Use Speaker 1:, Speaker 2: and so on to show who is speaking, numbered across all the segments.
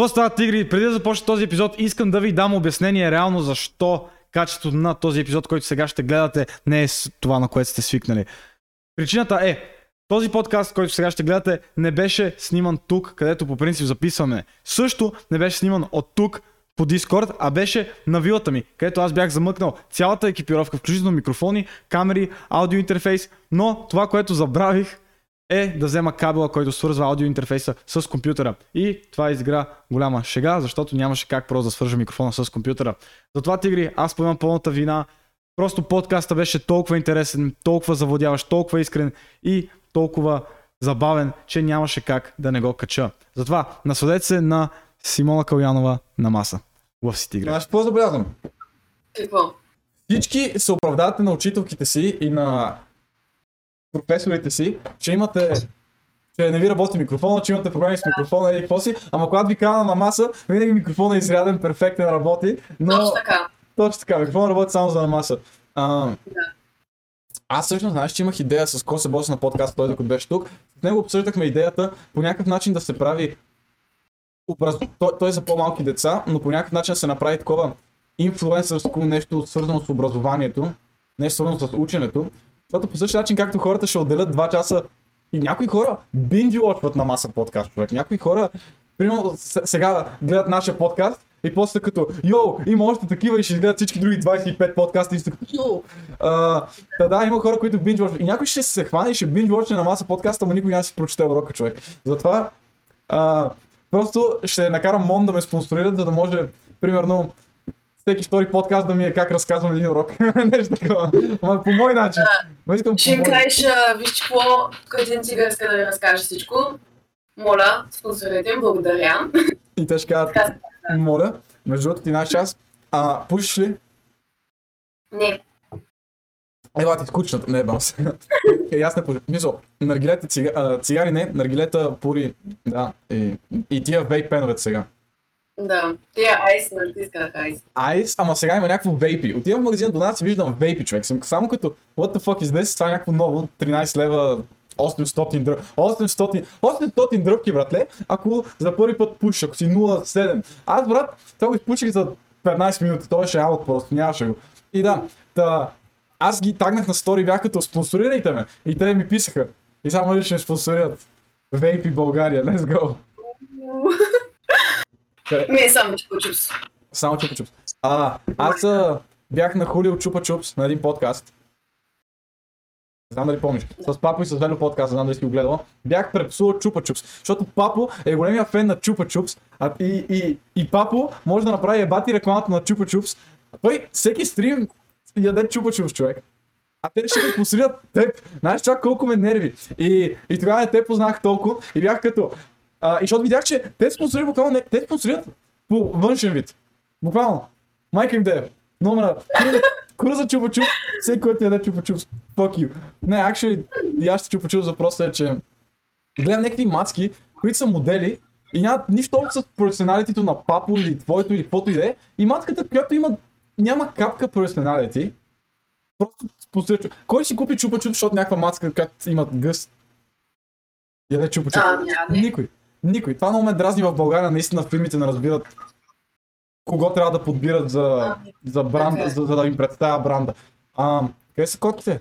Speaker 1: Какво става, тигри? Преди да започне този епизод, искам да ви дам обяснение реално защо качеството на този епизод, който сега ще гледате, не е това, на което сте свикнали. Причината е, този подкаст, който сега ще гледате, не беше сниман тук, където по принцип записваме. Също не беше сниман от тук, по Discord, а беше на вилата ми, където аз бях замъкнал цялата екипировка, включително микрофони, камери, аудиоинтерфейс, но това, което забравих е да взема кабела, който свързва аудиоинтерфейса с компютъра. И това изигра голяма шега, защото нямаше как просто да свържа микрофона с компютъра. Затова, тигри, аз поемам пълната вина. Просто подкаста беше толкова интересен, толкова заводяващ, толкова искрен и толкова забавен, че нямаше как да не го кача. Затова насладете се на Симона Калянова на маса. Лъв си тигра.
Speaker 2: Знаеш какво забелязвам?
Speaker 3: Какво?
Speaker 2: Всички се оправдавате на учителките си и на професорите си, че имате че не ви работи микрофона, че имате проблеми с микрофона или какво си, ама когато ви кана на маса, винаги микрофона е изряден, перфектен, работи, но...
Speaker 3: Точно така.
Speaker 2: Точно така, микрофона работи само за на маса. А,
Speaker 3: Да.
Speaker 2: аз всъщност знаеш, че имах идея с Косе Бос на подкаст, той докато беше тук. С него обсъждахме идеята по някакъв начин да се прави образ... той, той е за по-малки деца, но по някакъв начин да се направи такова инфлуенсърско нещо свързано с образованието, нещо свързано с ученето. Защото по същия начин, както хората ще отделят 2 часа и някои хора бинджи watchват на маса подкаст, човек. Някои хора, примерно сега гледат нашия подкаст и после като, йоу, има още такива и ще изгледат всички други 25 подкаста и са като, йоу. А, та да, има хора, които бинджи. И някой ще се хване и ще бинджи на маса подкаста, но никой няма си прочете урока, човек. Затова а, просто ще накарам Мон да ме спонсорират, за да може, примерно, всеки втори подкаст да ми е как разказвам един урок. Нещо такова. Ама по мой начин. Искам
Speaker 3: Ще им кажеш, виж какво, един цигър иска да ви разкаже всичко. Моля, спонсорите им, благодаря.
Speaker 2: И те ще кажат, моля, между другото ти наш час, а пушиш ли?
Speaker 3: Не,
Speaker 2: Ела ти скучно, не бам се. е, аз не пуша. Мисъл, наргилета цига... а, цигари не, наргилета пури, да, и, и тия вейп пеновете сега.
Speaker 3: Да. Тия айс, нали ти исках айс.
Speaker 2: Айс, ама сега има някакво вейпи. Отивам в магазина до нас и виждам вейпи, човек. Съм само като, what the fuck is this? Това е някакво ново, 13 лева, 800 дръбки. 800, 800 дръбки, братле, ако за първи път пушиш, ако си 0,7. Аз, брат, това го изпучих за 15 минути, той беше аут просто, нямаше го. И да, та, аз ги тагнах на стори, бях като спонсорирайте ме. И те ми писаха. И само ли ще ме спонсорират. Вейпи България, let's go.
Speaker 3: Ми е само чупа чупс.
Speaker 2: Само чупа чупс. А, аз а, бях на Хулио Чупа Чупс на един подкаст. Не знам дали помниш. С Папо и с Велю подкаст, не знам дали си го гледала. Бях препсувал Чупа Чупс. Защото Папо е големия фен на Чупа Чупс. А, и, и, и Папо може да направи ебати рекламата на Чупа Чупс. Той всеки стрим яде Чупа Чупс, човек. А те ще ме теб. Знаеш това колко ме нерви. И, и тогава не те познах толкова и бях като... А, и защото видях, че те спонсорират буквално не, те спонсорират по външен вид. Буквално. Майка им да е. Номера. Круза чупа чуп. Всеки, който яде чупа чуп. Fuck you. Не, actually, и аз ще чупа чуп въпросът е, че гледам някакви мацки, които са модели и нямат нищо общо с професионалитето на папо или твоето или каквото и да е. И матката, която има, няма капка професионалити, просто спонсорира. Кой си купи чупа чуп, защото някаква мацка, която има гъст? Яде чупа чуп.
Speaker 3: А, няма.
Speaker 2: Никой. Никой. Това много ме дразни в България. Наистина фирмите не разбират кого трябва да подбират за, за бранда,
Speaker 3: е.
Speaker 2: за, за да им представя бранда. А, къде са котките?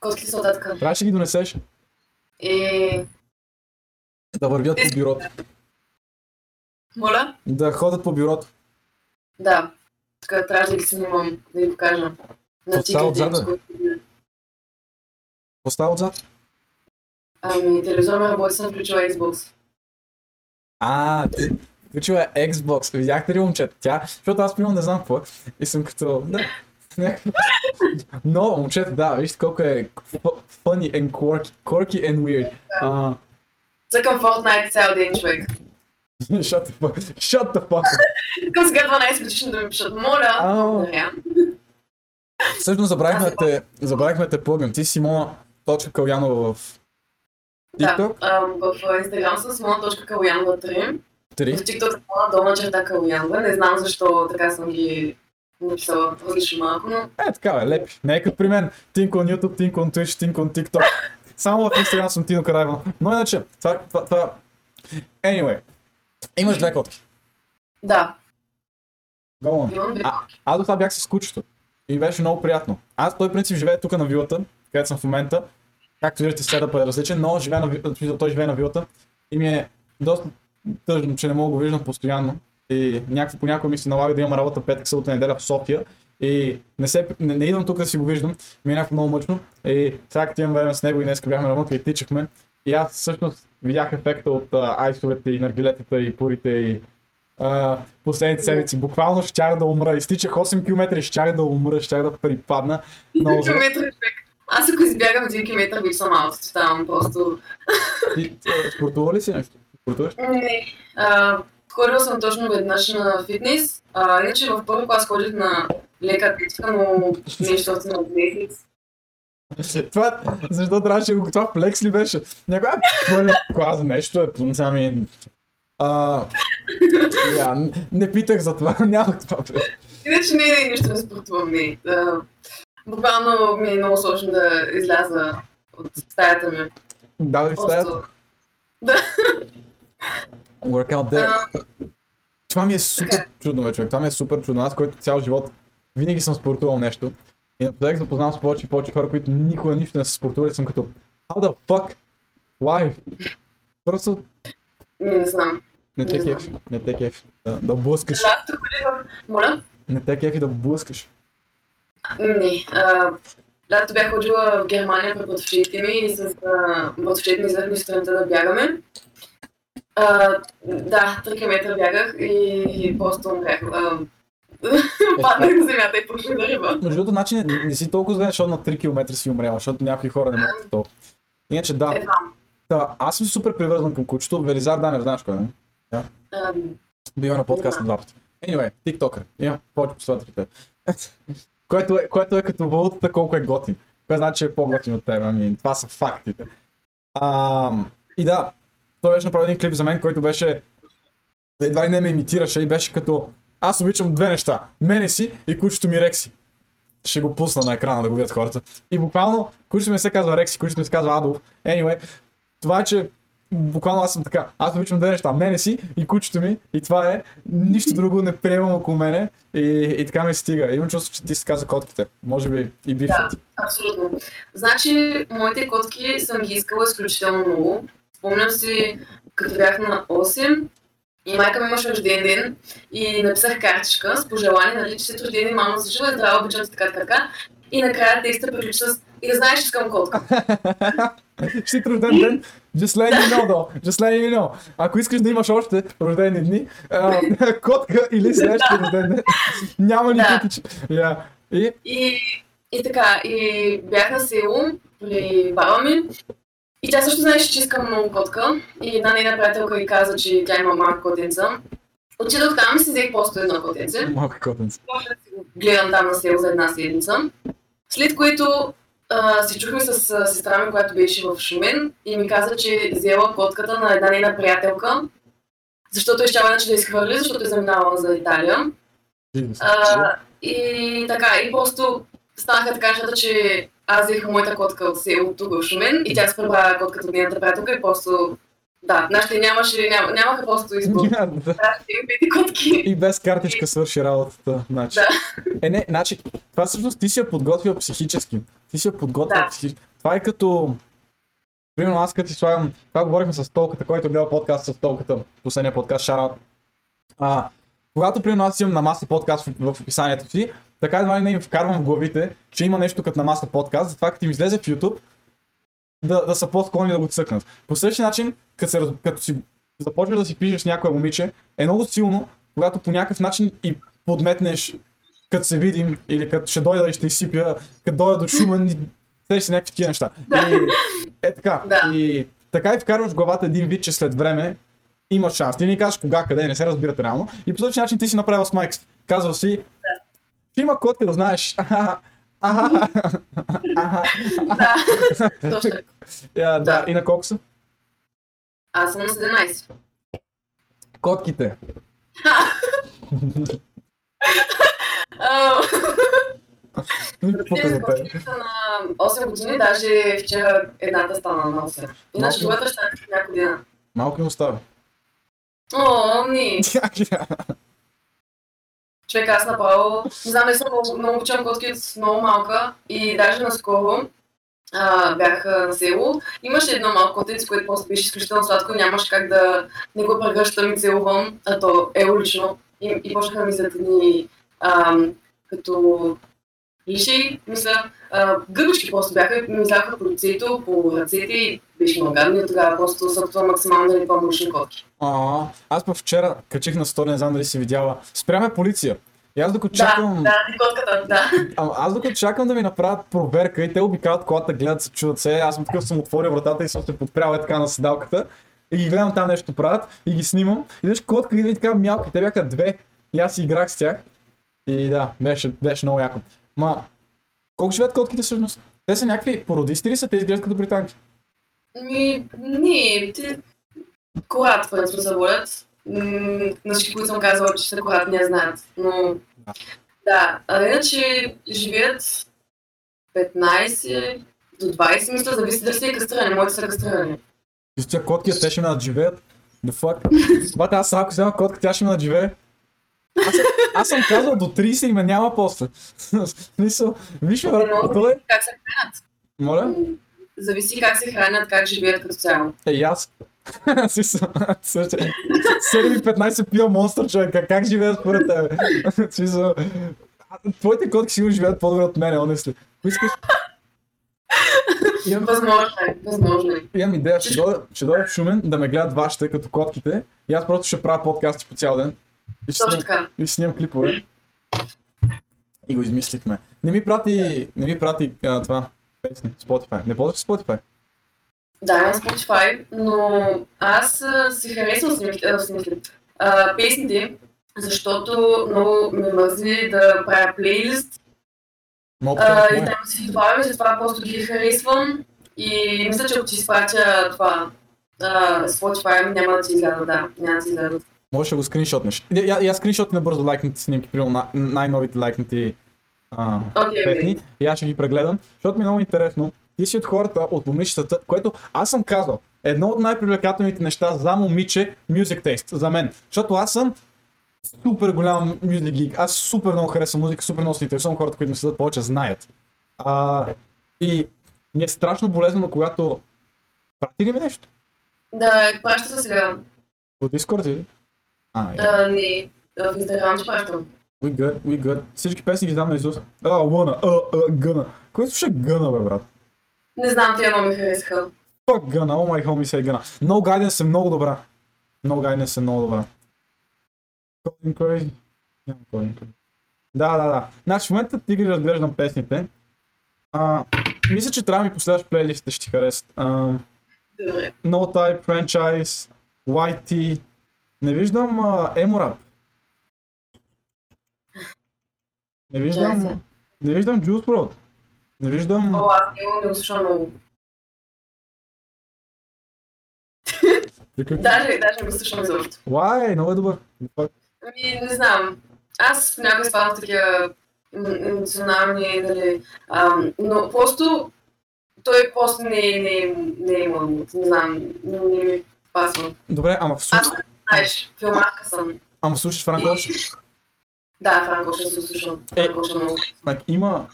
Speaker 3: Котки са отдатка.
Speaker 2: Трябваше ги донесеш
Speaker 3: И...
Speaker 2: да вървят по бюрото.
Speaker 3: Моля?
Speaker 2: Да ходят по бюрото.
Speaker 3: Да. Така трябва да ги снимам, да ви покажа. На
Speaker 2: Това става
Speaker 3: тигрите.
Speaker 2: отзад, бе. Остава отзад.
Speaker 3: Ами, телевизор ме работи, съм включила Xbox.
Speaker 2: А, ти включила е Xbox. Видяхте ли момчета? Тя, защото аз примерно не знам какво е. И съм като... Да. Но, момчета, да, вижте колко е fu- funny and quirky, quirky and weird.
Speaker 3: Цъкам Fortnite цял ден, човек.
Speaker 2: shut the fuck. Shut the fuck.
Speaker 3: Към сега 12 годишни да ми пишат. Моля.
Speaker 2: Всъщност забравихме те, забравихме те плъгнем. Ти Симона точка Калянова в
Speaker 3: Да, в Instagram съм simona.kalyanова3. В
Speaker 2: 3.
Speaker 3: TikTok съм долна черта Калянова. Не знам защо така съм ги написала различно малко, но
Speaker 2: Е, така бе, лепи. Не е като при мен. Тинко на YouTube, Тинко на Twitch, Тинко на TikTok. Само в Instagram съм Тино Карайван. Но иначе, това, това, това... Anyway. Имаш две котки.
Speaker 3: Да,
Speaker 2: Go. А, аз до това бях с кучето. И беше много приятно. Аз той принцип живее тук на вилата, където съм в момента. Както виждате, седъпът е различен, но живее на, той живее на вилата. И ми е доста тъжно, че не мога да го виждам постоянно. И някакво, понякога ми се налага да имам работа петък, събота, неделя в София. И не, се, не, не идвам тук да си го виждам. Ми е някакво много мъчно. И сега като имам време с него и днес бяхме навън и тичахме. И аз всъщност видях ефекта от а, айсовете и наргилетата и пурите и а, последните седмици. Буквално щях да умра. Изтичах 8 км и щях да умра, щях да припадна.
Speaker 3: Човек. Аз ако избягам един километър, вече съм аут. Ставам просто...
Speaker 2: Ти а, спортува ли си нещо? Спортуваш?
Speaker 3: Не. А, Ходила съм точно веднъж на фитнес. А, иначе в първи клас ходих на лека атлетика, но нещо от на месец.
Speaker 2: Това, защо трябваше го това флекс ли беше? Някой, а, нещо е, сами... А, я, не, не питах за това, нямах това.
Speaker 3: Иначе не, не, нищо не спортувам, не. Буквално ми е много сложно да изляза от стаята ми.
Speaker 2: Да, ли стаят?
Speaker 3: Просто...
Speaker 2: Workout there.
Speaker 3: А,
Speaker 2: Това ми е супер
Speaker 3: Така.
Speaker 2: чудно, бе, човек. Това ми е супер чудно. Аз, който цял живот винаги съм спортувал нещо. И напоследък запознавам с повече и повече хора, които никога нищо не са спортували. Съм като, how the fuck? Why? Просто
Speaker 3: не, не знам.
Speaker 2: не те кефи. Не те кефи. Да, да блъскаш.
Speaker 3: Моля?
Speaker 2: Не те кефи да блъскаш.
Speaker 3: Не. А, лято бях ходила в Германия при братовчетите ми и с а, братовчетите ми взехме сутринта да бягаме. А, да, 3 км бягах и просто умрях. Паднах на земята и почнах да риба.
Speaker 2: Между другото, значи не, не си толкова зле, защото на 3 км си умряла, защото някои хора не могат толкова. Иначе да, да, аз съм супер привързан към кучето. Велизар Данев, знаеш кой е? не?
Speaker 3: А,
Speaker 2: Бива на подкаст на два пъти. Anyway, тиктокър. Имам повече последователи. Което, е, което е като валутата колко е готин. Кое значи, че е по-готин от теб. Ами, това са фактите. А, и да, той беше направил един клип за мен, който беше едва ли не ме имитираше и беше като аз обичам две неща. Мене си и кучето ми Рекси. Ще го пусна на екрана да го видят хората. И буквално, кучето ми се казва Рекси, кучето ми се казва Адолф. Anyway, това е, че буквално аз съм така. Аз обичам две неща. Мене си и кучето ми. И това е. Нищо друго не приемам около мене. И, и така ми стига. Имам чувство, че ти си каза котките. Може би и бифът.
Speaker 3: Да, абсолютно. Значи, моите котки съм ги искала изключително много. Спомням си, като бях на 8 и майка ми имаше рожден ден и написах картичка с пожелание, нали, че след рожден ден мама се жива, здрава, обичам така, така. И накрая текста приключи с и да знаеш, че искам котка.
Speaker 2: Ще рожден ден. Just let me know, though. Just let me know. Ако искаш да имаш още рождени дни, а, котка или следващия рожден ден, няма никакви. че- Yeah. И
Speaker 3: И, и така, и бях на село при баба ми. И тя също знаеше, че искам много котка. И една нейна приятелка ми каза, че тя има малка котенца. Отидох там и си взех просто едно котенце.
Speaker 2: малко котенце.
Speaker 3: Гледам там на село за една седмица. След което а, се чухме с а, сестра ми, която беше в Шумен и ми каза, че взела котката на една нейна приятелка, защото е щяла иначе да изхвърли, защото е заминавала за Италия. А, и така, и просто станаха така нещата, че аз взех моята котка от село тук в Шумен и тя се прибра котката от нейната приятелка и просто да, нашите нямаше, ням, нямаха просто избор.
Speaker 2: Да.
Speaker 3: Пети котки.
Speaker 2: И без картичка свърши работата. Значи.
Speaker 3: Да.
Speaker 2: Е, не, значи, това всъщност ти си я подготвил психически. Ти си я подготвил
Speaker 3: Да.
Speaker 2: психически. Това е като... Примерно аз като си слагам... Това говорихме с Толката, който гледал подкаст с Толката, последния подкаст, шараут. А, когато примерно аз имам на маса подкаст в, в описанието си, така едва ли не им вкарвам в главите, че има нещо като на маса подкаст, затова като им излезе в YouTube, да, да са по-склонни да го цъкнат. По същия начин, като, се, като си започваш да си пишеш с някое момиче, е много силно, когато по някакъв начин и подметнеш, като се видим, или като ще дойда и ще изсипя, като дойда до Шумен и те си някакви такива неща. И, е така.
Speaker 3: Да.
Speaker 2: И така и вкарваш в главата един вид, че след време имаш шанс. Ти не кажеш кога, къде, не се разбирате реално. И по този начин ти си направил с Майкс. Казва си, че има котка да знаеш. Аха, аха,
Speaker 3: Да, точно така.
Speaker 2: Я, да.
Speaker 3: Да.
Speaker 2: И на колко са?
Speaker 3: Аз съм на 17.
Speaker 2: Котките.
Speaker 3: А,
Speaker 2: Пука за теб.
Speaker 3: Котките са на 8 години, даже вчера едната стана на 8. Иначе другата ще е някой ден.
Speaker 2: Малко им остава.
Speaker 3: О, не. Човек, аз направо, не знам, не съм много, много обичам котки от много малка и даже наскоро а, бях на село. Имаше едно малко котенце, което просто беше изключително сладко, нямаше как да не го прегръщам и целувам, а то е улично. И, и почнаха ми след едни като лиши, мисля, гъбички просто бяха ми по лицето, по ръцете и беше много гадно и тогава просто опитвам максимално не помощни котки.
Speaker 2: А, аз пък вчера качих на стори, не знам дали си видяла. Спряме полиция. И аз докато
Speaker 3: Да,
Speaker 2: чакам,
Speaker 3: да, котката, да.
Speaker 2: а, аз докато чакам да ми направят проверка и те обикалят колата, гледат се, чудат се, аз съм такъв съм отворил вратата и съм се подпрял е така на седалката. И ги гледам там нещо правят и ги снимам. И виж котка идва и така мялка. Те бяха две. И аз играх с тях. И да, беше, беше много яко. Ма, колко живеят котките всъщност? Те са някакви породисти ли са? Те изглеждат като британки.
Speaker 3: Ми, не, те... В принцип, се водят. М, На всички, които съм казала, че са корат, не знаят. Но,
Speaker 2: Да.
Speaker 3: а иначе живеят 15 до 20, мисля, зависи дали е кастриране. Моите са кастрирани.
Speaker 2: И с тия котки, те ще ме надживеят. The fuck? Бате, аз ако взема котка, тя ще ме надживее. Аз, аз съм казал до 30 и ме няма после. В Смисъл, виж брат, е...
Speaker 3: как се хранят?
Speaker 2: Моля?
Speaker 3: Зависи как се хранят, как живеят като цяло.
Speaker 2: Е, аз. Също. 7-15 пия монстър, човек. Как- живеят според тебе? Твоите котки сигурно живеят по-добре от мен, honestly. Ако искаш... Имам,
Speaker 3: Възможно е, възможно е.
Speaker 2: имам идея, ще дойда, ще дойда в Шумен да ме гледат вашите като котките и аз просто ще правя подкасти по цял ден. И ще,
Speaker 3: Точно така.
Speaker 2: и ще снимам клипове. И го измислихме. Не ми прати, не ми прати а, това песни, Spotify. Не ползваш Spotify?
Speaker 3: Да, имам Spotify, но аз се харесвам снимки, а, снимки, а, песните, защото много ме мързи да правя плейлист
Speaker 2: Много
Speaker 3: а,
Speaker 2: по
Speaker 3: и там си добавя, че това просто ги харесвам и мисля, че ако ти изпратя това а, Spotify, няма да ти изгледа, да, няма да ти изгледа.
Speaker 2: Може да го скриншотнеш. И аз скриншотна бързо лайкните снимки, примерно на, най-новите лайкнати а, песни.
Speaker 3: окей.
Speaker 2: И аз ще ги прегледам, защото ми е много интересно. Ти си от хората, от момичетата, което аз съм казал, едно от най-привлекателните неща за момиче music taste, за мен. Защото аз съм супер голям music geek. Аз супер много харесвам музика, супер много се интересувам хората, които ми следят повече, знаят. А, и ми е страшно болезнено, когато... Прати ли ми нещо?
Speaker 3: Да, праща се сега.
Speaker 2: По Discord или? А, е.
Speaker 3: А, не, в Инстаграм ще пращам.
Speaker 2: We good, we good. Всички песни ги знам на Исус. А, лъна, а, а, гъна. Кой слуша гъна, бе, брат?
Speaker 3: Не знам, тия много ми харесаха.
Speaker 2: Fuck гъна, oh my homie say гъна. No Guidance е много добра. No Guidance е много добра. Colin Crazy. Няма Colin Crazy. Да, да, да. Значи в момента ти ги разглеждам песните. А, мисля, че трябва да ми последваш плейлистите, ще ти харесат. А, no Type, Franchise, YT. Не виждам uh, Emorap. Не Не виждам Juice WRLD. Не виждам...
Speaker 3: О, аз не го слушам много.
Speaker 2: Приключи.
Speaker 3: Даже, даже не го слушам изобщо.
Speaker 2: Why? Много е добър. Fuck.
Speaker 3: Ами, не знам. Аз понякога изпадам в такива емоционални, нали, ам, но просто той просто не, не, не е имал, не знам, не, не ми пасва.
Speaker 2: Добре, ама в
Speaker 3: Аз,
Speaker 2: случай...
Speaker 3: знаеш, филмарка съм.
Speaker 2: Ама слушаш Франк Оушен.
Speaker 3: Да, Франко ще се слушам.
Speaker 2: Е.
Speaker 3: Франко ще много.
Speaker 2: Има...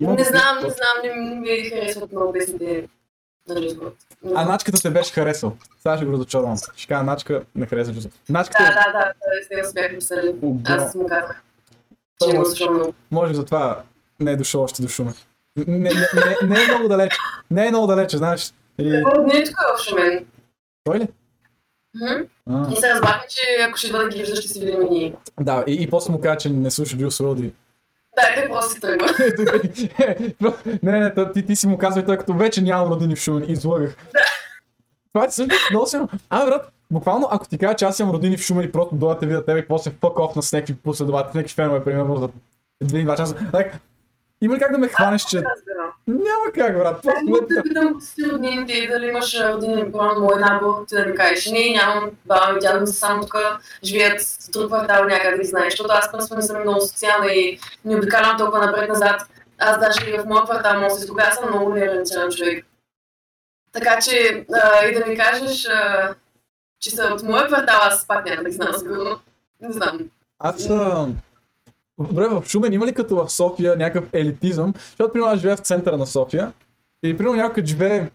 Speaker 2: има
Speaker 3: Не знам, не знам, не, не ми харесват много песните на Джузборд.
Speaker 2: А начката те беше харесал. Сега ще го разочаровам. Ще кажа начка, не хареса Джуза.
Speaker 3: Да,
Speaker 2: Начката
Speaker 3: да, да, той с него се бяха писали. Аз му казах, не го слушам много.
Speaker 2: може затова не е дошъл още до шума. Не, не, не, не е много далеч. Не е много далече, знаеш. И...
Speaker 3: Родничко е в Шумен.
Speaker 2: Той ли? А,
Speaker 3: И се разбрахме, че ако ще бъда ги вижда, ще си видим и ние.
Speaker 2: да, и, и после му каза, че не слуша Juice WRLD. и-
Speaker 3: Да, те просто си тръгва.
Speaker 2: не, не, ти, ти си му казвай, тъй като вече нямам родини в Шумен, излагах. Това е също много силно. А, брат, буквално, ако ти кажа, че аз имам родини в Шумен и просто дойдат да видят тебе и после fuck off на с някакви последователи, някакви фенове, примерно за един-два часа. Like, има ли как да ме хванеш, че... Няма как, брат. Просто
Speaker 3: Мога
Speaker 2: гледай
Speaker 3: да питам си роднините и дали имаш родини, примерно моя набор, ти да ми кажеш, не, нямам баба ми, дядо ми са само тук, живеят в друг квартал някъде ги знаеш, защото аз просто не съм много социална и не обикалям толкова напред-назад. Аз даже и в моя квартал да се тогава съм много неориентиран човек. Така че а, и да ми кажеш, а, че са от моя квартал, аз пак няма да ги знам сигурно. Не знам.
Speaker 2: Аз съм... Добре, в Шумен има ли като в София някакъв елитизъм? Защото, примерно, аз живея в центъра на София и, примерно, някой живее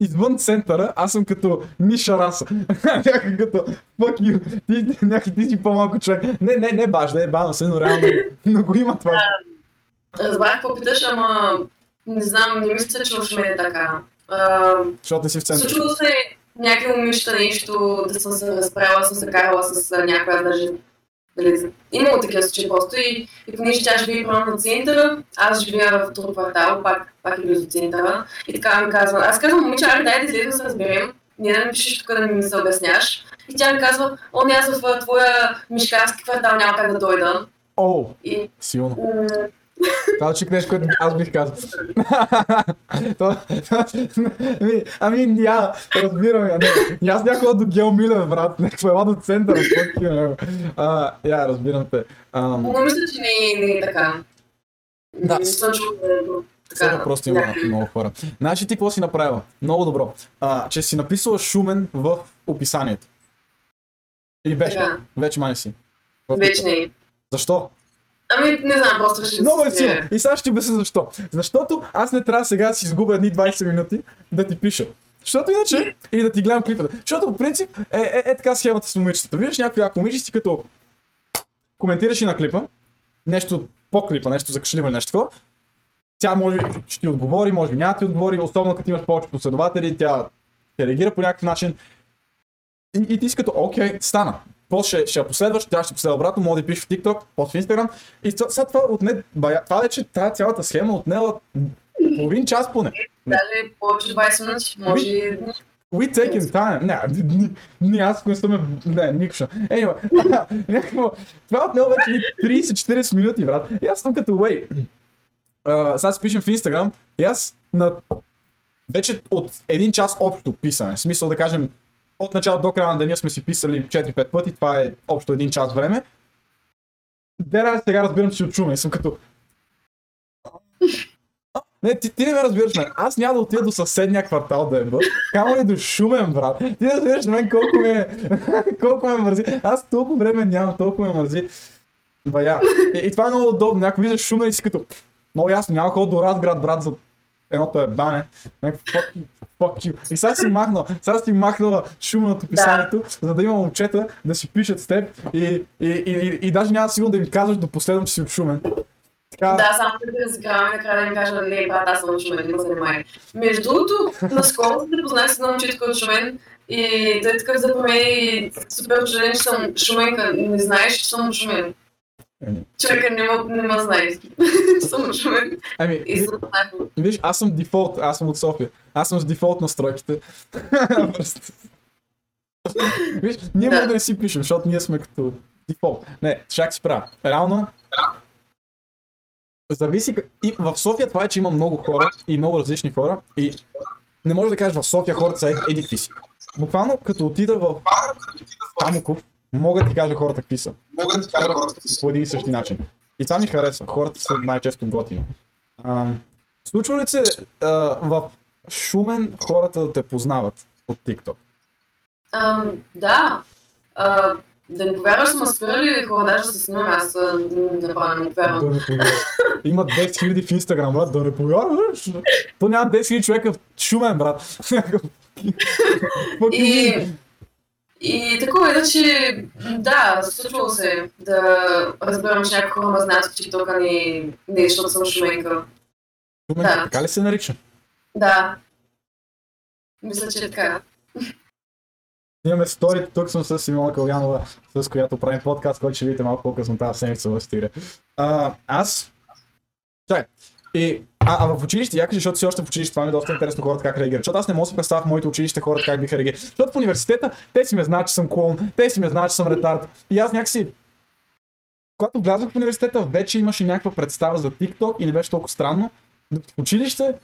Speaker 2: извън центъра, аз съм като ниша раса. някакъв като fuck you, ти, някакъв ти си по-малко човек. Не, не, не баш, не бавно се, но реално но го има това.
Speaker 3: Разбрах какво питаш, ама не знам, не мисля, че в мен е така. А,
Speaker 2: Защото не си в центъра.
Speaker 3: Случвало се някакви момичета нещо, да съм се разправила, съм се карала с някоя даже. Дали, имало такива случаи просто и, и понеже тя живее прямо на центъра, аз живея в друг квартал, пак, пак е близо центъра. И така ми казва, аз казвам, момиче, аре, дай да излезем да се разберем. Не да ми пишеш тук да ми се обясняш. И тя ми казва, о, не, аз в твоя мишкарски квартал няма как да дойда.
Speaker 2: О,
Speaker 3: И
Speaker 2: силно.
Speaker 3: м,
Speaker 2: Това че нещо, което аз бих казал. Ами, ами, ня, разбирам я. Не, И аз някога до Гео Милев, брат. Някаква ела до центъра. А, я, разбирам те. Ам,
Speaker 3: но мисля, че не, е- не е така.
Speaker 2: Да.
Speaker 3: Не съм да е така.
Speaker 2: Просто има
Speaker 3: някакви-
Speaker 2: много хора. Значи ти какво си направила? Много добро. А, че си написала Шумен в описанието. Или беше?
Speaker 3: Така.
Speaker 2: Вече май си.
Speaker 3: Вече не е.
Speaker 2: Защо?
Speaker 3: Ами, не знам, просто ще
Speaker 2: Много е силно. И сега ще обясня защо. Защото аз не трябва сега да си изгубя едни 20 минути да ти пиша. Защото иначе, и да ти гледам клипата. Защото по принцип е, е, е така схемата с момичетата. Виждаш някой ако момиче си като коментираш и на клипа, нещо по клипа, нещо за кашлива или нещо такова, тя може ще ти отговори, може би няма ти отговори, особено като имаш повече последователи, тя те реагира по някакъв начин. И, и ти си като, окей, стана. После ще, ще я последваш, тя ще последва обратно, може да й пишеш в TikTok, после в Instagram. И това- сега това отне, бая, това вече, тази цялата схема отнела половин час поне.
Speaker 3: Даже повече от 20 минути, може.
Speaker 2: We taking time. Не, н- н- не, аз не съм, не, никша. Anyway, някакво, това отнело вече ни 30-40 минути, брат. И аз съм като, вей, uh, сега си пишем в Instagram и аз на вече от един час общо писане. В смисъл да кажем, от начало до края на деня сме си писали 4-5 пъти, това е общо един час време. Дера сега разбирам, че си отчумен и съм като... Не, ти, ти не ме разбираш мен. Аз няма да отида до съседния квартал да е бъд. Камо ли до шумен, брат. Ти не разбираш мен колко ме, колко ме мързи. Аз толкова време нямам, толкова ме мързи. Бая. И, и това е много удобно. Някой вижда шумен и си като... Много ясно, няма ход до Разград, брат, за едното е бане. Някакво fuck you, fuck you. И сега си махнал, сега си махнала шума от описанието, за да има момчета да си пишат с теб и, и, и, и, и даже няма сигурно да им казваш до последно, че си от шумен. Така,
Speaker 3: Да, само да разиграваме накрая да ми кажа, не, брат, аз съм от Шумен, не ме занимай. Между другото, наскоро се запознах с едно момчетко от Шумен и той е такъв за мен и супер ожален, че съм шуменка. Не знаеш, че съм Шумен. Човека не ме, знае, съм Шумен.
Speaker 2: ами,
Speaker 3: И запознахме.
Speaker 2: Виж, аз съм дефолт, аз съм от София. Аз съм с дефолт настройките. Виж, ние
Speaker 3: Да.
Speaker 2: може да не си пишем, защото ние сме като дефолт. Не, шак си правя. Реално, зависи. И в София това е, че има много хора и много различни хора. И не може да кажеш в София хората са еди си. Буквално като отида в Самоков, мога да ти кажа хората какви са.
Speaker 4: Мога да ти кажа хората си.
Speaker 2: По един и същи начин. И това ми харесва. Хората са най-често готини. Случва ли се а, в Шумен хората да те познават от TikTok?
Speaker 3: Ам, да. А, да не повярваш, сме спирали хора даже да се снимаме, аз а, направо не повярвам.
Speaker 2: Да не повярваш. Има 10 000 в Instagram, брат, да не повярваш. То няма 10 000 човека в Шумен, брат.
Speaker 3: И? И такова е, че да, случвало се да разбирам, че някои хора ме знаят в TikTok, а не, не защото съм шуменка.
Speaker 2: Шумен,
Speaker 3: да.
Speaker 2: така ли се нарича?
Speaker 3: Да. Мисля, че е така.
Speaker 2: Имаме стори, тук съм с Симона Калганова, с която правим подкаст, който ще видите малко по-късно тази седмица в стига. Аз... Чакай. И, а, а в училище, я кажи, защото си още в училище, това ми е доста интересно хората как реагират. Защото аз не мога да си представя в моите училище хората как биха реагирали. Защото в университета те си ме знаят, че съм клоун, те си ме знаят, че съм ретард. И аз някакси... Когато влязох в университета, вече имаше някаква представа за TikTok и не беше толкова странно. В училище,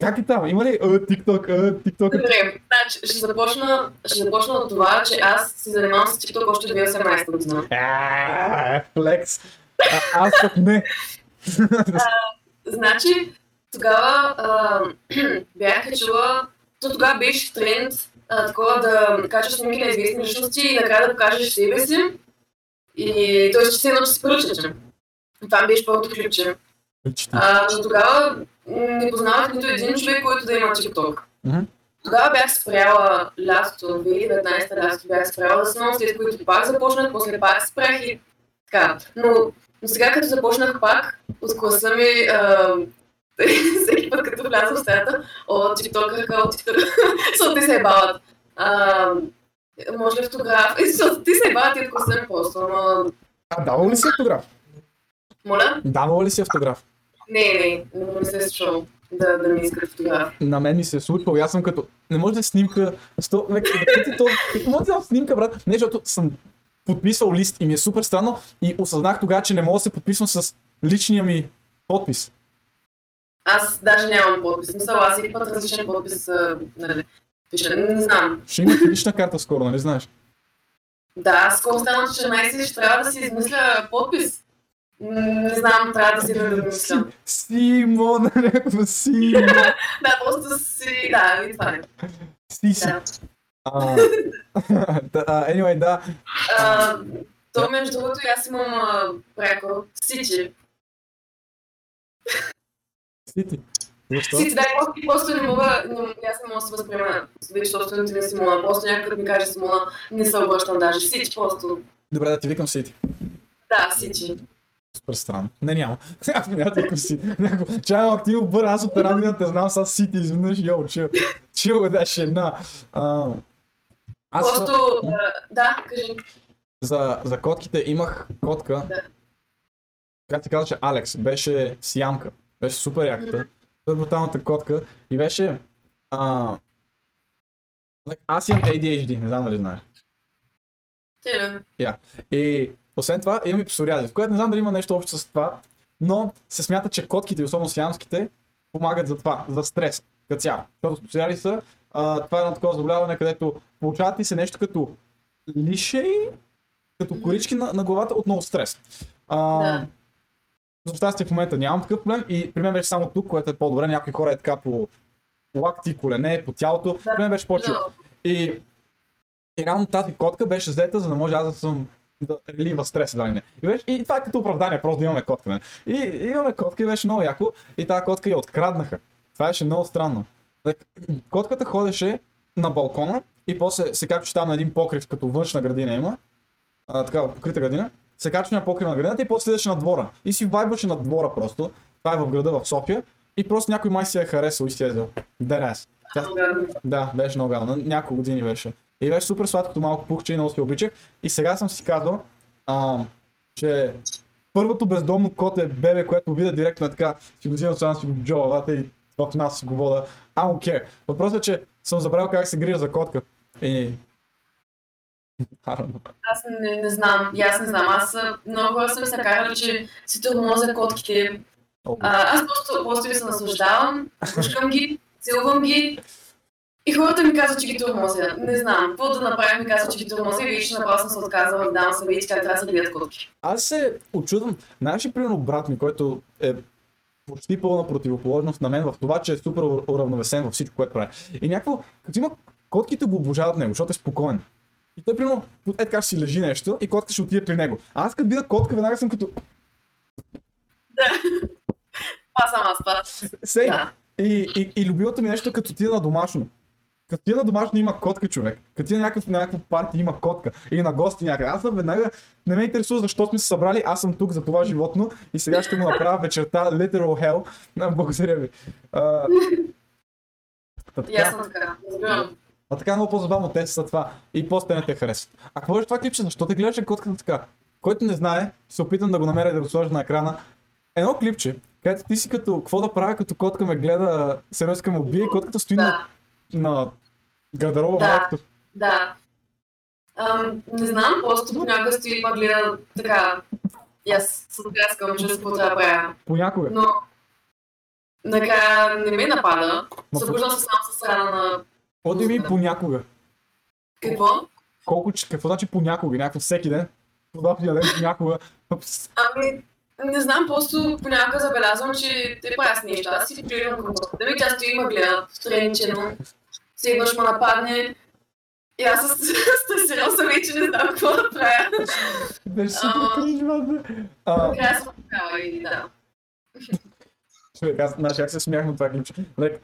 Speaker 2: как е там? Има ли а, TikTok, а, TikTok?
Speaker 3: Добре, значи, ще започна, ще започна от това, че аз се занимавам с TikTok още 2018 година.
Speaker 2: А, Флекс. А, аз пък не.
Speaker 3: Значи, тогава а, бях чула то тогава беше тренд а, такова да качаш снимки на известни личности и накрая да покажеш себе си. И т.е. че се едно, че си поръчате. Това беше първото клипче. А, но тогава не познавах нито един човек, който да има TikTok.
Speaker 2: Мгм.
Speaker 3: Тогава бях спряла лятото, 2019 лятото бях спряла да снимам, след което пак започнах, после пак спрях и така. Но, но сега като започнах пак, от класа ми, а, всеки път като вляза в стаята, о, тиктокърка, о, тиктокърка, защото се ебават. А, може ли автограф? Защото ти се ебават и от класа ми просто, но...
Speaker 2: А, давал ли си автограф?
Speaker 3: Моля?
Speaker 2: Давал ли си автограф?
Speaker 3: Не, не, не, се е случвало да, да ми искат автограф.
Speaker 2: на мен ми се е случвало, и аз съм като, не може да снимка, сто, век, то, може да снимка, брат? Не, защото съм подписал лист и ми е супер странно и осъзнах тогава, че не мога да се подписвам с личния ми подпис.
Speaker 3: Аз даже нямам подпис. Мисъл, аз всеки път различен подпис нали, пиша. Не, знам.
Speaker 2: Ще имате лична карта скоро, нали знаеш?
Speaker 3: Да, скоро стана 14 и ще трябва да си измисля подпис. Не знам, трябва да си да мисля.
Speaker 2: Симон, някакво Симон.
Speaker 3: Да, просто си... Да, и това е.
Speaker 2: Си си. Anyway, да.
Speaker 3: А, то между другото и аз имам а.
Speaker 2: Сити. Защо?
Speaker 3: Сичи, да, просто, просто не мога, не, аз не мога да се възприема вече собственото ми Симона. Просто някой ми каже Симона, не се обръщам даже. Сичи просто.
Speaker 2: Добре, да ти викам Сити.
Speaker 3: Да, Сичи.
Speaker 2: Супер странно. Не, няма. Аз няма да викам Сити. Някакво, чай, активно бър, аз от една година те знам с Сити, изведнъж, йо, чил. Чил, да, ще една. Аз
Speaker 3: Просто, да, кажи.
Speaker 2: за, за котките имах котка.
Speaker 3: Да.
Speaker 2: Как ти казваше Алекс, беше сямка. Беше супер яката. Супер бруталната котка. И беше... А, аз имам ADHD, не знам дали знаеш.
Speaker 3: Ти, да.
Speaker 2: И освен това имам и псориазис, което не знам дали има нещо общо с това, но се смята, че котките, особено сиамските, помагат за това, за стрес като цяло. Защото псориазиса, а, това е едно такова заболяване, където получават ти се нещо като лишей, като корички на, на главата от много стрес. А,
Speaker 3: Да.
Speaker 2: За щастие в момента нямам такъв проблем и при мен беше само тук, което е по-добре. Някои хора е така по лакти, колене, по тялото.
Speaker 3: Да.
Speaker 2: При мен беше по-чил. И, и реално тази котка беше взета, за да може аз да съм да релива стрес, да не. И, беше, и това е като оправдание, просто да имаме котка. Не? И, и имаме котка и беше много яко. И тази котка я откраднаха. Това беше много странно. Котката ходеше на балкона и после се качваше там на един покрив, като външна градина има. А, такава покрита градина. Се качваше на покрив на градината и после следеше на двора. И си вайбваше на двора просто. Това е в града в София. И просто някой май си я е харесал и си е. Дерес. Тя, да, беше много гадно. Няколко години беше. И беше супер сладкото малко пухче и много си обичах. И сега съм си казал, а, че първото бездомно коте бебе, което видя директно е така, си го взимам сега си го в джобата и в нас го вода. I don't care. Въпросът е, че съм забравил как се грижа за котка. И...
Speaker 3: Аз не, не знам, и аз не знам. Аз много хора са ми се карали, че си тормозя котките. А, аз просто, просто ви се наслаждавам, пушкам ги, целувам ги. И хората ми казват, че ги тормозя. Не знам. Какво да направя, ми казват, че ги тормозя и вече направо съм се отказала, давам съвети как трябва да се гледат котки.
Speaker 2: Аз се очудвам. Знаеш ли, примерно, брат ми, който е почти пълна противоположност на мен в това, че е супер ур- уравновесен във всичко, което прави. И някакво, като има котките го обожават него, защото е спокоен. И той, примерно, е така си лежи нещо и котката ще отиде при него. А аз като видя котка, веднага съм като...
Speaker 3: Това съм аз, това.
Speaker 2: Сей!
Speaker 3: Да.
Speaker 2: И, и, и любимото ми нещо е като отида на домашно. Като ти на домашно има котка, човек. Като ти на някакъв, на някаква партия има котка. Или на гости някъде. Аз съм веднага, не ме интересува защо сме се събрали. Аз съм тук за това животно и сега ще му направя вечерта Literal Hell. Благодаря ви. А, та
Speaker 3: И
Speaker 2: така, а така много по-забавно те са това. И после не те харесват. А какво е това клипче? Защо те гледаш котката така? Който не знае, се опитам да го намеря и да го сложа на екрана. Едно клипче, където ти си като, какво да правя, като котка ме гледа, сериозно ме убие и котката стои на на гардероба
Speaker 3: Да.
Speaker 2: малкото.
Speaker 3: да. Ам, не знам, просто понякога стои и гледа така. И аз се докаскам, че какво трябва да правя.
Speaker 2: Понякога.
Speaker 3: Но накрая не ме напада. Събуждам се само с рана на
Speaker 2: Оди ми понякога.
Speaker 3: какво?
Speaker 2: Колко, какво значи понякога? Някакво всеки ден? Подобния ден понякога.
Speaker 3: Ами, не знам, просто понякога забелязвам, че те правят неща. Аз си приемам към котката ми, тя стои и ме гледа, втренчено. все едно ще ме нападне. И аз с, с сериоза вече не знам какво да правя.
Speaker 2: Беше супер
Speaker 3: Ама-
Speaker 2: кринж, бе. А,
Speaker 3: Накрая съм такава и да.
Speaker 2: човек, аз, знаеш, как се смях на това клипче. Like,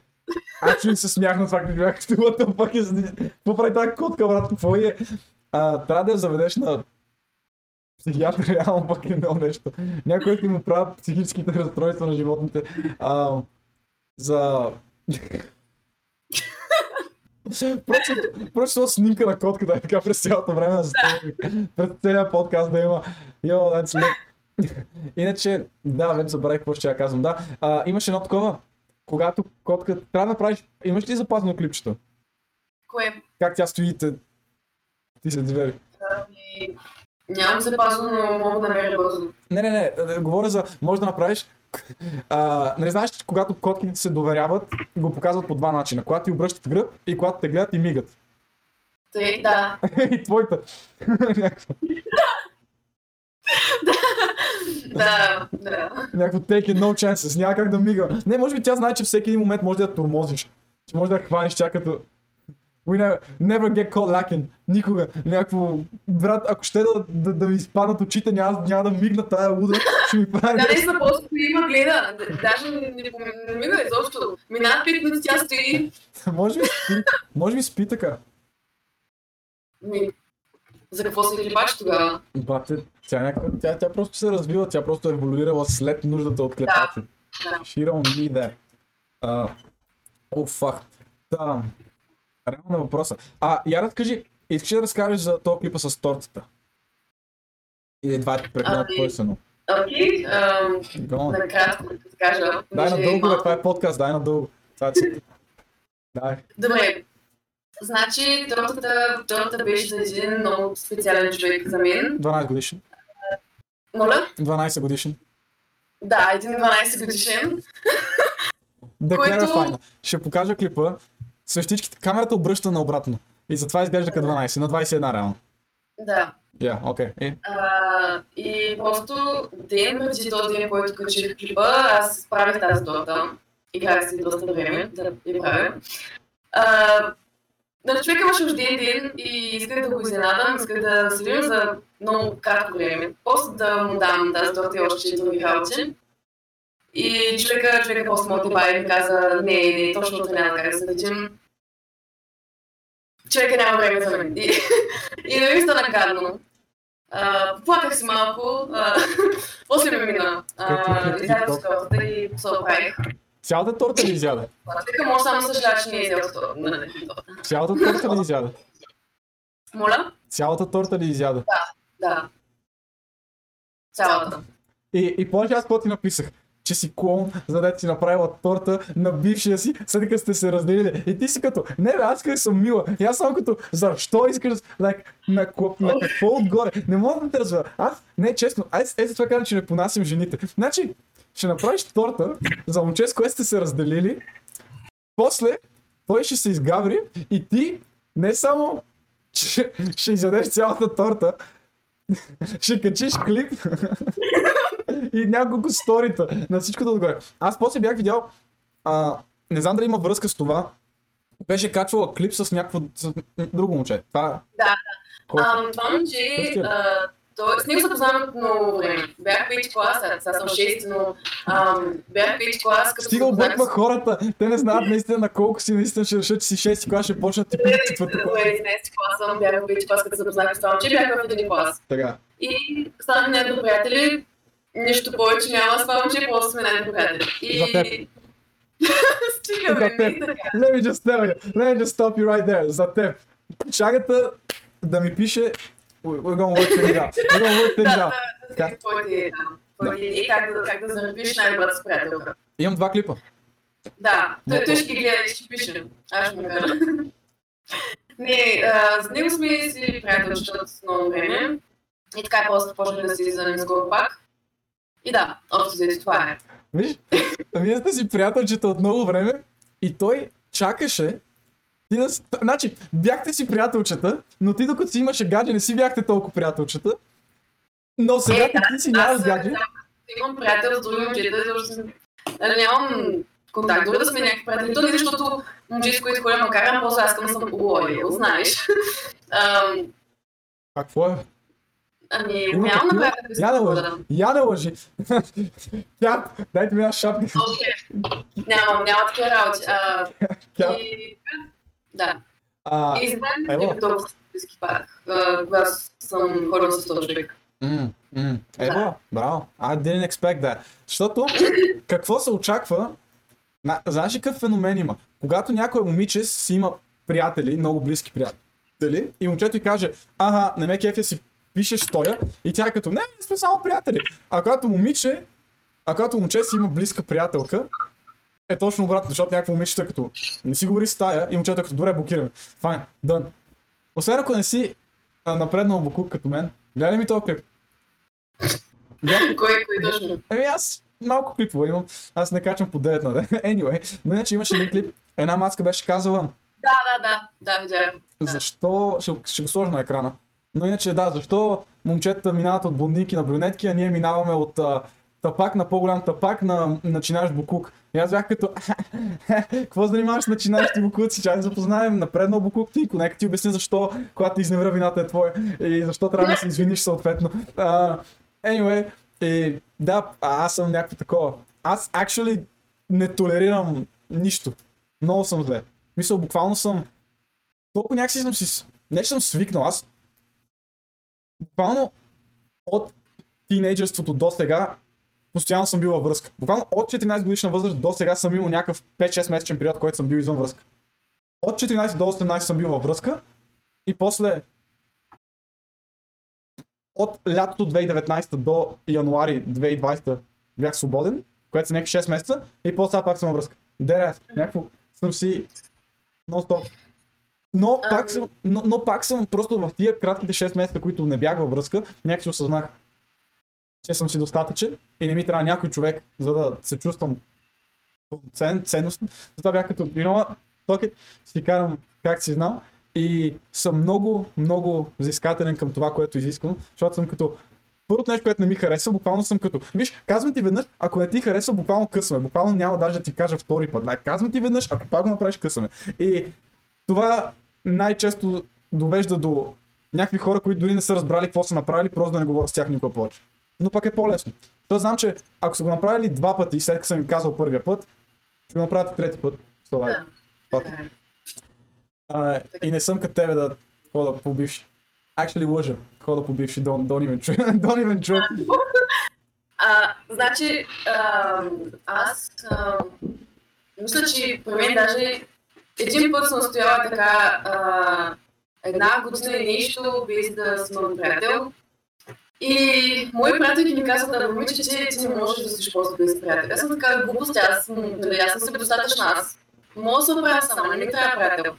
Speaker 2: човек се смях на това клипче, бях като what the fuck is? Какво прави тази котка, брат, какво е? А, трябва да я заведеш на психиатър, реално пък е много нещо. Някой, който му правят психическите разстройства на животните. А, за... Просто, снимка на котката е така през цялото време, за през целият подкаст да има. Йо, that's lit. Иначе, да, вече забравих какво ще я казвам. Да, а, имаше едно такова, когато котка, трябва да направиш, имаш ли запазено клипчето?
Speaker 3: Кое?
Speaker 2: Как тя стои те... Ти се двери.
Speaker 3: Ами, Нямам запазено, но мога да намеря бързо.
Speaker 2: Не, не, не, говоря за, може да направиш, а, не знаеш, че когато котките се доверяват, го показват по два начина. Когато ти обръщат гръб и когато те гледат и мигат.
Speaker 3: Тъй, да.
Speaker 2: и твоята.
Speaker 3: Да, да.
Speaker 2: Някакво take it, no chances, няма как да мига. Не, може би тя знае, че всеки един момент може да я тормозиш. Че може да я хванеш чак като... We never, never get caught lacking. Никога. Някакво... Брат, ако ще да, да, да ми изпаднат очите, няма, няма да мигна тая луда. Ще ми прави
Speaker 3: Да, наистина просто има гледа. Даже не, не, мига изобщо. Минават 5 минути, тя стои.
Speaker 2: Може би спи, може би спи така.
Speaker 3: Ми, за какво се клепаш тогава?
Speaker 2: Бате, тя, някаква, тя, тя просто се развива, тя просто е еволюирала след нуждата от клепачи.
Speaker 3: Да.
Speaker 2: She don't need that. Uh, oh fuck. Да. Реално на въпроса. А, Яра, кажи, искаш да разкажеш за този клипа с тортата? Или това е прекалено
Speaker 3: Ами,
Speaker 2: пърсено?
Speaker 3: Окей, накратко да ти кажа.
Speaker 2: Дай надълго,
Speaker 3: малко-
Speaker 2: това е подкаст, дай надълго. Това е. Дай.
Speaker 3: Добре. Значи, тортата, тортата беше за един много специален човек за мен.
Speaker 2: 12 годишен.
Speaker 3: Моля?
Speaker 2: 12 годишен.
Speaker 3: Да, един 12 годишен.
Speaker 2: Да
Speaker 3: Който-
Speaker 2: clarify. Ще покажа клипа. Същичките, камерата обръща наобратно. И затова изглежда като 12, на 21 реално.
Speaker 3: Да.
Speaker 2: Окей. Е,
Speaker 3: А, и просто ден преди този ден, който качих клипа, аз правих тази торта. Играх си доста време да я правя. А, на човека имаше рожден ден и исках да го изненадам, исках да се видим за много кратко време. Просто да му дам тази торта и още други работи. И човека, човека просто ме отеба и ми каза, не, не, точно това няма как да се видим. Човека няма време за мен. И, и не ми стана гадно. А, плаках си малко, а, после ми мина. А, Изядох тортата и се оправих.
Speaker 2: цялата торта ли изяде?
Speaker 3: Човека може само съжалява, че не е торта.
Speaker 2: Цялата торта ли изяде?
Speaker 3: Моля?
Speaker 2: Цялата торта ли изяде?
Speaker 3: Да. Цялата.
Speaker 2: И, и помниш аз какво ти написах? Че си клон, за да ти направила торта на бившия си, след като сте се разделили. И ти си като, не бе, аз къде съм мила. И аз съм като, защо искаш. Like, на, ко- на какво отгоре? Не мога да те разбера. Аз, не, честно, аз е за това казвам, че не понасям жените. Значи, ще направиш торта за момче, с което сте се разделили. После, той ще се изгаври и ти не само че ще изядеш цялата торта, ще качиш клип и няколко сторита на всичкото отгоре. Аз после бях видял, а, не знам дали има връзка с това, беше качвала клип с някакво с друго момче. Това
Speaker 3: Да,
Speaker 2: Кой?
Speaker 3: Ам, това момче,
Speaker 2: я.
Speaker 3: а, той, с него се познаваме от много време. Бях пети клас, а сега съм 6, но ам, бях пети клас, като
Speaker 2: Стига обърква
Speaker 3: с-
Speaker 2: хората. Те не знаят наистина на колко си наистина ще решат, че си 6 клас, ще почнат ти четвърти клас.
Speaker 3: Добре, 11 клас съм, бях пети клас, като се познах с това момче, бях в един клас.
Speaker 2: Така.
Speaker 3: И станахме най приятели, нищо повече няма с момче, просто сме най приятели. И...
Speaker 2: За теб.
Speaker 3: Стига,
Speaker 2: За
Speaker 3: бе, не
Speaker 2: теб.
Speaker 3: е така.
Speaker 2: Let me just tell you. Let me just stop you right there. За теб. Чагата да ми пише We're gonna work things out. We're gonna work things out.
Speaker 3: Да, да, твоите, да, идеи, как да, заребиш най-добрата си приятелка.
Speaker 2: Имам два клипа.
Speaker 3: Да, той, той ще ги гледа и ще пише. Аз ще му кажа. Не, а, с него сме си приятелчета от много време. И така просто почнах да си излизаме скоро пак. И да, общо взето това е.
Speaker 2: Виж, вие сте си приятелчета от много време и той чакаше ти да... Значи, бяхте си приятелчета, но ти докато си имаше гадже, не си бяхте толкова приятелчета. Но сега
Speaker 3: Е, да,
Speaker 2: ти си
Speaker 3: Аз
Speaker 2: нямаш
Speaker 3: съм-
Speaker 2: гадже.
Speaker 3: имам приятел с други момчета, защото съм- нали, нямам контакт, дори да сме някакви приятели. То не защото момче, с които ходя макарам, после аз да съм оголовил, знаеш.
Speaker 2: Какво е?
Speaker 3: Ами,
Speaker 2: Има такива?
Speaker 3: направя да
Speaker 2: Я не
Speaker 3: си
Speaker 2: лъжи.
Speaker 3: да.
Speaker 2: Я не лъжи. Тя, дайте ми една шапка.
Speaker 3: Окей. Нямам, няма такива работи. А,
Speaker 2: Тя,
Speaker 3: и, да.
Speaker 2: а,
Speaker 3: И знаем, че като близки пак, а, когато съм ходил с този човек.
Speaker 2: Ево, браво. I didn't expect that. Защото, какво се очаква? На, знаеш ли какъв феномен има? Когато някой момиче си има приятели, много близки приятели, и момчето й каже, ага, не ме кефя си пишеш стоя, и тя е като, не, не сме само приятели. А когато момиче, а когато момче си има близка приятелка, е точно обратно, защото някакво момичето е като, не си говори с тая, и момчето е като, добре, блокираме. Файн, дън. Освен ако не си а, напреднал буклук като мен, гледай ми този клип.
Speaker 3: Кой, кой точно?
Speaker 2: Еми аз малко клипове имам, аз не качвам по 9 на ден. Anyway, но иначе имаше един клип, една маска беше казала,
Speaker 3: Да, да, да, да. Да.
Speaker 2: защо, ще, ще го сложа на екрана, но иначе да, защо момчетата минават от блондинки на брюнетки, а ние минаваме от а, тапак на по-голям тапак на начинаш букук. И аз бях като, какво занимаваш с начинаещи букуци, чай да запознаем, напреднал букук ти, нека ти обясня защо, когато ти изневра вината е твоя и защо трябва да се извиниш съответно. Uh, anyway, и да, аз съм някакво такова. Аз actually не толерирам нищо. Много съм зле. Мисля, буквално съм толкова някакси съм си... Не, съм свикнал, аз буквално от тинейджерството до сега постоянно съм бил във връзка. Буквално от 14 годишна възраст до сега съм имал някакъв 5-6 месечен период, който съм бил извън връзка. От 14 до 18 съм бил във връзка и после от лятото 2019 до януари 2020 бях свободен, което са някакви 6 месеца и после пак съм във връзка. Дерес, някакво съм си нон-стоп. Но пак, съм, но, но пак съм просто в тия кратките 6 месеца, които не бях във връзка, някакси осъзнах, че съм си достатъчен и не ми трябва някой човек, за да се чувствам цен, ценност. Затова бях като, fuck it, си карам как си знам и съм много, много взискателен към това, което изисквам, защото съм като Първото нещо, което не ми харесва, буквално съм като, виж, казвам ти веднъж, ако не ти харесва, буквално късваме. Буквално няма даже да ти кажа втори път. Like, казвам ти веднъж, ако пак го направиш, късваме. И това най-често довежда до някакви хора, които дори не са разбрали какво са направили, просто да не говоря с тях никога повече. Но пък е по-лесно. То знам, че ако са го направили два пъти, след като съм им казал първия път, ще го направят трети път. Това е.
Speaker 3: Е.
Speaker 2: А, и не съм като тебе да хода по бивши. Actually лъжа. Хода по бивши, don't, don't even try. don't even try.
Speaker 3: А, значи, а, аз а, мисля, че при мен даже един път съм стояла така а, една година и нещо, без да съм приятел. И мои приятели ми казват, да, момиче, че ти не можеш да си просто без приятел. Аз съм така глупост, аз, съм- нали, аз съм си достатъчна аз. Мога да се оправя сама, не ми трябва приятел.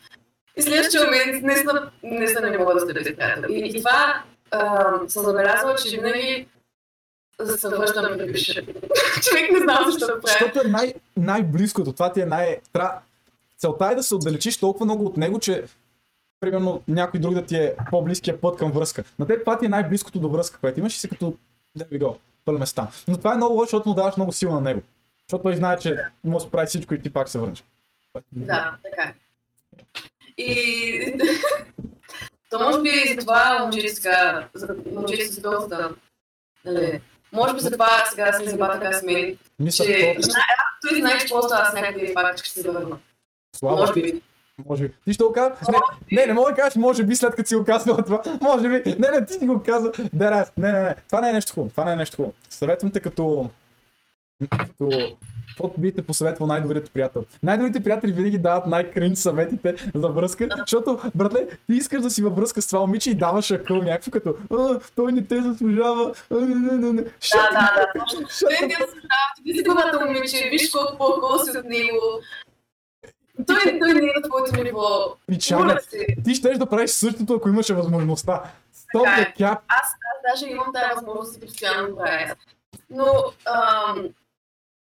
Speaker 3: И следващия момент наистина, наистина не мога да се без приятел. И, и това а, съм забелязала, че винаги се връщам при пише. Човек не знам защо да прави.
Speaker 2: Защото е най- най-близкото. Това ти е най... Тра... Целта е да се отдалечиш толкова много от него, че примерно някой друг да ти е по-близкия път към връзка. На теб това ти е най-близкото до връзка, което имаш и си като there we go, пълен места. Но това е много лошо, защото му даваш много сила на него. Защото той знае, че може да прави всичко и ти пак се върнеш.
Speaker 3: Да, така. И... То може би и за това момчето сега, за си доста, нали, може би за това сега се заба така с мен,
Speaker 2: Мисля,
Speaker 3: че
Speaker 2: че...
Speaker 3: той знае, че просто аз някакви пак ще се върна.
Speaker 2: Слава,
Speaker 3: Може би.
Speaker 2: Може би. Ти ще го кажа? Не, не, не мога да кажеш, може би след като си го казал това. Може би. Не, не, ти си го каза. Да, да, не, не, не. Това не е нещо хубаво. Това не е нещо хубаво. Съветвам те като... като... Каквото би те посъветвал най-добрият приятел. Най-добрите приятели винаги дават най-кринч съветите за връзка, защото, братле, ти искаш да си във връзка с това момиче и даваш акъл някакво като а, той не те заслужава. А, не, не, не, не.
Speaker 3: Да, да, да. Той ти осъзнава, ти си момиче, виж колко по-хубаво си от него. Той, той не е на твоето ниво. Се.
Speaker 2: Ти щеш да правиш същото, ако имаше възможността. Стоп
Speaker 3: е.
Speaker 2: the cap.
Speaker 3: Аз, аз даже имам тази възможност и постоянно правя. Но, ам,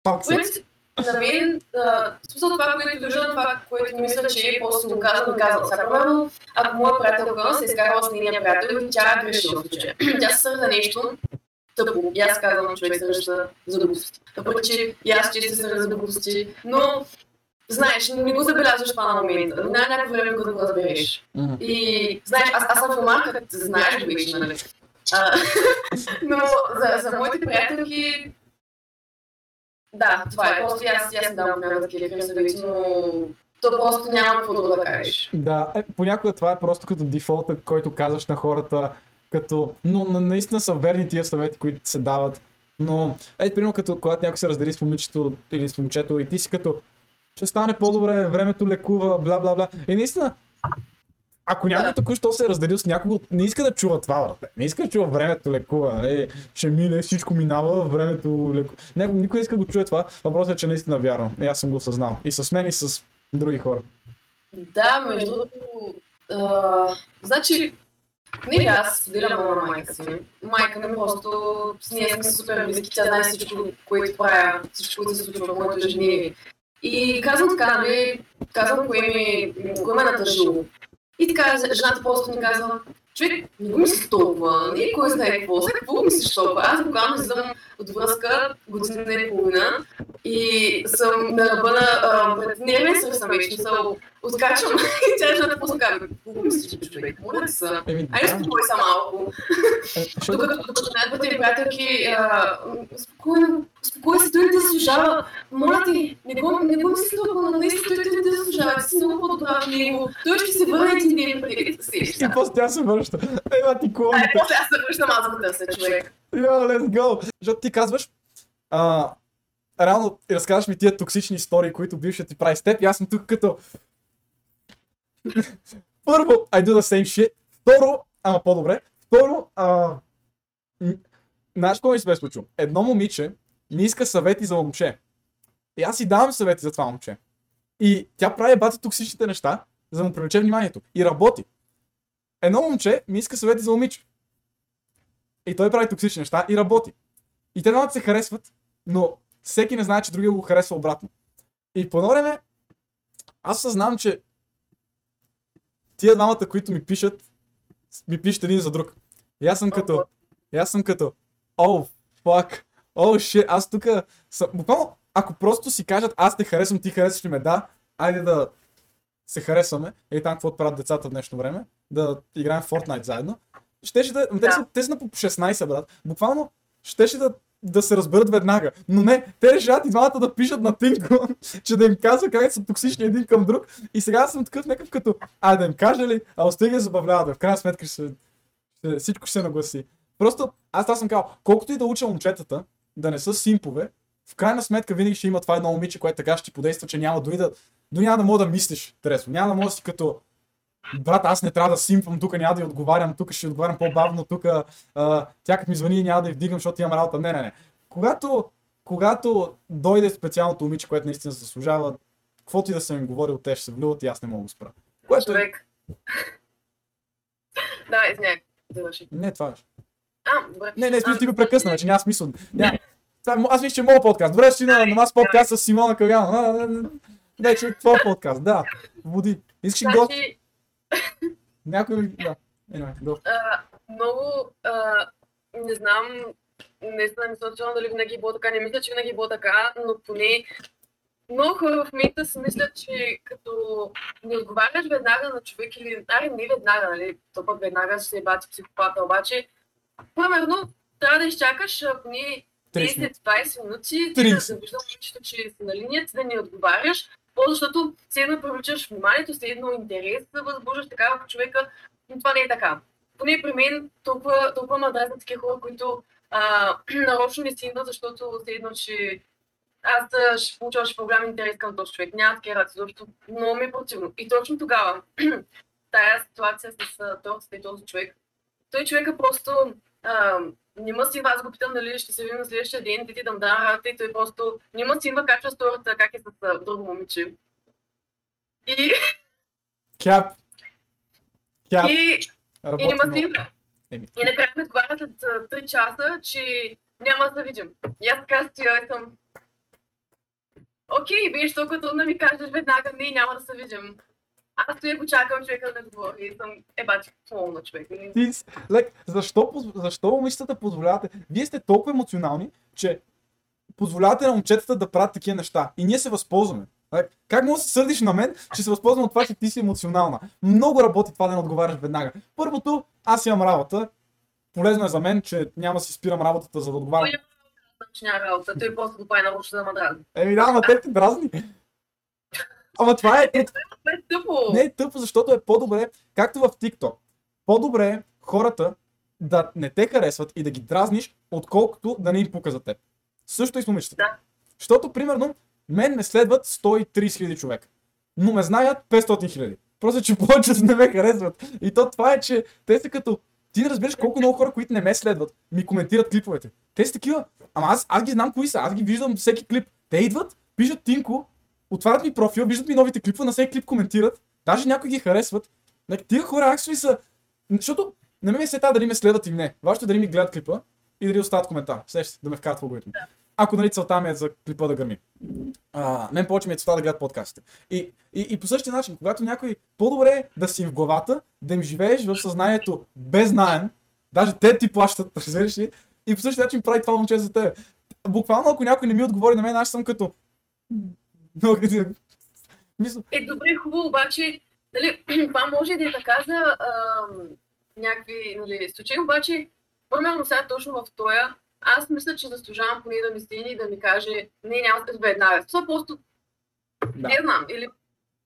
Speaker 2: Пак се.
Speaker 3: за мен, а, в смисъл това, което държа, това, което мисля, че е просто го казвам, казвам. Сега, примерно, ако моя приятелка се е изкарала с нейния приятел тя греши в случая. Тя се сърда нещо, тъпо. И аз казвам, човек се ръща за глупости. Въпреки, че и аз често се ръща за глупости, но знаеш, не го забелязваш това на момента. Няма някакво време, когато го разбереш.
Speaker 2: Мгм.
Speaker 3: И знаеш, аз, аз съм фомарка, като знаеш го вече, нали? А, но за, за моите приятелки, да, това е. Просто и аз, аз давам някакви такива референси, но то просто няма какво да кажеш.
Speaker 2: Да, е, понякога това е просто като дефолта, който казваш на хората, като, но на- наистина са верни тия съвети, които се дават. Но, ей, примерно, като когато някой се раздели с момичето или с момчето и ти си като, ще стане по-добре, времето лекува, бла бла бла. И наистина, ако някой току-що се е разделил с някого, не иска да чува това, брате. Не иска да чува времето лекува. Нали? Ще мине, всичко минава, времето лекува. Никой не иска да го чуе това. Въпросът е, че наистина вярвам. И аз съм го осъзнал. И с мен, и с други хора.
Speaker 3: Да, между другото, значи, не аз споделям много на майка си. Майка ми просто, с ние сме супер близки, тя знае всичко, което правя, всичко, което се случва в моето ежедневие. И казвам така, нали, казвам кое ми, кое ме е натъжило. И така, жената просто ми казва, човек, не го мислиш толкова, е кой знае какво, сега какво мислиш толкова? Аз буквално излизам от връзка година и половина и съм на ръба на а, пред нервен сръв съм вече, откачвам и тя просто казва, какво мислиш, човек, моля ти са.
Speaker 2: Еми,
Speaker 3: Айде
Speaker 2: да.
Speaker 3: спокой са малко.
Speaker 2: Е,
Speaker 3: Докато, най-двете приятелки, а, спокойно, спокойно си, той не те заслужава. Моля ти, не го, не го мисли толкова, наистина той не те заслужава. Ти си много по-добра от него. Той ще се върне един ден преди да се
Speaker 2: И после тя се връща. Ема ти
Speaker 3: Ай,
Speaker 2: клоните.
Speaker 3: после аз се връщам аз да търся човек.
Speaker 2: Йо, let's go! Защото ти казваш, а, реално разказваш ми тия токсични истории, които бившият ти прави с теб и аз съм тук като... Първо, I do the same shit. Второ, ама по-добре. Второ, а... Знаеш какво ми се бе случило? Едно момиче ми иска съвети за момче. И аз си давам съвети за това момче. И тя прави бата токсичните неща, за да му привлече вниманието. И работи. Едно момче ми иска съвети за момиче. И той прави токсични неща и работи. И те двамата се харесват, но всеки не знае, че другия го харесва обратно. И по едно време аз съзнавам, че тия двамата, които ми пишат, ми пишат един за друг. И аз съм като, и аз съм като, о, фак, о, шит, аз тук съм, буквално, ако просто си кажат, аз те харесвам, ти харесваш ли ме, да, айде да се харесваме, и там какво правят децата в днешно време, да играем в Fortnite заедно, щеше да, те,
Speaker 3: Да.
Speaker 2: са, те са на по 16, брат, буквално щеше да, да се разберат веднага. Но не, те решават и двамата да пишат на Тинко, че да им казва как са токсични един към друг. И сега съм такъв някакъв като, а да им кажа ли, а остига да забавляват, в крайна сметка ще, ще, всичко ще се нагласи. Просто аз това съм казал, колкото и да уча момчетата да не са симпове, в крайна сметка винаги ще има това едно момиче, което така ще ти подейства, че няма дори да, дори няма да мога да мислиш, Тересо. Няма да мога да си като, брат, аз не трябва да симпвам, тук няма да й отговарям, тук ще отговарям по-бавно, тук тя като ми звъни няма да й вдигам, защото имам работа. Не, не, не. Когато, когато дойде специалното момиче, което наистина заслужава, каквото и да съм им говорил, те ще се влюват и аз не мога да спра. Което е...
Speaker 3: Човек. Да, извиняй. Завърши.
Speaker 2: Не, това е.
Speaker 3: А, добре.
Speaker 2: Не, не, смисъл ти го прекъсна, че няма смисъл. Няма. Това, е аз мисля, че е моят подкаст. Добре, ще на, на нас подкаст с Симона Кагана. Не, че е твой подкаст, да. Води. Искаш ли гост? Някой... Да. Anyway,
Speaker 3: а, много, а, не знам, наистина не съм сигурна дали винаги е било така, не мисля, че винаги е било така, но поне много хора в момента си мислят, че като не отговаряш веднага на човек или, аре не веднага, нали, то пък веднага ще се бати психопата, обаче, примерно, трябва да изчакаш поне
Speaker 2: 30 минути.
Speaker 3: 10-20 минути,
Speaker 2: 30.
Speaker 3: ти да се вижда момичето, че си на линия, ти да не отговаряш, по защото все едно привличаш вниманието, все едно интерес да възбуждаш така в човека, но това не е така. Поне при мен толкова, толкова ме дразнят такива хора, които а, нарочно не си идват, защото все едно, че аз ще получавам ще по-голям интерес към този човек. Няма такива раци, защото много ми е противно. И точно тогава, тая ситуация с тортата и този човек, той човека просто а, не ма симва, аз го питам дали ще се видим на следващия ден, ти ти дам да работа и той просто не ма симва как е стората, как е с друго момиче. И,
Speaker 2: Кяп. Кяп.
Speaker 3: и, и
Speaker 2: Работи
Speaker 3: не ма
Speaker 2: много.
Speaker 3: симва.
Speaker 2: Еми.
Speaker 3: И накрая ми отговаря след а, 3 часа, че няма да се видим. И аз така стоя и съм... Окей, беше толкова трудно да ми кажеш веднага, не, няма да се видим. Аз стоя го чакам човека да говори и съм е бачи пълно на човек. Нали?
Speaker 2: Ти, like, защо, защо момичетата позволявате? Вие сте толкова емоционални, че позволявате на момчетата да правят такива неща. И ние се възползваме. Like, как може да се сърдиш на мен, че се възползвам от това, че ти си емоционална? Много работи това да не отговаряш веднага. Първото, аз имам работа. Полезно е за мен, че няма да си спирам работата, за да отговарям.
Speaker 3: Той няма работа. Той просто го прави нарочно да ме дразни.
Speaker 2: Еми да, ама те те дразни. Ама това е,
Speaker 3: Това е тъпо.
Speaker 2: не е тъпо, защото е по-добре, както в TikTok. По-добре е хората да не те харесват и да ги дразниш, отколкото да не им пука за теб. Също и с момичетата.
Speaker 3: Да.
Speaker 2: Защото, примерно, мен ме следват 130 хиляди човека, но ме знаят 500 хиляди. Просто, че повечето не ме харесват. И то това е, че те са като... Ти не разбираш колко много хора, които не ме следват, ми коментират клиповете. Те са такива. Ама аз, аз ги знам кои са, аз ги виждам всеки клип. Те идват, пишат Тинко, отварят ми профил, виждат ми новите клипове, на всеки клип коментират. Даже някои ги харесват. Like, тия хора аксови са... Защото не ме се тази дали ме следват или не. Важното е дали ми гледат клипа и дали остават коментар. Сеща се, да ме вкарат в алгоритма. Ако нали целта ми е за клипа да гърми. А, мен повече ми е целта да гледат подкастите. И, и, и по същия начин, когато някой по-добре е да си в главата, да им живееш в съзнанието без найем, даже те ти плащат, разбираш ли? И по същия начин прави това момче за теб. Буквално, ако някой не ми отговори на мен, аз съм като... Много Мисля,
Speaker 3: Е, добре, хубаво, обаче, нали, това може да е така за ам, някакви нали, случаи, обаче, примерно сега точно в тоя, аз мисля, че заслужавам поне да ми стигне и да ми каже, не, няма да бе една Това просто,
Speaker 2: Да.
Speaker 3: не знам, или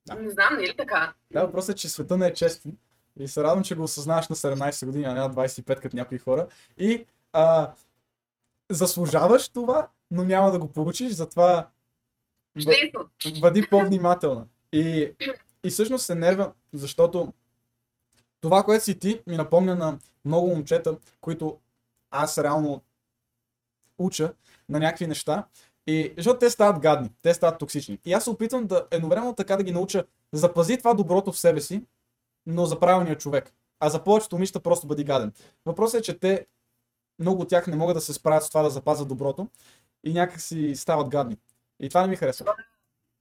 Speaker 2: Да.
Speaker 3: не знам, не е ли така?
Speaker 2: Да, въпросът е, че света не е честен. И се радвам, че го осъзнаваш на 17 години, а не на 25 като някои хора. И а, заслужаваш това, но няма да го получиш, затова. Бъди по-внимателна. И, и всъщност се нервя, защото това, което си ти, ми напомня на много момчета, които аз реално уча на някакви неща. И защото те стават гадни, те стават токсични. И аз се опитвам да едновременно така да ги науча, запази това доброто в себе си, но за правилния човек. А за повечето момичета просто бъди гаден. Въпросът е, че те, много от тях не могат да се справят с това да запазят доброто и някак си стават гадни. И това не ми харесва.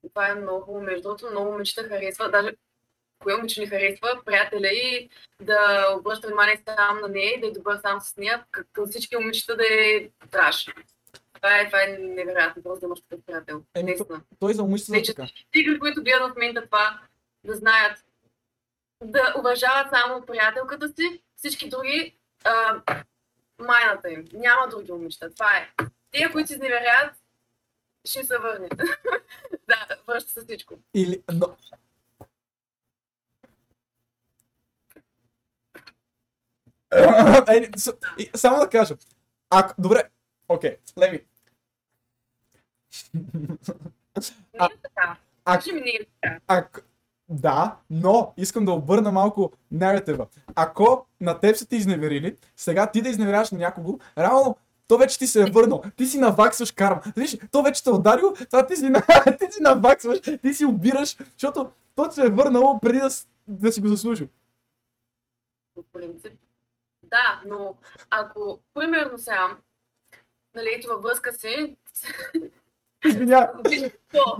Speaker 3: Това е много. Между другото, много момичета харесва, даже кое момиче не харесва, приятеля и да обръща внимание само на нея и да е добър сам с нея, к- към всички момичета да е траш. Това е, това е невероятно, просто да имаш такъв приятел.
Speaker 2: Еми,
Speaker 3: Наистина.
Speaker 2: Той за момичета е така.
Speaker 3: Тигри, които гледат в момента това, да знаят, да уважават само приятелката си, всички други, а, майната им. Няма други момичета. Това е. Тия, които се изневеряват, ще се върне. да, връща се всичко.
Speaker 2: Или, но... Е, и- само да кажа. Ако, добре, окей, леми.
Speaker 3: Не е.
Speaker 2: А-
Speaker 3: не е.
Speaker 2: Ако, да, но искам да обърна малко наратива. Ако на теб са ти изневерили, сега ти да изневеряваш на някого, реално то вече ти се е върнал. Ти си наваксваш карма. Виж, то вече те е ударил, това ти си, ти си наваксваш, ти си обираш, защото то се е върнало преди да, да си го заслужил.
Speaker 3: Да, но ако, примерно сега, нали, ето във връзка си,
Speaker 2: Извиня,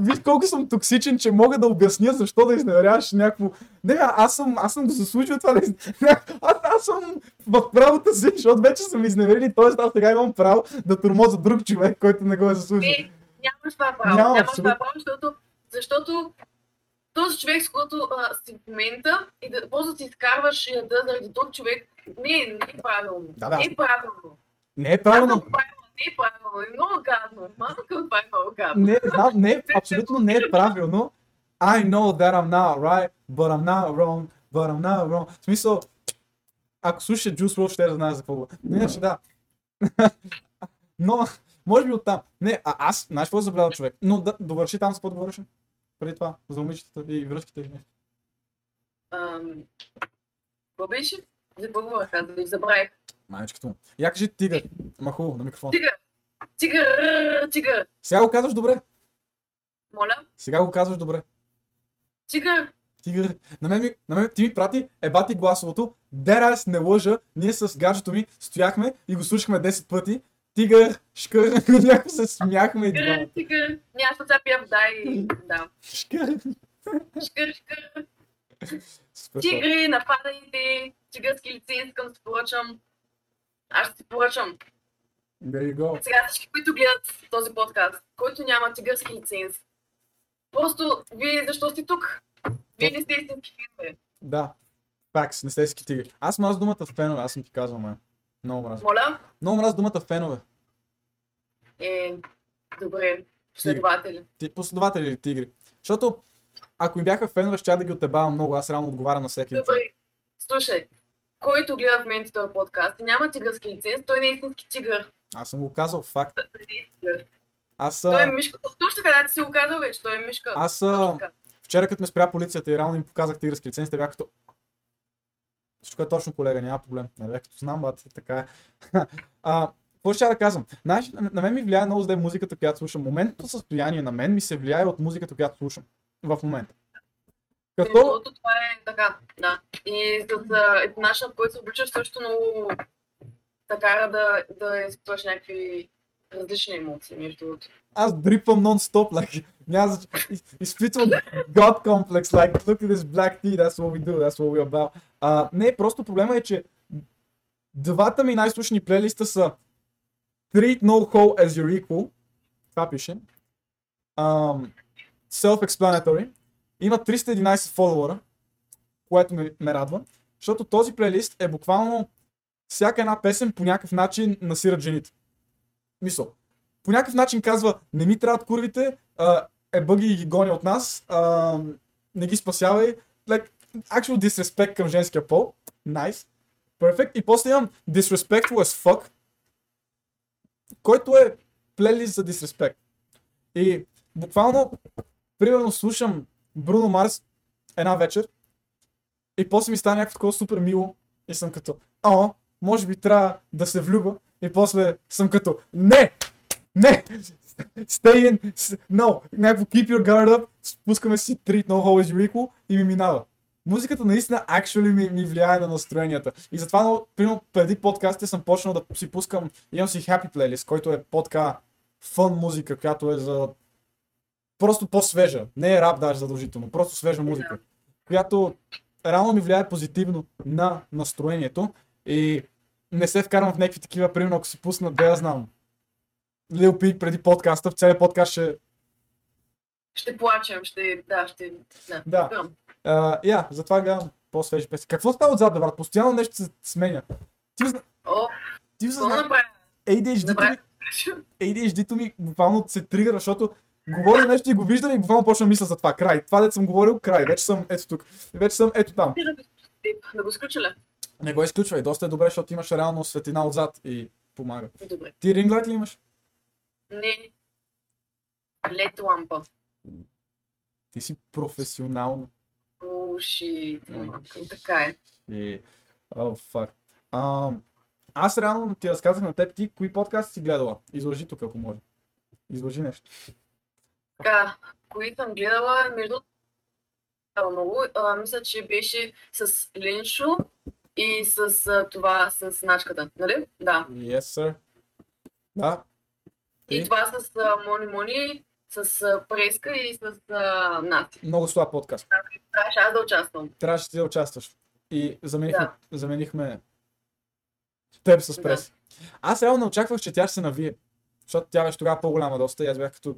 Speaker 3: виж
Speaker 2: колко съм токсичен, че мога да обясня защо да изневеряваш някакво. Не, аз съм, аз съм го заслужил това да из... аз, аз съм в правото си, защото вече съм изневерили, т.е. аз сега имам право да тормоза друг човек, който не го е заслужил.
Speaker 3: не, нямаш това право.
Speaker 2: Няма,
Speaker 3: нямаш това право, защото, защото този човек, с който а, си в момента, и да просто да си изкарваш яда заради друг човек, не, не е правилно.
Speaker 2: Да, да.
Speaker 3: Не е правилно.
Speaker 2: Не е правилно.
Speaker 3: Казвам правилно, не е правилно. Е много гадно. Малко това е много гадно.
Speaker 2: Не, знам, не, абсолютно не е правилно. I know that I'm not right, but I'm not wrong, but I'm not wrong. В смисъл, ако слушаш Juice WRLD, ще да знаеш за какво. Но Иначе да. Но, може би оттам. Не, а аз, знаеш какво забравял човек? Но да, довърши там с какво да говориш. Преди това, за момичетата и връзките. и нещо.
Speaker 3: Какво беше? Да забравих.
Speaker 2: Майчката му. Я кажи тигър. Ама хубаво, на микрофон.
Speaker 3: Тигър! Тигър! Тигър!
Speaker 2: Сега го казваш добре.
Speaker 3: Моля?
Speaker 2: Сега го казваш добре.
Speaker 3: Тигър!
Speaker 2: Тигър. На мен, ми, на мен ти ми прати ебати гласовото. Дерас не лъжа. Ние с гаджето ми стояхме и го слушахме 10 пъти. Тигър, шкър, някакво се смяхме
Speaker 3: Тигър! Тигър! Няма сега пия вода и... Да.
Speaker 2: Шкър.
Speaker 3: Шкър, шкър. Тигри, нападайте, тигърски лице, искам да си поръчам. Аз ще си поръчам.
Speaker 2: There you go.
Speaker 3: Сега всички, които гледат този подкаст, който няма тигърски лиценз, просто вие защо сте тук? Вие не сте истински фенове.
Speaker 2: Да. Пакс, не сте ски тигри. Аз мразя думата фенове, аз съм ти казвал, ме. Много мразя.
Speaker 3: Моля?
Speaker 2: Много мразя думата фенове.
Speaker 3: Е, добре, следователи.
Speaker 2: Ти последователи или тигри. Защото ако им бяха фенове, ще да ги отебавам много. Аз реално отговарям на всеки.
Speaker 3: Добре, слушай, който гледа в момента този подкаст и няма тигърски лиценз, той не е истински тигър.
Speaker 2: Аз съм го казал, факт.
Speaker 3: Не е.
Speaker 2: Аз,
Speaker 3: Той е мишка. Точно така, ти си го казал вече, той е мишка.
Speaker 2: аз вчера като ме спря полицията и реално им показах тигърски лиценз, те бяха като... Всичко е точно, колега, няма проблем. Нали, бях като знам, бат, така е. а, какво ще да казвам? Знаеш, на, на мен ми влияе много зле музиката, която слушам. Моментното състояние на мен ми се влияе от музиката, която слушам. В момента. Като...
Speaker 3: другото, това е така, да. И с а, е начинът, по който се обличаш, също много те кара да, да изпитваш някакви различни емоции, между другото.
Speaker 2: аз дрипвам нон-стоп, like, няма за... из- изпитвам God complex, like, look at this black tea, that's what we do, that's what we're about. А, не, просто проблема е, че двата ми най-слушани плейлиста са Treat No Hole as Your Equal, това пише, um, Self-Explanatory, има 311 фолуара, което ме, ме радва, защото този плейлист е буквално всяка една песен по някакъв начин насират жените. Мисъл, по някакъв начин казва, не ми трябват курвите, а, е бъги ги гони от нас, а, не ги спасявай. Like, actual disrespect към женския пол. Nice. Perfect. И после имам disrespectful as fuck, който е плейлист за disrespect. И буквално, примерно слушам Бруно Марс една вечер и после ми става някакво такова супер мило и съм като, о, може би трябва да се влюба и после съм като, не, не! Stay in, no, някакво keep your guard up, спускаме си treat no hole is и ми минава. Музиката наистина actually ми, ми влияе на настроенията. И затова, много, примерно, преди подкастите съм почнал да си пускам, имам си happy playlist, който е по-така фън музика, която е за просто по-свежа. Не е рап даже задължително, просто свежа музика. Която реално ми влияе позитивно на настроението и не се вкарвам в някакви такива, примерно ако си пусна, да я знам, Лил Пик преди подкаста, в целият подкаст ще...
Speaker 3: Ще плачем, ще... Да, ще... Да,
Speaker 2: Да.
Speaker 3: разбирам.
Speaker 2: А, я, затова гледам по-свежи песни. Какво става отзад, брат? Постоянно нещо се сменя. Ти, зна-
Speaker 3: О,
Speaker 2: ти зна... ADHD-то ми. ADHD-то ми буквално се тригъра, защото говоря нещо и го виждам и буквално почвам мисля за това. Край. Това, дето съм говорил, край. Вече съм ето тук. Вече съм ето там.
Speaker 3: Да го изключа ли?
Speaker 2: Не го изключвай. Доста е добре, защото имаш реално светлина отзад и помага.
Speaker 3: Добре.
Speaker 2: Ти ринглайт ли имаш?
Speaker 3: Не. Лед лампа.
Speaker 2: Ти си професионално.
Speaker 3: Уши. Така е.
Speaker 2: И... О, фак. А, аз реално ти разказах на теб ти кои подкасти си гледала. Изложи тук, ако може. Изложи нещо.
Speaker 3: Така, кои съм гледала, между много, а, мисля, че беше с Линшо и с а, това, с начката, нали? Да.
Speaker 2: Yes, sir. Да.
Speaker 3: И,
Speaker 2: И?
Speaker 3: това с а, Мони Мони, с а, Преска и с а, Нати.
Speaker 2: Много слаб подкаст.
Speaker 3: Трябваше аз да участвам.
Speaker 2: Трябваше ти да участваш. И заменихме,
Speaker 3: Да.
Speaker 2: заменихме теб с
Speaker 3: Да.
Speaker 2: прес. Аз реално очаквах, че тя ще се навие. Защото тя беше тогава по-голяма доста и аз бях като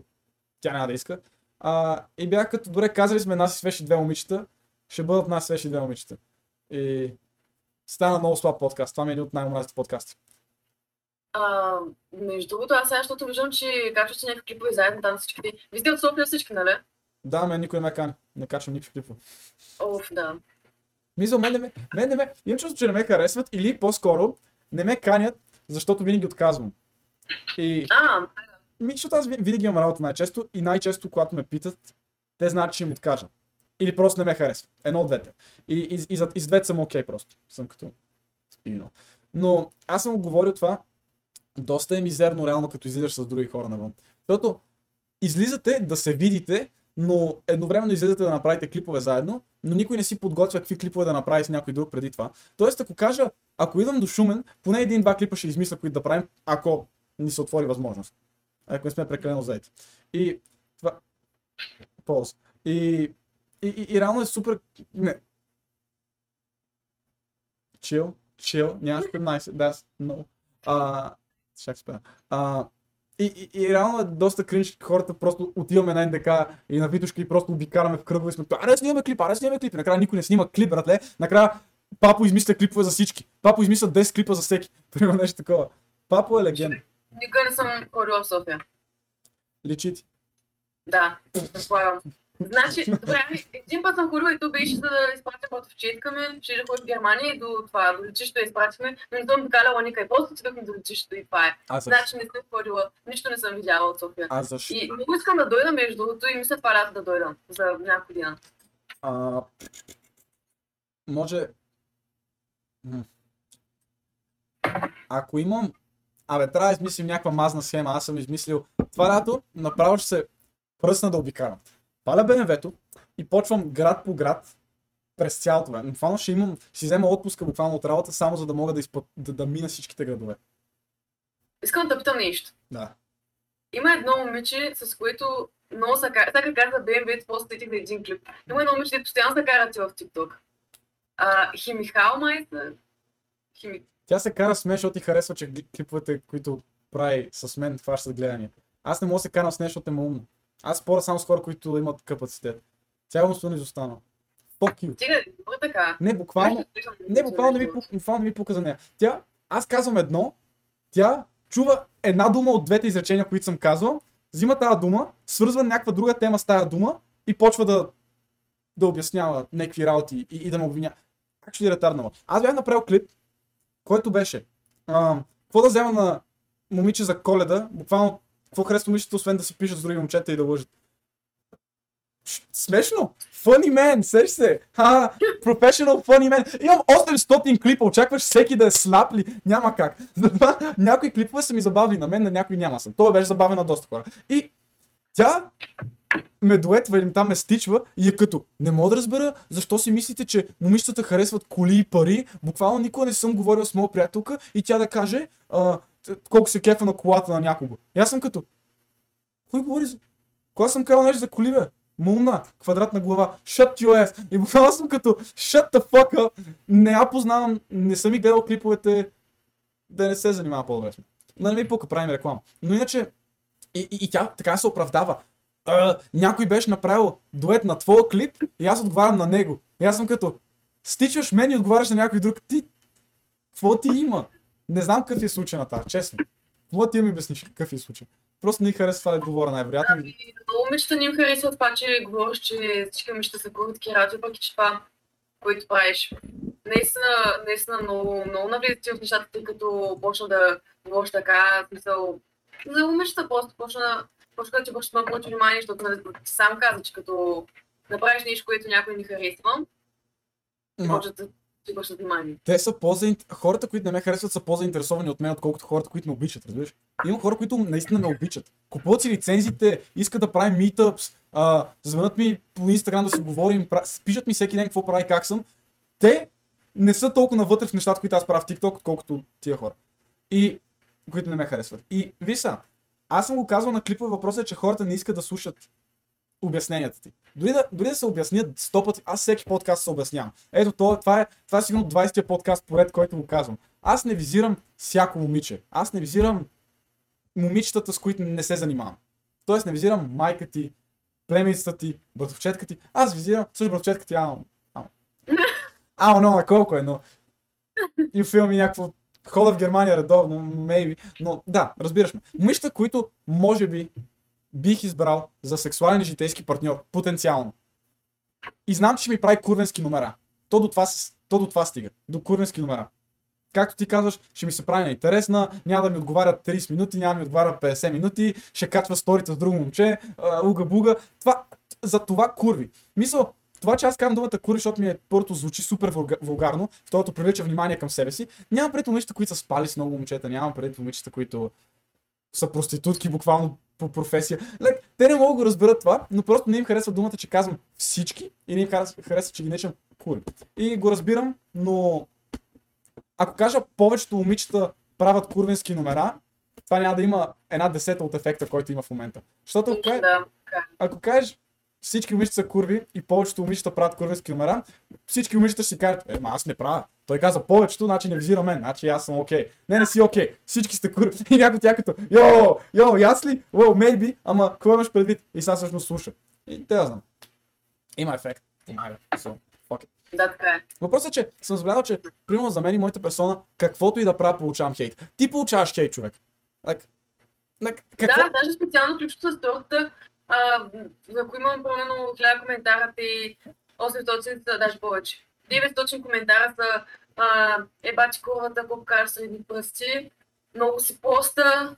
Speaker 2: тя няма да иска. А, и бях като, добре, казали сме нас и свеши две момичета, ще бъдат нас свеши две момичета. И стана много слаб подкаст. Това ми е един от най-омразите подкасти.
Speaker 3: А, между другото, аз сега, защото виждам, че качвате някакви клипове заедно там всичките. Вие сте от София всички, нали?
Speaker 2: Да, мен никой не ме кани. Не качвам никакви клипове.
Speaker 3: Оф, да.
Speaker 2: Мисля, мен не ме, мен не ме, имам чувство, че не ме харесват или по-скоро не ме канят, защото винаги отказвам. И
Speaker 3: А,
Speaker 2: Ми, защото аз ви- винаги имам работа най-често и най-често, когато ме питат, те знаят, че им откажа. Или просто не ме харесва. Едно от двете. И, и, и, и с двете съм окей просто. Съм като... You. Но аз съм го говорил това, доста е мизерно реално, като излизаш с други хора навън. Защото излизате да се видите, но едновременно излизате да направите клипове заедно, но никой не си подготвя какви клипове да направи с някой друг преди това. Тоест, ако кажа, ако идвам до Шумен, поне един-два клипа ще измисля, които да правим, ако ни се отвори възможност. Ако не сме прекалено заети. И това... Полз. И, и, и, и реално е супер... Не, chill, chill, нямаш 15, that's no. А, чак спя. А, и, и, и, реално е доста кринч, хората просто отиваме на НДК и на Витушка и просто обикараме в кръгове и сме, аре да снимаме клип, аре да снимаме клип. И накрая никой не снима клип, братле. Накрая Папо измисля клипове за всички. Папо измисля 10 клипа за всеки. Примерно нещо такова. Папо е легенда.
Speaker 3: Никога не съм ходила в София.
Speaker 2: Личи ти.
Speaker 3: Да, предполагам. Значи, добре, един път съм ходила и то беше за да изпратя фотовчетка ми, ще да ходя в Германия и до това, до летището изпратихме, но не съм обикаляла ника и после отидохме до летището и това е.
Speaker 2: Аз,
Speaker 3: Значи не съм ходила, нищо не съм видяла от София.
Speaker 2: аз защо?
Speaker 3: И много искам да дойда между другото и мисля това лято да дойда за няколко дена.
Speaker 2: А, може... Ако имам... Абе, трябва да измислим някаква мазна схема. Аз съм измислил това лято, направо ще се пръсна да обикарам. Паля БМВ-то и почвам град по град през цялото време. Буквално ще имам, ще взема отпуска буквално от работа, само за да мога да, изпът, да, да мина всичките градове.
Speaker 3: Искам да питам нещо.
Speaker 2: Да.
Speaker 3: Има едно момиче, с което много се кара. Сега каза BMW, после сетих на един клип. Има едно момиче, постоянно се карате в TikTok. А, Химихал май са? Хими...
Speaker 2: Тя се кара с мен, защото ти харесва, че клиповете, които прави с мен, хващат гледания. Аз не мога да се карам с нея, защото е умно. Аз споря само с хора, които имат капацитет. Тя е умствено изостанала. Fuck you.
Speaker 3: Стига, добре така.
Speaker 2: Не, буквално, не, буквално не ми, буквално не ми пука за нея. Тя, аз казвам едно, тя чува една дума от двете изречения, които съм казвал, взима тази дума, свързва някаква друга тема с тази дума и почва да, да обяснява някакви работи и, и да ме обвиня. Как ще е ретарднала? Аз бях направил клип, който беше какво да взема на момиче за коледа, буквално какво харесва момичето, освен да си пишат с други момчета и да лъжат. Смешно! Funny man, сеш се! Ха, professional funny man. Имам 800 клипа, очакваш всеки да е слаб ли? Няма как. Затова някои клипове са ми забавни, на мен на някои няма съм. Това беше забавен на доста хора. И тя ме дуетва там ме стичва и е като, не мога да разбера защо си мислите, че момичетата харесват коли и пари. Буквално никога не съм говорил с моя приятелка и тя да каже а, колко се кефа на колата на някого. И аз съм като, кой говори за... Кога съм казал нещо за коли, бе? Мумна, квадратна глава, shut your ass. И буквално съм като, shut the fuck up. Не я познавам, не съм и гледал клиповете, да не се занимава по-добре. Но не ми пука, правим реклама. Но иначе, и, и, и тя така се оправдава. А, някой беше направил дует на твоя клип и аз отговарям на него. И аз съм като, стичаш мен и отговаряш на някой друг. Ти, какво ти има? Не знам какъв е случай на тази, честно. Какво ти ми обясниш какъв е случай? Просто не харесва това да говоря най-вероятно.
Speaker 3: Ами, много момичета не им харесва това, че говориш, че всички момичета са коротки радио, пък и че това, което правиш. Наистина, наистина много, много навлизате в нещата, тъй като почна да говориш така, смисъл, за момичета просто почна, ти обръща много повече внимание, защото нали, ти сам каза, че като направиш нещо, което някой не харесва,
Speaker 2: Ма,
Speaker 3: почва да ти обръщат внимание.
Speaker 2: те са по хората, които не ме харесват, са по-заинтересовани от мен, отколкото хората, които ме обичат, разбираш? Има хора, които наистина ме обичат. Купуват си лицензите, искат да правим а, звънат ми по Инстаграм да си говорим, пишат ми всеки ден какво прави, как съм. Те не са толкова навътре в нещата, които аз правя в TikTok, колкото тия хора. И които не ме харесват. И виж са, аз съм го казвал на клипа, въпросът е, че хората не искат да слушат обясненията ти. Дори да, дори да се обяснят сто пъти, аз всеки подкаст се обяснявам. Ето, това, това, е, това е сигурно 20-тия подкаст поред, който го казвам. Аз не визирам всяко момиче. Аз не визирам момичетата, с които не се занимавам. Тоест не визирам майка ти, племеницата ти, братовчетка ти. Аз визирам, също братовчетка ти, ама... Ама, ама но, колко е, но... И филм и някакво... Хода в Германия редовно, maybe. Но да, разбираш ме. Момичета, които може би бих избрал за сексуален житейски партньор, потенциално. И знам, че ще ми прави курвенски номера. То до това, то до това стига. До курвенски номера. Както ти казваш, ще ми се прави неинтересна, няма да ми отговаря 30 минути, няма да ми отговаря 50 минути, ще качва сторите с друго момче, уга-буга. Това, за това курви. Мисъл, това, че аз казвам думата курви, защото ми е първото звучи супер вулга- вулгарно, второто привлича внимание към себе си. Нямам пред момичета, които са спали с много момчета, нямам пред момичета, които са проститутки буквално по професия. Лек, те не могат да го разберат това, но просто не им харесва думата, че казвам всички и не им харесва, че ги наричам кури. И го разбирам, но ако кажа повечето момичета правят курвенски номера, това няма да има една десета от ефекта, който има в момента. Защото ако,
Speaker 3: Да.
Speaker 2: ако кажеш всички момичета са курви и повечето момичета правят курвенски номера, всички момичета ще си кажат, е, ма аз не правя. Той каза повечето, значи не визира мен, значи аз съм окей. Не, не си окей. Всички сте курви. И някой тях като, йо, йо, аз ли? Well, maybe, ама какво имаш предвид? И сега всъщност слуша. И те да знам. Има ефект. Има ефект. So, fuck it.
Speaker 3: Да, така е.
Speaker 2: Въпросът е, че съм забелязал, че примерно за мен и моята персона, каквото и да правя, получавам хейт. Ти получаваш хейт, човек. Like, like, какво?
Speaker 3: Да, даже специално ключото с тортата, а, ако имам примерно 1000 коментара и 800 са даже повече. 900 коментара са а, е бачи курвата, колко кажеш среди пръсти, много си проста.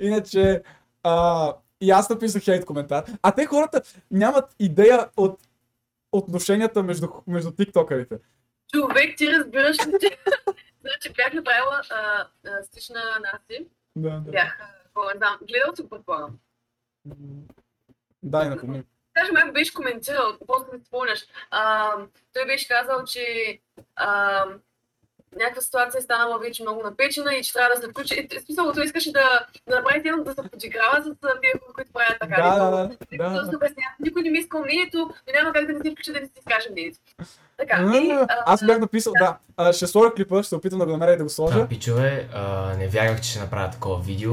Speaker 2: Иначе, а, и аз написах хейт коментар. А те хората нямат идея от отношенията между, между тиктокерите.
Speaker 3: Човек, ти разбираш ли, че... значи бях направила а, а, стич на Наси.
Speaker 2: Да, да.
Speaker 3: Бях, не знам, гледал си го предполагам.
Speaker 2: Дай, напомни.
Speaker 3: Даже май го беше коментирал, после не спомняш. А, той беше казал, че а, някаква ситуация е станала вече много напечена и че трябва да се включи. И, в смисъл, той искаше да, да направи тема да се подиграва с тия хора, които правят така.
Speaker 2: Да, да,
Speaker 3: И
Speaker 2: да, да.
Speaker 3: обяснява, Никой не ми иска мнението, но няма как да не си включи да не си изкаже мнението. Така, и, а,
Speaker 2: Аз бях написал, да. А, ще сложа клипа, ще се опитам да го намеря и да го сложа.
Speaker 4: Да, пичове, а, не вярвах, че ще направя такова видео,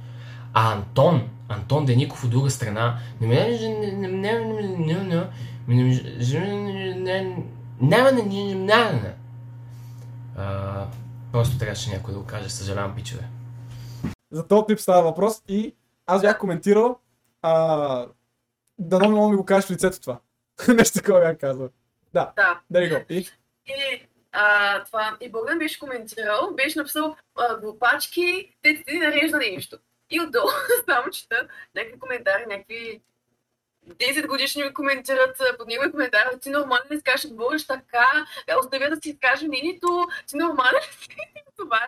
Speaker 4: А Антон, Антон Деников от друга страна, не ме Просто трябваше някой да го каже, съжалявам, пичове.
Speaker 2: За този клип става въпрос и аз бях коментирал, а, дано много ми го кажеш в лицето това. Нещо такова бях казал. Да,
Speaker 3: да.
Speaker 2: There го И,
Speaker 3: и а, това, и Богдан беше коментирал, беше написал а, глупачки, те ти нарежда нещо. И отдолу само чета някакви коментари, някакви 10 годишни ми коментират под него коментар, ти нормално ли искаш да говориш така, оставя да си изкаже мнението, ти нормално ли си това?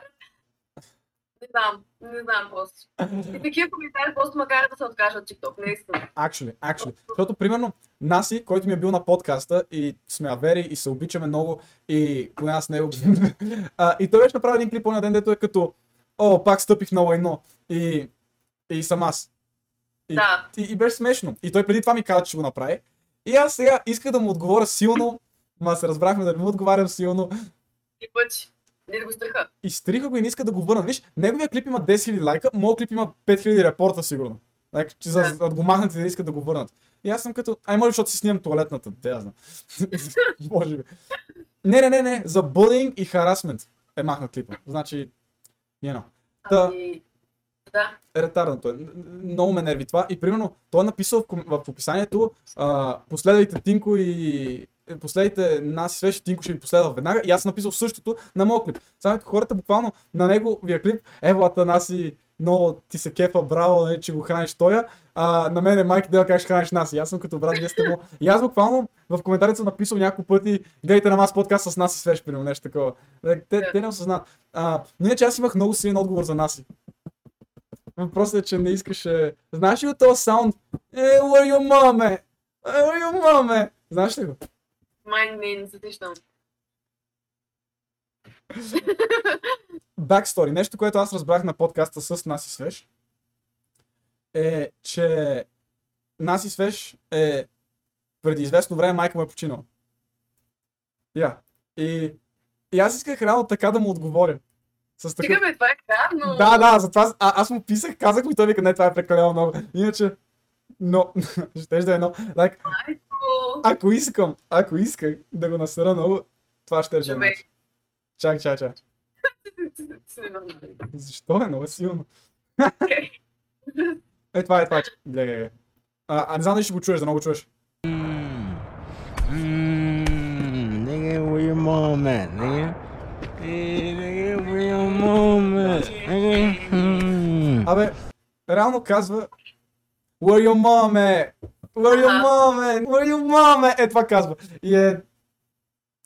Speaker 3: Не знам, не знам просто. И такива коментари просто ме карат да се откажа от TikTok, наистина.
Speaker 2: Actually, actually. Защото, примерно, Наси, който ми е бил на подкаста и сме авери и се обичаме много и поне аз него. а, и той беше направил един клип на ден, дето е като О, пак стъпих на лайно. И, и съм аз. И,
Speaker 3: Да.
Speaker 2: и, и беше смешно. И той преди това ми каза, че ще го направи. И аз сега исках да му отговоря силно, ма се разбрахме да не му отговарям силно.
Speaker 3: И пъти. Не да го страха.
Speaker 2: И стриха го и не иска да го върнат. Виж, неговия клип има 10 000 лайка, моят клип има 5000 репорта сигурно. Like, че за,
Speaker 3: Да.
Speaker 2: го махнат и да искат да го върнат. И аз съм като, ай може, защото си снимам туалетната, де я знам. може би. Не, не, не, не, за bullying и харасмент е махнат клипа. Значи, you know. Та,
Speaker 3: Ами, да.
Speaker 2: ретардното е. Н- н- Много ме нерви това. И примерно, той е написал в, в описанието, а, последвайте Тинко и е, последвайте нас свеж, Тинко ще ви последва веднага. И аз съм написал същото на моят клип. Само като хората буквално на неговия клип, еволата Наси, много ти се кефа, браво, нали, че го храниш тоя. А, на мен е майки да как ще храниш нас. И аз съм като брат, вие сте му. И аз буквално в коментарите съм написал няколко пъти, гледайте на нас подкаст с нас и свеж, примерно нещо такова. Like, Те, те не осъзнат. А, но иначе аз имах много силен отговор за Наси. Въпросът е, че не искаше... Знаеш ли от този саунд? Е, where е? Е, where your mom е? Знаеш ли го?
Speaker 3: Май не, не се сещам.
Speaker 2: Backstory. Нещо, което аз разбрах на подкаста с Наси Свеж е, че Наси Свеж е преди известно време майка му е починала. Я. И, и аз исках реално така да му отговоря. С такъв...
Speaker 3: Стига бе, това е гадно.
Speaker 2: Да, да, затова а, аз му писах, казах му и той вика, не, това е прекалено много. Иначе, но, ще да е много. Like, ако искам, ако исках да го насера много, това ще е
Speaker 3: Човек.
Speaker 2: Чак, чак, чак. Защо е много силно? Е, това е, това е. Гледай, гледай. А, а не знам дали ще го чуеш, да много го чуеш.
Speaker 5: Mmm, nigga, where your mom at, nigga? Hey, nigga, where your mom at, nigga? Hmm.
Speaker 2: Абе, реално казва Where your mom е? Where your mom, man? Where your mom, man? Е, това казва. И е...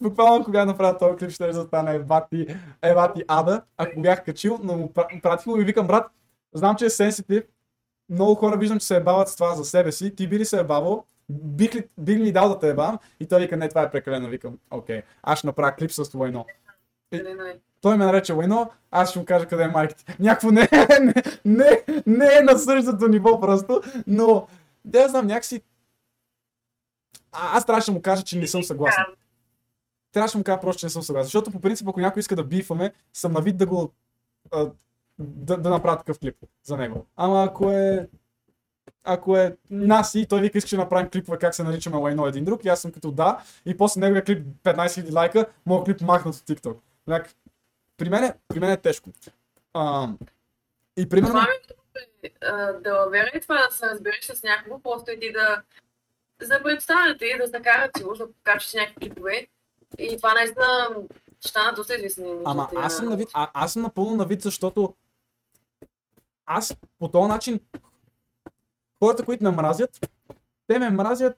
Speaker 2: Буквално кога направя този клип, ще да стане ебати, ебати ада, ако бях качил, но му пра- пратих му и викам, брат, знам, че е сенситив, много хора виждам, че се ебават с това за себе си, ти би ли се ебавал, бих ли, бих ли дал да те ебавам? И той вика, не, това е прекалено, викам, окей, аз ще направя клип с Войно.
Speaker 3: Нали, нали.
Speaker 2: Той ме нарече Войно, аз ще му кажа къде е майката. Някакво не, не, не, не е на същото ниво просто, но да знам, някакси... А, аз трябваше да му кажа, че не съм съгласен. Трябваше да му кажа просто, че не съм съгласен. Защото по принцип, ако някой иска да бифаме, съм на вид да го... А, да, да направя такъв клип за него. Ама ако е... Ако е нас и той вика, искаш да направим клипове как се наричаме Лайно един друг, и аз съм като да, и после неговия клип 15 000 лайка, моят клип махнат от TikTok. Like, при мен, е, при мен е тежко. А, и примерно...
Speaker 3: Това ми е да и това да се разбереш с някого, просто и ти да за представяте и да се карат си, уж да покачиш някакви клипове. И това наистина ще станат доста известни.
Speaker 2: Ама аз съм
Speaker 3: на-
Speaker 2: на вид, а, аз съм напълно на вид, защото аз по този начин хората, които ме мразят, те ме мразят,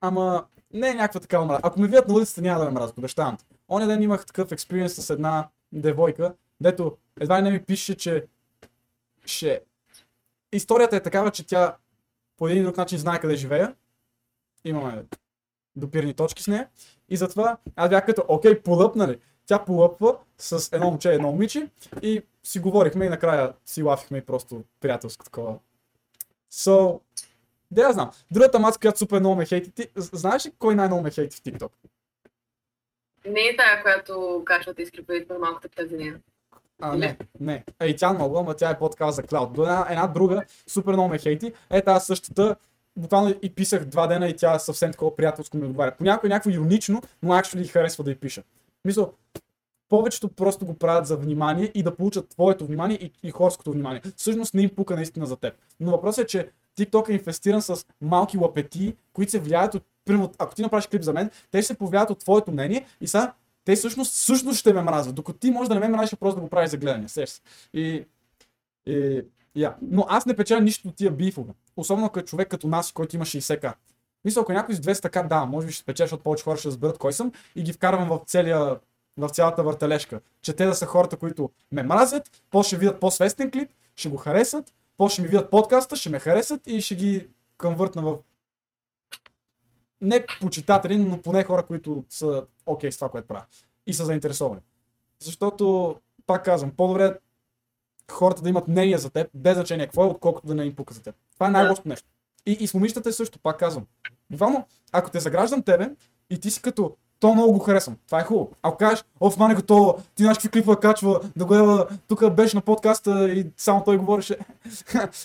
Speaker 2: ама не е някаква такава мраза. Ако ме видят на улицата, няма да ме мразят, обещавам. Оня ден имах такъв експириенс с една девойка, дето едва ли не ми пише, че ще... Историята е такава, че тя по един друг начин знае къде живея. Имаме допирни точки с нея. И затова аз бях като, окей, пулъп, нали? Тя пулъпва с едно момче и едно момиче и си говорихме и накрая си лафихме и просто приятелско такова. So, да я знам. Другата маца, която супер много ме хейти, ти знаеш ли кой най-много ме хейти в TikTok?
Speaker 3: Не е тая, която качвате изклипите при малката птазинина.
Speaker 2: А, не, не. Ей, тя много, ама тя е по-такава за клауд. До една, една друга, супер много ме хейти. Е, тази същата, буквално и писах два дена и тя съвсем такова приятелско ми отговаря. Понякога е някакво иронично, но actually харесва да й пиша. Мисля, повечето просто го правят за внимание и да получат твоето внимание и, и хорското внимание. Всъщност не им пука наистина за теб. Но въпросът е, че TikTok е инвестиран с малки лапети, които се влияят от, примерно, ако ти направиш клип за мен, те ще се повлияят от твоето мнение и са, те всъщност, всъщност ще ме мразват, докато ти може да не ме мразиш, просто да го правиш за гледане. Сеш се. И, и, я. Но аз не печеля нищо от тия бифове. Особено е човек като нас, който има 60к. Мисля, ако някой с 200к, да, може би ще спечеля, защото повече хора ще разберат кой съм и ги вкарвам в целия в цялата въртележка. Че те да са хората, които ме мразят, после ще видят по-свестен клип, ще го харесат, после ще ми видят подкаста, ще ме харесат и ще ги конвъртна в не почитатели, но поне хора, които са окей с това, което правя. И са заинтересовани. Защото, пак казвам, по-добре хората да имат мнение за теб, без значение какво е, отколкото да не им пука за теб. Това е най-лошото нещо. И, и с момичетата е също, пак казвам. Буквално, ако те заграждам тебе и ти си като то много го харесвам. Това е хубаво. Ако кажеш, оф, мане готово, ти знаеш какви клипове качва, да го ева, тук беше на подкаста и само той говореше.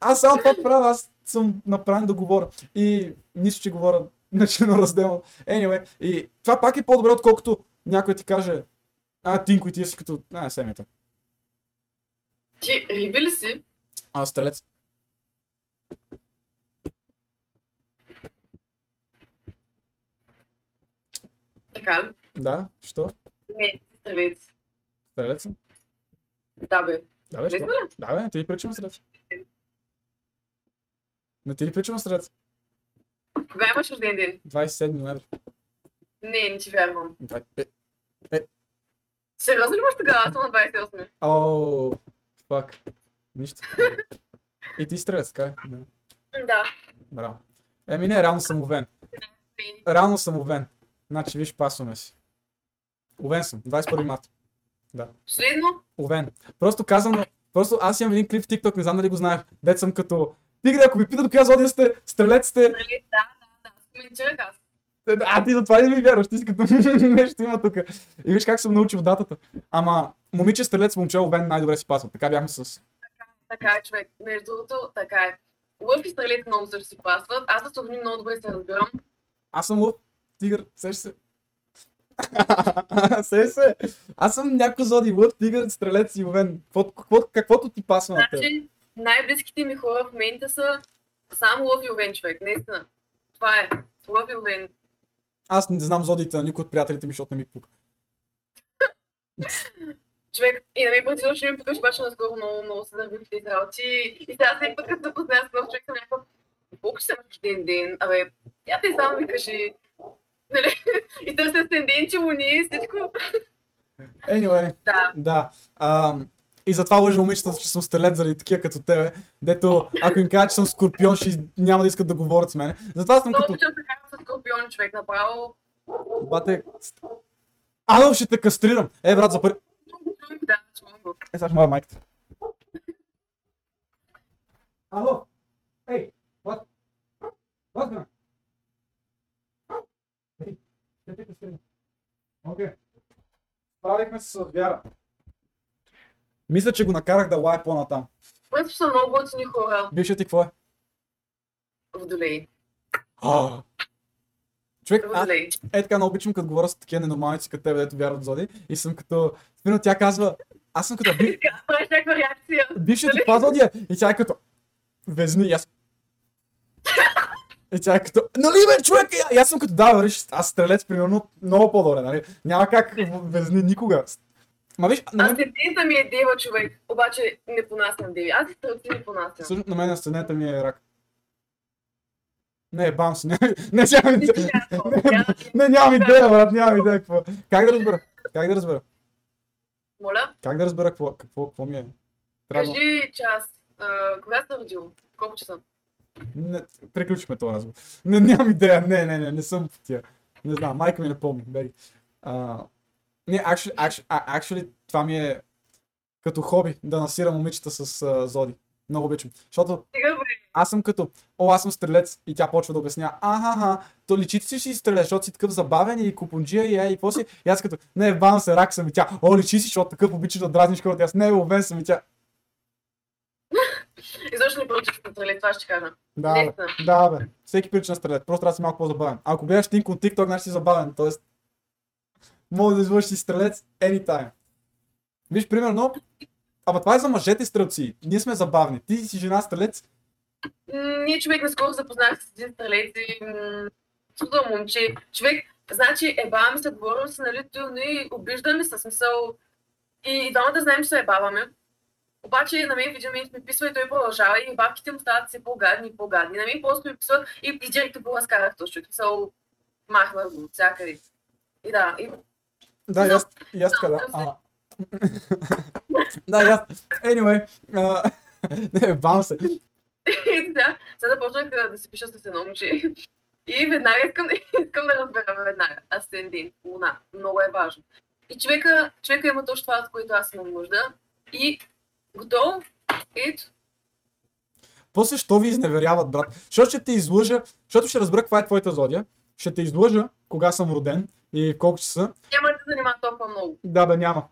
Speaker 2: Аз само това правя, аз съм направен да говоря. И нищо, че говоря начинно разделно. Anyway, и това пак е по-добре, отколкото някой ти каже, а, Тинко и ти си като, а, семията.
Speaker 3: Ти риби ли си?
Speaker 2: А, стрелец.
Speaker 3: Така?
Speaker 2: Да, що?
Speaker 3: Не, стрелец.
Speaker 2: Стрелец съм.
Speaker 3: Да, бе.
Speaker 2: Да, бе, що? Да, бе, ти причам стрелец? Не ти ли причам стрелец?
Speaker 3: Кога имаш рожден ден?
Speaker 2: 27 ноември.
Speaker 3: Не, не ти вярвам.
Speaker 2: Двай- е,
Speaker 3: Сериозно ли имаш тогава? Аз на 28.
Speaker 2: О, фак. Нищо. И ти стрелец, така е? Да. Браво. Еми не, реално съм овен. Реално съм овен. Значи, виж, пасваме си. Овен съм. 21 марта.
Speaker 3: Последно?
Speaker 2: Овен. Просто казвам, просто аз имам един клип в TikTok, не знам дали го знаеш. Дет съм като... Тигре, ако ви питат коя зодия сте, стрелец сте,
Speaker 3: Нали? Да, да, да. Аз.
Speaker 2: А, ти за това не ми вярваш, ти си като нещо има тук. И виж как съм научил датата. Ама, момиче стрелец, момче овен най-добре си пасва. Така бяхме с...
Speaker 3: Така е, човек. Между другото, така е. Лъв и стрелец много също си пасват. Аз с огни много добре се разбирам.
Speaker 2: Аз съм лъв, тигър, сеш се. сеш се. Аз съм някой зоди, лъв, тигър, стрелец и овен. Какво, какво, каквото ти пасва на теб.
Speaker 3: Значи, най-близките ми хора в момента са само лъв и овен човек, наистина. Това е. Лъв и овен.
Speaker 2: Аз не знам зодиите на никой от приятелите ми, защото не ми пука.
Speaker 3: Човек, и на мен предвидно ще ми покажи, обаче наскоро много, много се дървих тези работи. И сега всеки път, като запозная с нов човек, съм някаква колко ще имаш ден ден? Абе, я ти само ми кажи. Нали? И търся асценденти, луни, всичко.
Speaker 2: Anyway,
Speaker 3: Да.
Speaker 2: да. А, и затова лъжа момичетата, че съм стрелец заради такива като тебе, дето ако им кажа, че съм скорпион, ще няма да искат да говорят с мен. Затова съм като...
Speaker 3: обичам да карам с скорпион човек, направо.
Speaker 2: Бате... Ало, ще те кастрирам! Е, брат, за първи...
Speaker 3: Да, чувам го.
Speaker 2: Е, сега ще моя майката. Ало! Ей! What? What, man? Ей, ще те кастрирам. Окей. Справихме се с вяра. Мисля, че го накарах да лай по-натам.
Speaker 3: Просто са много готини хора.
Speaker 2: Бившият ти какво е?
Speaker 3: Водолей.
Speaker 2: А. Човек,
Speaker 3: Водолей.
Speaker 2: е така много обичам, като говоря с такива ненормалници като тебе, дето вярват зоди. И съм като... Спино тя казва, аз съм като
Speaker 3: реакция.
Speaker 2: бившият ти това зодия. И тя е като... Везни, аз... И тя е като... Нали бе, човек? И аз съм като, да, виж, аз стрелец, примерно, много по-добре, нали? Няма как везни никога. Ма виж, на мен,
Speaker 3: Асцендента ми е дева човек, обаче не понасям деви. Аз стрелци не понасям.
Speaker 2: всъщност на мен асцендента ми е рак. Не, бам си, не, не, нямам идея. Не, нямам идея, брат, нямам идея какво. Как да разбера? Как да разбера?
Speaker 3: Моля,
Speaker 2: Как да разбера какво, какво, какво ми е? Трябва...
Speaker 3: кажи час. А, Кога си родил? Колко часа?
Speaker 2: Не, приключихме този разговор. Не, нямам идея. Не, не, не, не съм по тия. Не знам, майка ми не помни. Бери. А, не, actually, actually, actually, това ми е като хоби, да насирам момичета с а, зоди. Много обичам. Защото аз съм като, о, аз съм стрелец и тя почва да обяснява, аха, аха, то личите си си стрелец, защото си такъв забавен и купунджия и е, и после. И аз като, не, бам се, рак съм и тя, о, личи си, защото такъв обичаш да дразниш хората. Аз не, обен съм и тя.
Speaker 3: И защо не поръчаш на тралет, това ще кажа.
Speaker 2: Да, бе, да, бе. Всеки прилича на стрелец. Просто трябва да си малко по-забавен. Ако гледаш Тинко от TikTok, значи си забавен. Тоест, може да извършиш си стрелец anytime. Виж, примерно, ама това е за мъжете стрелци. Ние сме забавни. Ти си жена стрелец.
Speaker 3: Ние човек наскоро запознах с един стрелец и чудо момче. Човек, значи ебаваме се, говорим се, нали, ту, нали, обиждаме се, смисъл. И, и двамата знаем, че се ебаваме. Обаче на мен в един момент ми писва и той продължава и бабките му стават все по-гадни и по-гадни. На мен просто ми писва и, директно го разкарах този човек. Смисъл, махна го от всякъде. И да, и
Speaker 2: Да, и аз, и аз така, да. А. да, и аз. Anyway. а, Не, бам се.
Speaker 3: Сега, сега започнах да, да се пиша с едно момче. И веднага искам, искам да разбера веднага. Асцендент, луна. Много е важно. И човека, човека има точно това, от което аз имам нужда. И готово. Ето.
Speaker 2: После, що ви изневеряват, брат? Защото ще те излъжа, защото ще разбера каква е твоята зодия. Ще те излъжа кога съм роден и колко часа.
Speaker 3: Няма да занимава толкова много.
Speaker 2: Да, бе, няма.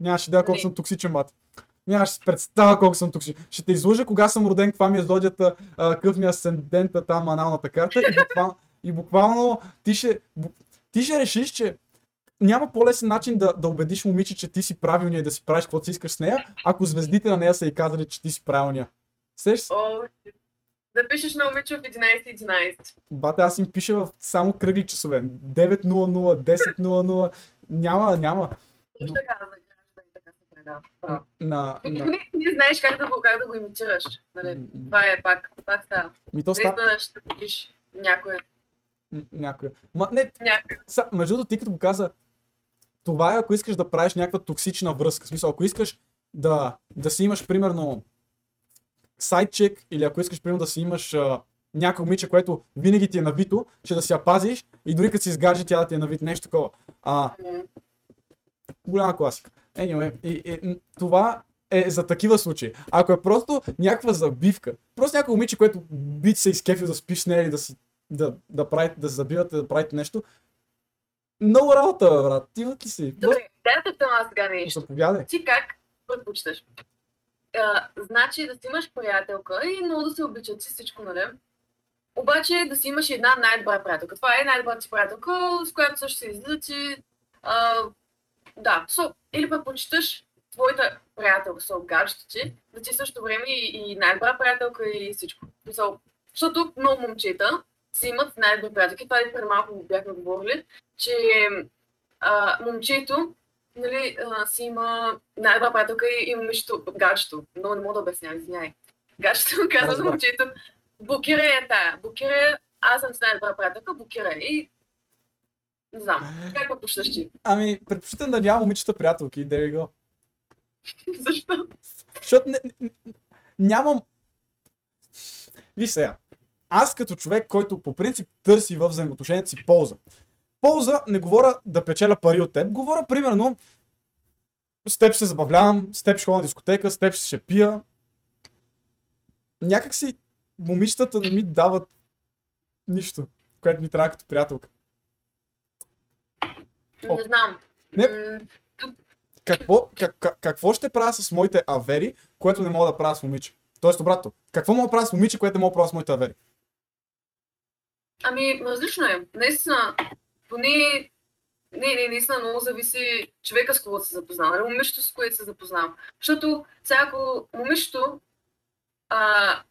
Speaker 2: Нямаше да колко съм токсичен, бат. Нямаше да си представя колко съм токсичен. Ще те излъжа кога съм роден, каква ми е зодията, какъв ми е асцендента, там аналната карта и буквално, и буквално ти, ще, ти ще решиш, че няма по-лесен начин да, да убедиш момиче, че ти си правилния и да си правиш каквото си искаш с нея, ако звездите на нея са и казали, че ти си правилния. Сеш се?
Speaker 3: О, да пишеш на момиче в 11.11.
Speaker 2: Бате, аз им пиша в само кръгли часове. 9.00, 10.00. Няма, няма.
Speaker 3: Така се предава. Браво.
Speaker 2: На, на...
Speaker 3: Не, не знаеш как да го, как да го имитираш. Нали? Това е пак, пак става.
Speaker 2: Ми то ста...
Speaker 3: Наистина ще купиш някой.
Speaker 2: М, Някоя. Ма, не,
Speaker 3: някой.
Speaker 2: Са, между другото, ти като го каза, това е ако искаш да правиш някаква токсична връзка. В смисъл, ако искаш да, да си имаш, примерно, сайдчек, или ако искаш, примерно, да си имаш а, момиче, което винаги ти е навито, ще да си я пазиш и дори като си изгажи тя да ти е навит, нещо такова. А, голяма класика. Anyway, и, и, това е за такива случаи. Ако е просто някаква забивка, просто някакво момиче, което би се изкефил да спиш с нея или да си да, да, правите, да забивате, да правите нещо, много работа, бе, брат. Ти ли си?
Speaker 3: Добре, дай да питам аз сега нещо.
Speaker 2: Заповядай.
Speaker 3: Ти как предпочиташ? А, значи да си имаш приятелка и много да се обичат си всичко, нали? Обаче да си имаш една най-добра приятелка. Това е най-добрата си приятелка, с която също се излизате. А, да, so, или предпочиташ твоята приятелка, so, гаджето ти, да ти е също време и, и най-добра приятелка и всичко. So, защото много момчета си имат най-добри приятелки. Това и преди малко бяхме говорили, че а, момчето нали, а, си има най-добра приятелка и, и момичето, гаджето. Много не мога да обясня, извиняй. Гаджето казва на момчето, блокирай е тая, блокирай, аз съм с най-добра приятелка, блокирай. И не знам, как го пощащи?
Speaker 2: Ами, предпочитам да няма момичета приятелки, there you go.
Speaker 3: Защо?
Speaker 2: Защото не, не, нямам... Виж сега, аз като човек, който по принцип търси в взаимоотношението си полза. Полза не говоря да печеля пари от теб, говоря примерно с теб се забавлявам, с теб ще ходя на дискотека, с теб ще пия. Някак си момичетата не ми дават нищо, което ми трябва като приятелка. О.
Speaker 3: Не знам.
Speaker 2: Не. Какво, как, как, какво ще правя с моите авери, което не мога да правя с момиче? Тоест обратно, какво мога да правя с момиче, което не мога да правя с моите авери?
Speaker 3: Ами, различно е. Наистина, поне... Не, не, наистина много зависи човека с когото се запознава, нали? момичето с което се запознавам. Защото ако момичето а,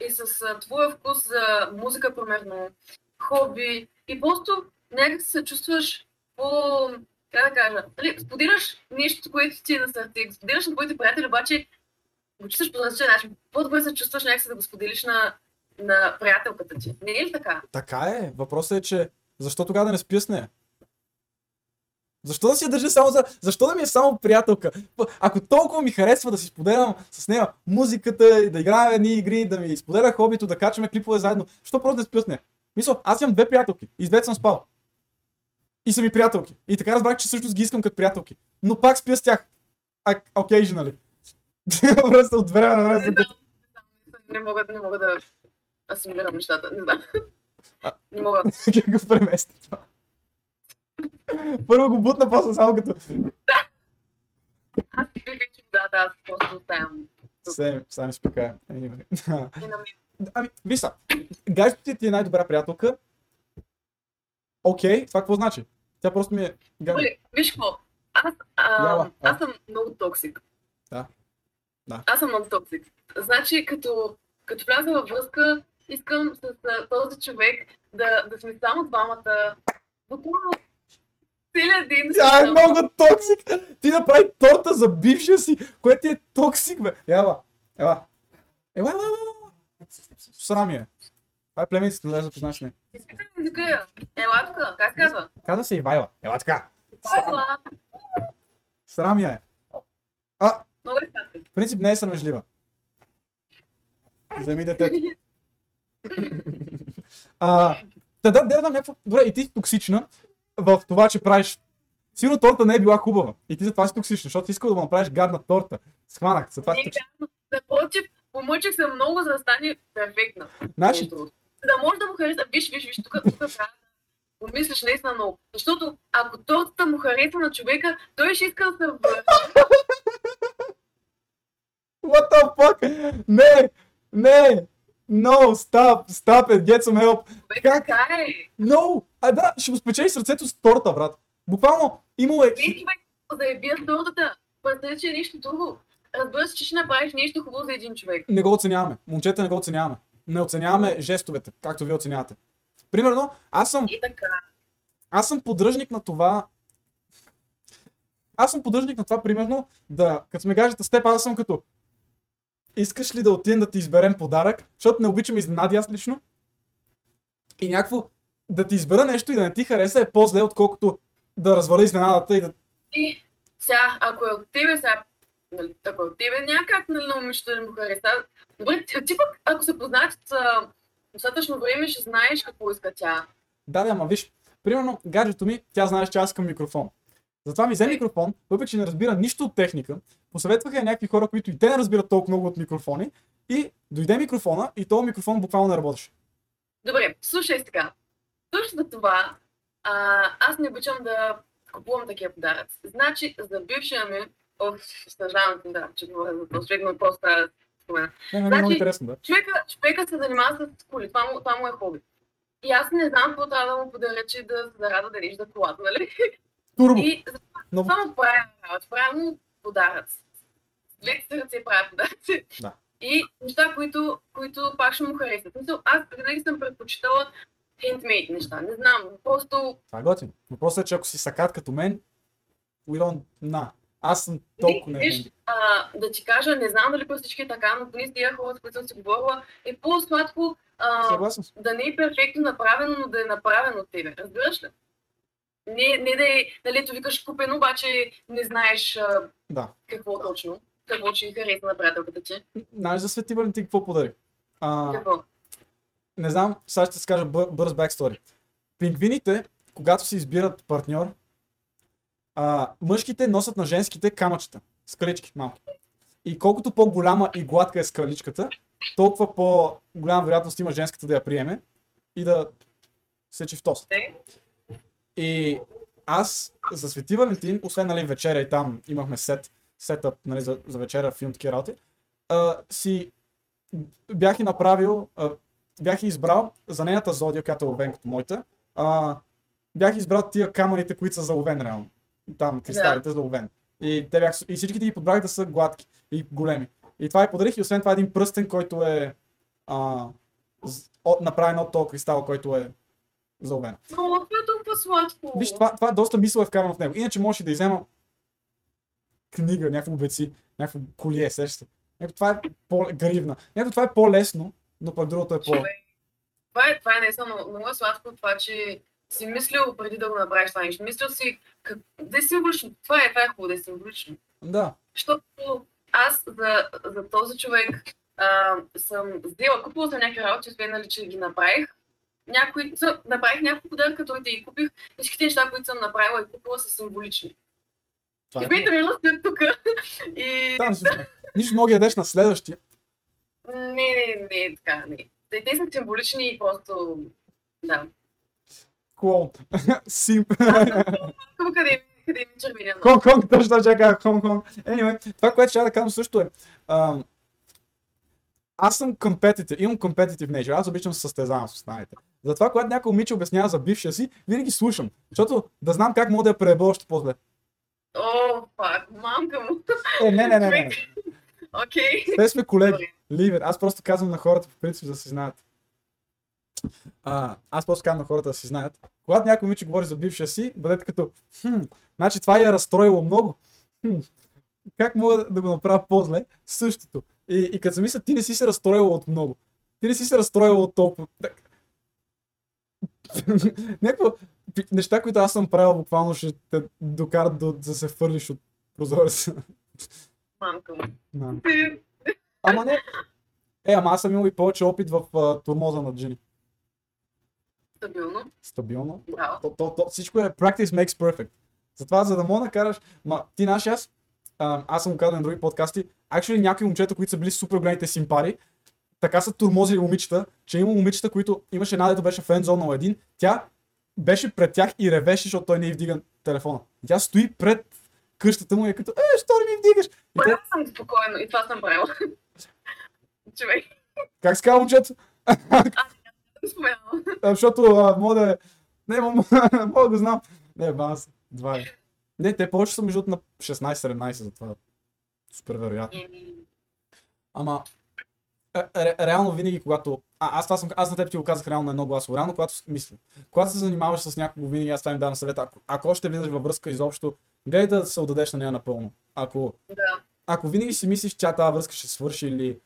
Speaker 3: е с а, твоя вкус за музика, примерно, хоби и просто някак се чувстваш по... Как да кажа? Нали, споделяш нещо, което ти е на сърце, споделяш на твоите приятели, обаче го чувстваш по различен начин. По-добре се чувстваш някакси да го споделиш на, на приятелката ти. Не е ли така?
Speaker 2: Така е. Въпросът е, че защо тогава да не спя с нея? Защо да си я държа само за... Защо да ми е само приятелка? Ако толкова ми харесва да си споделям с нея музиката, да играем едни игри, да ми споделя хобито, да качваме клипове заедно, защо просто да спя с нея? Мисля, аз имам две приятелки и с двете съм спал. И са ми приятелки. И така разбрах, че всъщност ги искам като приятелки. Но пак спя с тях. А, occasionally. Просто от време на време.
Speaker 3: Не мога, не мога да асимилирам нещата. Не знам.
Speaker 2: А.
Speaker 3: Не мога.
Speaker 2: Как го премести това? Първо го бутна, после само като...
Speaker 3: Аз бих вече да, да, аз просто оставям.
Speaker 2: Сем, сами спика. Anyway. Ами, виж са, гаджето ти е най-добра приятелка. Окей, това какво значи? Тя просто ми е.
Speaker 3: Оле, виж какво? Аз, а,
Speaker 2: Яла, а.
Speaker 3: аз съм много токсик.
Speaker 2: Да. Да.
Speaker 3: Аз съм много токсик. Значи, като, като вляза във връзка, искам с а, този човек да, да сме само двамата. Буквално целият ден.
Speaker 2: Тя е много токсик! Ти направи торта за бившия си, което е токсик, бе! Ела, ела. Ела, ела, ела. Срам я. Това е племеницата, да запознаеш
Speaker 3: езика? Ела тук, как казва?
Speaker 2: Каза се Ивайла. Ела така.
Speaker 3: Ела.
Speaker 2: Срам я е. А,
Speaker 3: е
Speaker 2: в принцип не е срамежлива. Вземи детето. А, да, да, да, да, някакво... Добре, и ти си токсична в това, че правиш... Сигурно торта не е била хубава. И ти затова си токсична, защото искал да му направиш гадна торта. Схванах, затова си токсична.
Speaker 3: Напротив, помъчих се много, за да стане перфектна.
Speaker 2: Значи,
Speaker 3: да може да му хареса. Виж, виж, виж, тук, тук трябва помислиш наистина много. Защото ако тортата му хареса на човека, той ще иска да се върне.
Speaker 2: what the fuck? Не, не, no, stop, stop it, get some help. Как?
Speaker 3: Така е.
Speaker 2: No, а да, ще го спечели сърцето с торта, брат. Буквално, имало е...
Speaker 3: Не, човек, за да бия с тортата. Представи, че е нещо друго. Разбира се, че ще направиш нещо хубаво за един човек.
Speaker 2: Не го оценяваме. Момчета не го оценяваме. Не оценяваме жестовете, както вие оценявате. Примерно, аз съм
Speaker 3: И така.
Speaker 2: аз съм поддръжник на това. Аз съм поддръжник на това, примерно, да, като сме гаджета с теб, аз съм като. Искаш ли да отидем да ти изберем подарък? Защото не обичам изненади аз лично. И някакво да ти избера нещо и да не ти хареса е по-зле, отколкото да разваля изненадата и да.
Speaker 3: И сега, ако е от тебе, сега, нали, ако е от тебе, някак нали, на момичето да не му хареса. Добре, ти, пък, ако се познаят а, достатъчно време, ще знаеш какво иска тя.
Speaker 2: Да, да, ама виж. Примерно, гаджето ми, тя знаеш, че аз искам микрофон. Затова ми взе микрофон, въпреки че не разбира нищо от техника. Посъветваха я някакви хора, които и те не разбират толкова много от микрофони. И дойде микрофона и този микрофон буквално не работеше.
Speaker 3: Добре, слушай сега. Точно за това, а, аз не обичам да купувам такива подаръци. Значи, за бившия ми, ох, съжалявам, да, че говоря за този човек, но просто трябва да спомена.
Speaker 2: Не, не, не, много
Speaker 3: Значи-
Speaker 2: интересно, да.
Speaker 3: Човека, човека се занимава с коли, това му, това му е хоби. И аз не знам какво трябва да му подаря, че да се зарада да вижда колата, нали?
Speaker 2: Турбо.
Speaker 3: И
Speaker 2: Много...
Speaker 3: това му правя работа, правя му подаръци. Двете си ръце правя подаръци.
Speaker 2: Да.
Speaker 3: И неща, които, които пак ще му харесат. Мисъл, аз винаги съм предпочитала хендмейд неща. Не знам, просто
Speaker 2: Това е готино. Въпросът е, че ако си сакат като мен, we don't... На. Аз съм толкова
Speaker 3: Виж,
Speaker 2: не.
Speaker 3: а, да ти кажа, не знам дали по всички е така, но поне с тия хора, с които съм си говорила, е по-сладко а, да не е перфектно направено, но да е направено от тебе. Разбираш ли? Не, не да е, нали, ето викаш купено, обаче не знаеш а,
Speaker 2: Да.
Speaker 3: какво точно. Какво ще хареса на приятелката ти.
Speaker 2: Знаеш за Свети Валентин какво подари? А,
Speaker 3: Какво?
Speaker 2: не знам, сега ще ти скажа бър, бърз бекстори. Пингвините, когато си избират партньор, а, мъжките носят на женските камъчета, скалички малки. И колкото по-голяма и гладка е скаличката, толкова по-голяма вероятност има женската да я приеме и да се чифтоса.
Speaker 3: Те?
Speaker 2: И аз за Свети Валентин, освен нали, вечеря и там имахме сет, сетъп нали, за, за вечеря, филм, такива работи, а, си бях и направил, а, бях и избрал за нейната зодия, която е ловен като моята, а, бях избрал тия камъните, които са за ловен реално. Там кристалите за ловен. И, те бях, и всичките ги подбрах да са гладки и големи. И това и подарих и освен това един пръстен, който е а, от, направен от този кристал, който е заловен.
Speaker 3: О, това е толкова сладко.
Speaker 2: Виж, това, това доста мисъл е вкарано в него. Иначе можеш да иззема книга, някакво обеци, някакво колие, сещаш се. Ето това е по-гривна. Ето това е по-лесно, но пък другото е по...
Speaker 3: Това е, това е наистина много, много сладко, това, че си мислил преди да го направиш това нещо. Мислил си, как... да е символично. Това е, това е хубаво, да е символично.
Speaker 2: Да.
Speaker 3: Защото аз за, за този човек а, съм сделала, купила съм някакви работи, освен нали, че ги направих. Някои, направих няколко подаръка, които и купих. Всичките неща, които съм направила и купила са символични.
Speaker 2: Това
Speaker 3: И
Speaker 2: е.
Speaker 3: бейте ми растат тук. И...
Speaker 2: Си. Нищо мога да ядеш на следващия.
Speaker 3: Не, не, не, така, не. Те, те са символични и просто... Да.
Speaker 2: Клоун.
Speaker 3: Тук къде, къде ми червеня.
Speaker 2: Хонг Конг, точно чака Хонг Конг. Anyway, това, което ще да кажа също е. ам, аз съм competitive, имам competitive nature, аз обичам да състезавам с останалите. Затова, когато някой момиче обяснява за бившия си, винаги слушам. Защото да знам как мога да я преебя още по-зле.
Speaker 3: О, пак, мамка му.
Speaker 2: Е, не, не, не, не.
Speaker 3: Окей.
Speaker 2: Те сме колеги. Ливер. Аз просто казвам на хората, по принцип, да си знаят. А, аз просто казвам на хората да си знаят. Когато някой момиче говори за бившия си, бъдете като, хм, значи това я е разстроило много. Хм, как мога да го направя по-зле? Същото. И, и като се мисля, ти не си се разстроила от много. Ти не си се разстроила от толкова. Някакво неща, които аз съм правил, буквално ще те докарат до, да се фърлиш от прозореца.
Speaker 3: Мамка му.
Speaker 2: Ама не. Е, ама аз съм имал и повече опит в а, турмоза на Джини.
Speaker 3: Стабилно.
Speaker 2: Стабилно.
Speaker 3: Да.
Speaker 2: То, то, то, всичко е practice makes perfect. Затова, за да мога да караш, ма, ти знаеш аз, а, аз съм го казал на други подкасти, actually някои момчета, които са били супер големите симпари, така са турмозили момичета, че има момичета, които имаше една, дето беше френдзонала един, тя беше пред тях и ревеше, защото той не й вдига телефона. И тя стои пред къщата му и е като, е, що не ми вдигаш? И
Speaker 3: Аз съм спокойно и това съм правила. Човек,
Speaker 2: как се казва момчето?
Speaker 3: не споменавам.
Speaker 2: А, Защото а, мога да е... Не, мога, да го знам. Не, бана се. Два е. Не, те повече са между на 16-17, затова супер вероятно. Ама, ре, ре, реално винаги, когато... А, аз, това съм, аз на теб ти го казах реално на едно гласово. Реално, когато мисля. Когато се занимаваш с някого, винаги аз това им давам съвет. Ако, ако още влизаш във връзка изобщо, гледай да се отдадеш на нея напълно. Ако,
Speaker 3: Да.
Speaker 2: ако винаги си мислиш, че тази връзка ще свърши или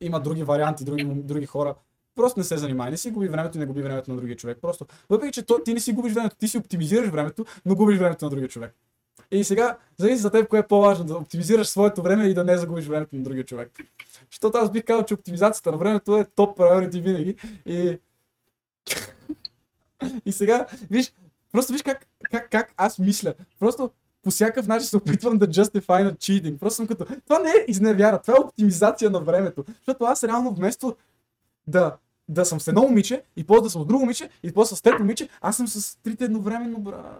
Speaker 2: има други варианти, други, други хора, просто не се занимай. Не си губи времето и не губи времето на другия човек. Просто, въпреки че ти не си губиш времето, ти си оптимизираш времето, но губиш времето на другия човек. И сега, зависи за теб кое е по-важно, да оптимизираш своето време и да не загубиш времето на другия човек. Защото аз бих казал, че оптимизацията на времето е топ priority винаги. И, и сега, виж, просто виж как, как, как аз мисля. Просто по всякакъв начин се опитвам да justify на cheating. Просто съм като, това не е изневяра, това е оптимизация на времето. Защото аз реално вместо да, да съм с едно момиче, и после да съм с друго момиче, и после с трето момиче, аз съм с трите едновременно, бра.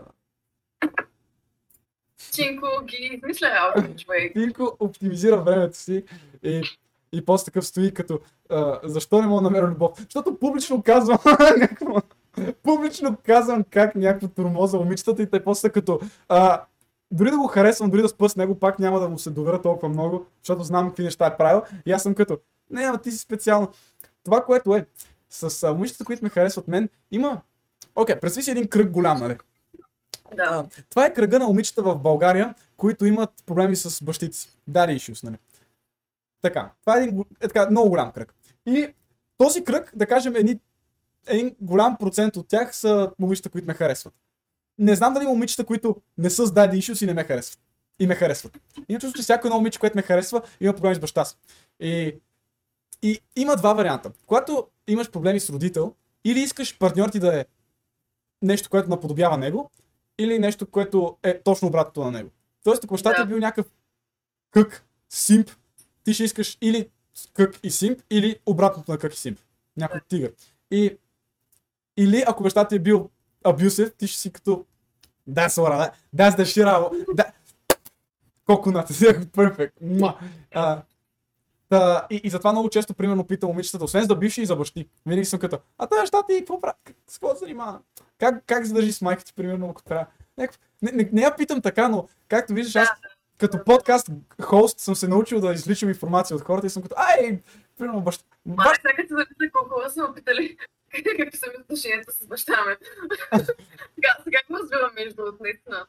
Speaker 3: Чинко ги измисля работа, човек.
Speaker 2: Пинко оптимизира времето си и, и после такъв стои като а, защо не мога да намеря любов? Защото публично казвам някакво, публично казвам как някакво турмоза момичетата и те после като а, дори да го харесвам, дори да спа с него, пак няма да му се доверя толкова много, защото знам какви неща е правил и аз съм като не, ама ти си специално. Това, което е с а, момичетата, които ме харесват мен, има... Окей, представи си един кръг голям, нали?
Speaker 3: Да.
Speaker 2: А, това е кръга на момичета в България, които имат проблеми с бащите си. Daddy issues, нали? Така, това е един е така, много голям кръг. И този кръг, да кажем, едни, един голям процент от тях са момичета, които ме харесват. Не знам дали момичета, които не са с daddy issues и не ме харесват. И ме харесват. Чувство, че всяко едно момиче, което ме харесва, има проблеми с баща си. И, и има два варианта. Когато имаш проблеми с родител, или искаш партньор ти да е нещо, което наподобява него, или нещо, което е точно обратното на него. Тоест, ако бащата
Speaker 3: Да.
Speaker 2: е бил някакъв кък, симп, ти ще искаш или кък и симп, или обратното на кък и симп. Някой тигър. И, или ако бащата ти е бил абюсив, ти ще си като That's what I, that's the shit I want. That... Coconut is perfect. Муа. А, Та, и, и затова много често, примерно, питам момичетата, освен за бивши и за бащи. Винаги съм като, а тази баща ти какво прави? С какво занимава? Как, как се държи с майка ти, примерно, ако трябва? Не, не, не я питам така, но както виждаш, аз като подкаст хост съм се научил да извличам информация от хората и съм като, ай, примерно, баща.
Speaker 3: Ма,
Speaker 2: баща
Speaker 3: сега като записа колко са ме питали какви са ми отношенията с баща ми. сега, сега го разбирам между другото, наистина.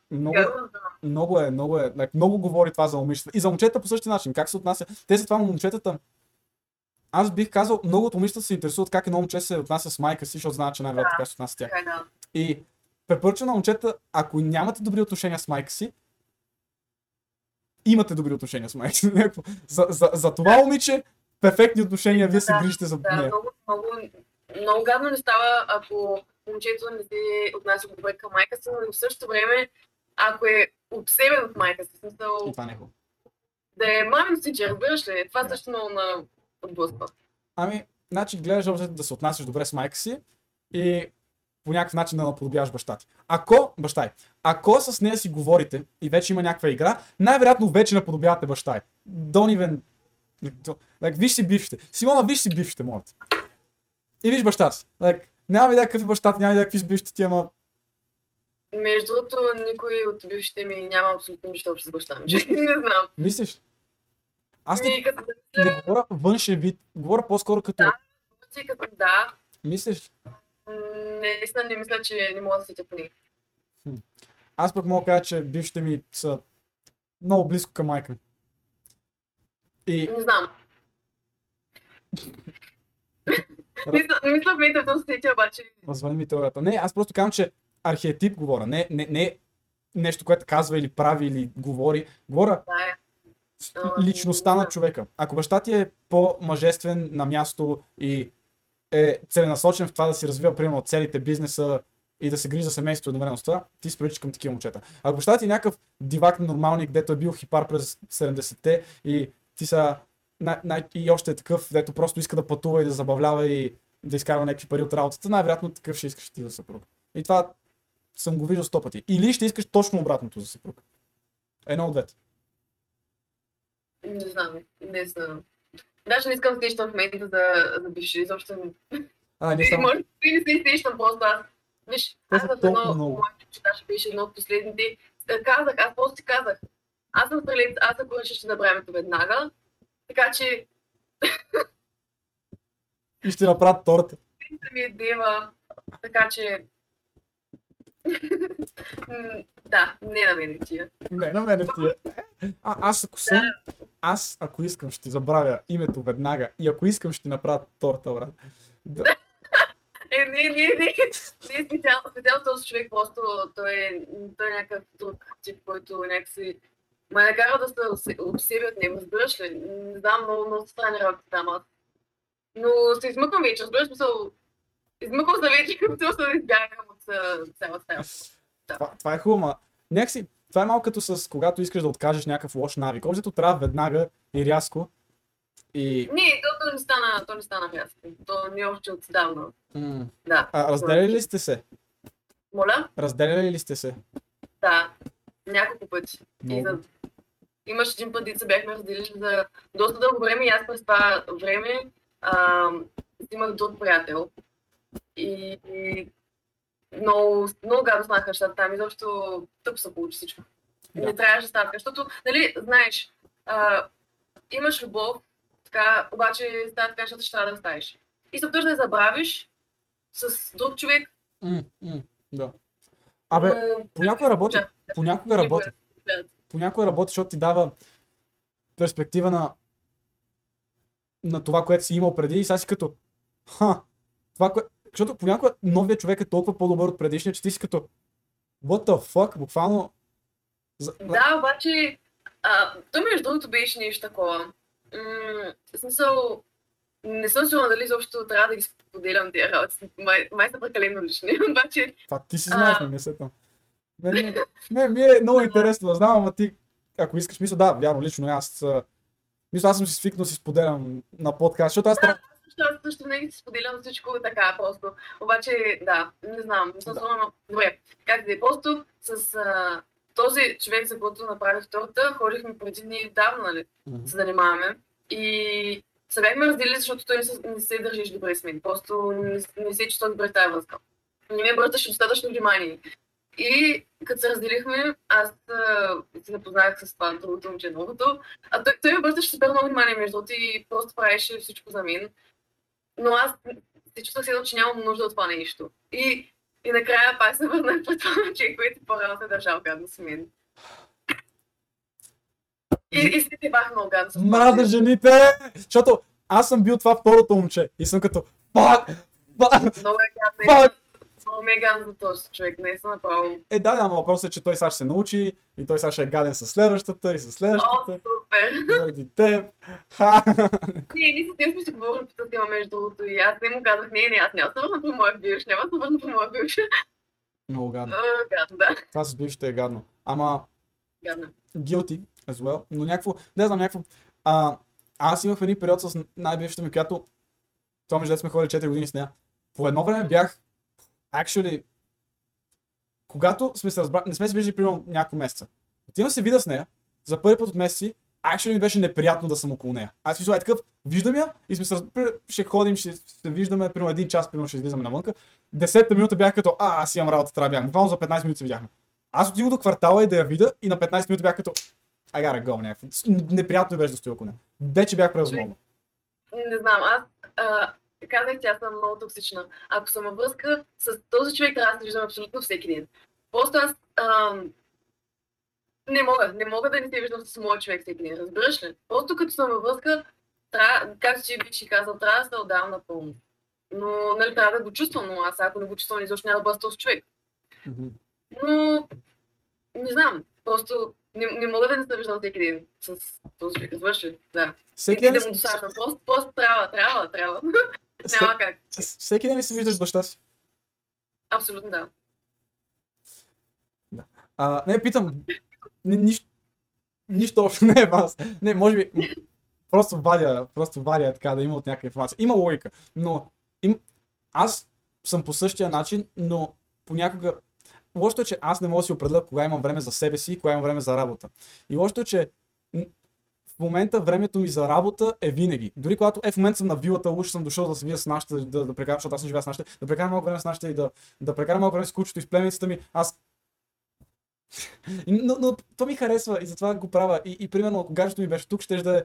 Speaker 2: много, е, много е, like, много говори това за момичета. И за момчета по същия начин. Как се отнася? Те са това момчетата. Аз бих казал, много от момичета се интересуват как едно момче се отнася с майка си, защото знаят, че най-вероятно така се отнася с тях.
Speaker 3: Е.
Speaker 2: И препоръчвам на момчета, ако нямате добри отношения с майка си, имате добри отношения с майка си. За, за, за това момиче, перфектни отношения, вие се
Speaker 3: Да,
Speaker 2: грижите за
Speaker 3: Да,
Speaker 2: нея.
Speaker 3: много, много, много гадно не става, ако момчето не се отнася добре към майка си, но в същото време, ако е обсебен от майка си, смисъл,
Speaker 2: И това не е хубаво.
Speaker 3: да е мамин си, че разбираш ли, това също много на отблъсква.
Speaker 2: Ами, значи гледаш да се отнасяш добре с майка си и по някакъв начин да наподобяваш баща ти. Ако, баща й, ако с нея си говорите и вече има някаква игра, най-вероятно вече наподобявате баща й. Don't even... Like, виж си бившите. Симона, виж си бившите, моля. И виж баща си. Like, няма идея какъв е баща ти, няма идея какви са бившите ти, ама...
Speaker 3: Между другото, никой от бившите ми няма абсолютно нищо общо с баща ми. не знам.
Speaker 2: Мислиш? Аз не,
Speaker 3: като
Speaker 2: не говоря външен вид, говоря по-скоро като...
Speaker 3: Да. като да,
Speaker 2: Мислиш?
Speaker 3: Наистина не мисля, че не мога да сетя по.
Speaker 2: Аз пък мога да кажа, че бившите ми са много близко към майка ми. И
Speaker 3: Не знам. Не мисля в да се сетя, обаче
Speaker 2: Развали ми теорията. Не, аз просто казвам, че архетип говоря. Не, не, не нещо, което казва или прави или говори. Говоря
Speaker 3: да е.
Speaker 2: личността на човека. Ако баща ти е по-мъжествен на място и е целенасочен в това да си развива, примерно, целите бизнеса и да се грижи за семейството едновременно с това, ти се приличаш към такива момчета. Ако баща ти е някакъв дивак нормалник, където е бил хипар през 70-те и ти са най- най- и още е такъв, дето просто иска да пътува и да забавлява и да изкарва някакви пари от работата, най-вероятно такъв ще искаш ти за съпруг. И това съм го виждал сто пъти. Или ще искаш точно обратното за съпруг. Едно от двете.
Speaker 3: Не знам, не знам. Даже не искам да сещам в момента за, за бивши, изобщо не.
Speaker 2: А, не само.
Speaker 3: Може би не се сещам просто аз. Виж, аз в едно, моето читаше беше едно от последните. Казах, аз просто ти казах. Аз съм стрелец, аз ако реша ще забравя веднага. Така че,
Speaker 2: И ще направят торта.
Speaker 3: ми е дева. Така че... Да, не на мен тия.
Speaker 2: Не, на мене ти е. А, аз ако съм, аз ако искам ще забравя името веднага и ако искам ще направя торта, брат. Да.
Speaker 3: Е, не, не, не. Не, специално, специално този човек просто, той е, той е някакъв друг тип, който някакси ме накара да се обсе- обсеби от него, разбираш ли? Не знам, много, много странни работи там аз. Но се измъквам вече, разбираш смисъл. Измъквам се вече, като се а, цялата стая.
Speaker 2: Това, това е хубаво, някакси, това е малко като с когато искаш да откажеш някакъв лош навик. Общо трябва веднага и рязко. И
Speaker 3: Не, то, то не стана, то не стана ясно. То не е още отдавна.
Speaker 2: м-
Speaker 3: Да.
Speaker 2: а, разделяли ли сте се?
Speaker 3: Моля?
Speaker 2: Разделяли ли сте се?
Speaker 3: Да. Няколко пъти. И за... Имаш един път, се бяхме разделили за доста дълго време и аз през това време а, имах друг приятел. И, и много, много гадно станаха нещата там. Изобщо тъпо се получи всичко.
Speaker 2: Да.
Speaker 3: Не трябваше да става защото, нали, знаеш, а, имаш любов, така, обаче става така, защото ще трябва да оставиш. И се да я забравиш с друг човек,
Speaker 2: М, м, да. Абе, понякога работи.
Speaker 3: Да.
Speaker 2: Понякога работи.
Speaker 3: Да.
Speaker 2: Понякога работи, защото ти дава перспектива на на това, което си имал преди и сега си като ха, това, кое... защото понякога новият човек е толкова по-добър от предишния, че ти си като what the fuck, буквално.
Speaker 3: Да, обаче, а, то между другото беше нещо такова. М- смисъл, не съм сигурна дали изобщо трябва да ги споделям тези работи. Май, май са прекалено лични, обаче
Speaker 2: Това ти си
Speaker 3: А.
Speaker 2: знаеш, не, не се там. Ми- мен ми е много интересно да знам, ама ти, ако искаш, мисля, да, вярно, лично аз, а, мисля, аз съм си свикнал да си споделям на подкаст, защото аз трябва...
Speaker 3: също, аз също си споделям всичко така просто. Обаче, да, не знам, не съм
Speaker 2: Да.
Speaker 3: Добре, как да е, просто с а, този човек, за който направих втората, ходихме преди дни давно, нали,
Speaker 2: Мгм.
Speaker 3: се занимаваме. И се бяхме разделили, защото той не се, не се държеше добре с мен. Просто не, не се чувства добре тази връзка. Не ми обръщаше достатъчно внимание. И като се разделихме, аз се запознах с това другото момче, новото. А той, той ми обръщаше супер много внимание между и просто правеше всичко за мен. Но аз се чувствах едно, че нямам нужда от това нещо. И, и накрая пак се върнах пред това момче, което по-рано се е държал гадно с мен. И, и се бях много гадно.
Speaker 2: Мразя жените! Защото аз съм бил това второто момче и съм като Fuck! Fuck!
Speaker 3: Много е гадно.
Speaker 2: Fuck!
Speaker 3: Гадно за този човек. Не съм направо.
Speaker 2: Е, да, да, но въпросът е, че той сега ще се научи и той сега ще е гаден с следващата и с
Speaker 3: О,
Speaker 2: следващата.
Speaker 3: супер.
Speaker 2: Заради теб. Ха!
Speaker 3: Ние, ние с теб сме си говорили по тази тема между другото и аз не му казах, не, не, аз няма да се върна по моя бивш, няма да се върна по моя бивш.
Speaker 2: Много гадно.
Speaker 3: О, гадно, да.
Speaker 2: Това с бившите е гадно. Ама,
Speaker 3: Гадно.
Speaker 2: guilty as well, но някакво, не знам, някакво, а, аз имах един период с най-бившата ми, която, това между сме ходили 4 години с нея. По едно време бях, actually, когато сме се разбрали, не сме се виждали примерно няколко месеца. Отивам се видя с нея, за първи път от месеци, actually ми беше неприятно да съм около нея. Аз мисля, е такъв, виждам я и сме се, раз- при- ще ходим, ще се виждаме, примерно един час, примерно ще излизаме навънка. Десетта минута бях като, а, аз имам работа, трябва да бягам. Буквално за 15 минути се видяхме. Аз отивам до квартала и да я видя и на 15 минути бях като I gotta go, някакво. Неприятно беше да стоя около нея. Вече бях превъзмогнал.
Speaker 3: Не знам, аз а, казах, че аз съм много токсична. Ако съм във връзка с този човек, трябва да се виждам абсолютно всеки ден. Просто аз ам, не мога, не мога да не се виждам с моя човек всеки ден, разбираш ли? Просто като съм във връзка, трябва, както бих си казал, трябва да се отдавам напълно. Но, нали, трябва да го чувствам, но аз ако не го чувствам, изобщо няма да бъда с този човек. Но, не знам, просто не, не мога да не се виждам всеки ден с този човек, разбираш ли? Да.
Speaker 2: Всеки ден,
Speaker 3: да му досаждам. Просто, просто трябва, трябва, трябва. Няма как.
Speaker 2: всеки ден ли си виждаш баща си?
Speaker 3: Абсолютно да.
Speaker 2: А, не, питам. Ни, нищо, нищо общо не е вас. Не, може би. Просто вадя, просто вадя е така да има от някаква информация. Има логика, но им, аз съм по същия начин, но понякога Лошото е, че аз не мога да си определя кога имам време за себе си и кога имам време за работа. И лошото е, че момента времето ми за работа е винаги. Дори когато е в момента съм на вилата, уж съм дошъл да се видя с нашите, да, да прекарам, защото аз съм живея с нашите, да прекарам малко време с нашите и да, да прекарам малко време с кучето и с племеницата ми, аз но, но то ми харесва и затова го правя. И, и примерно, ако гаджето ми беше тук, ще да е,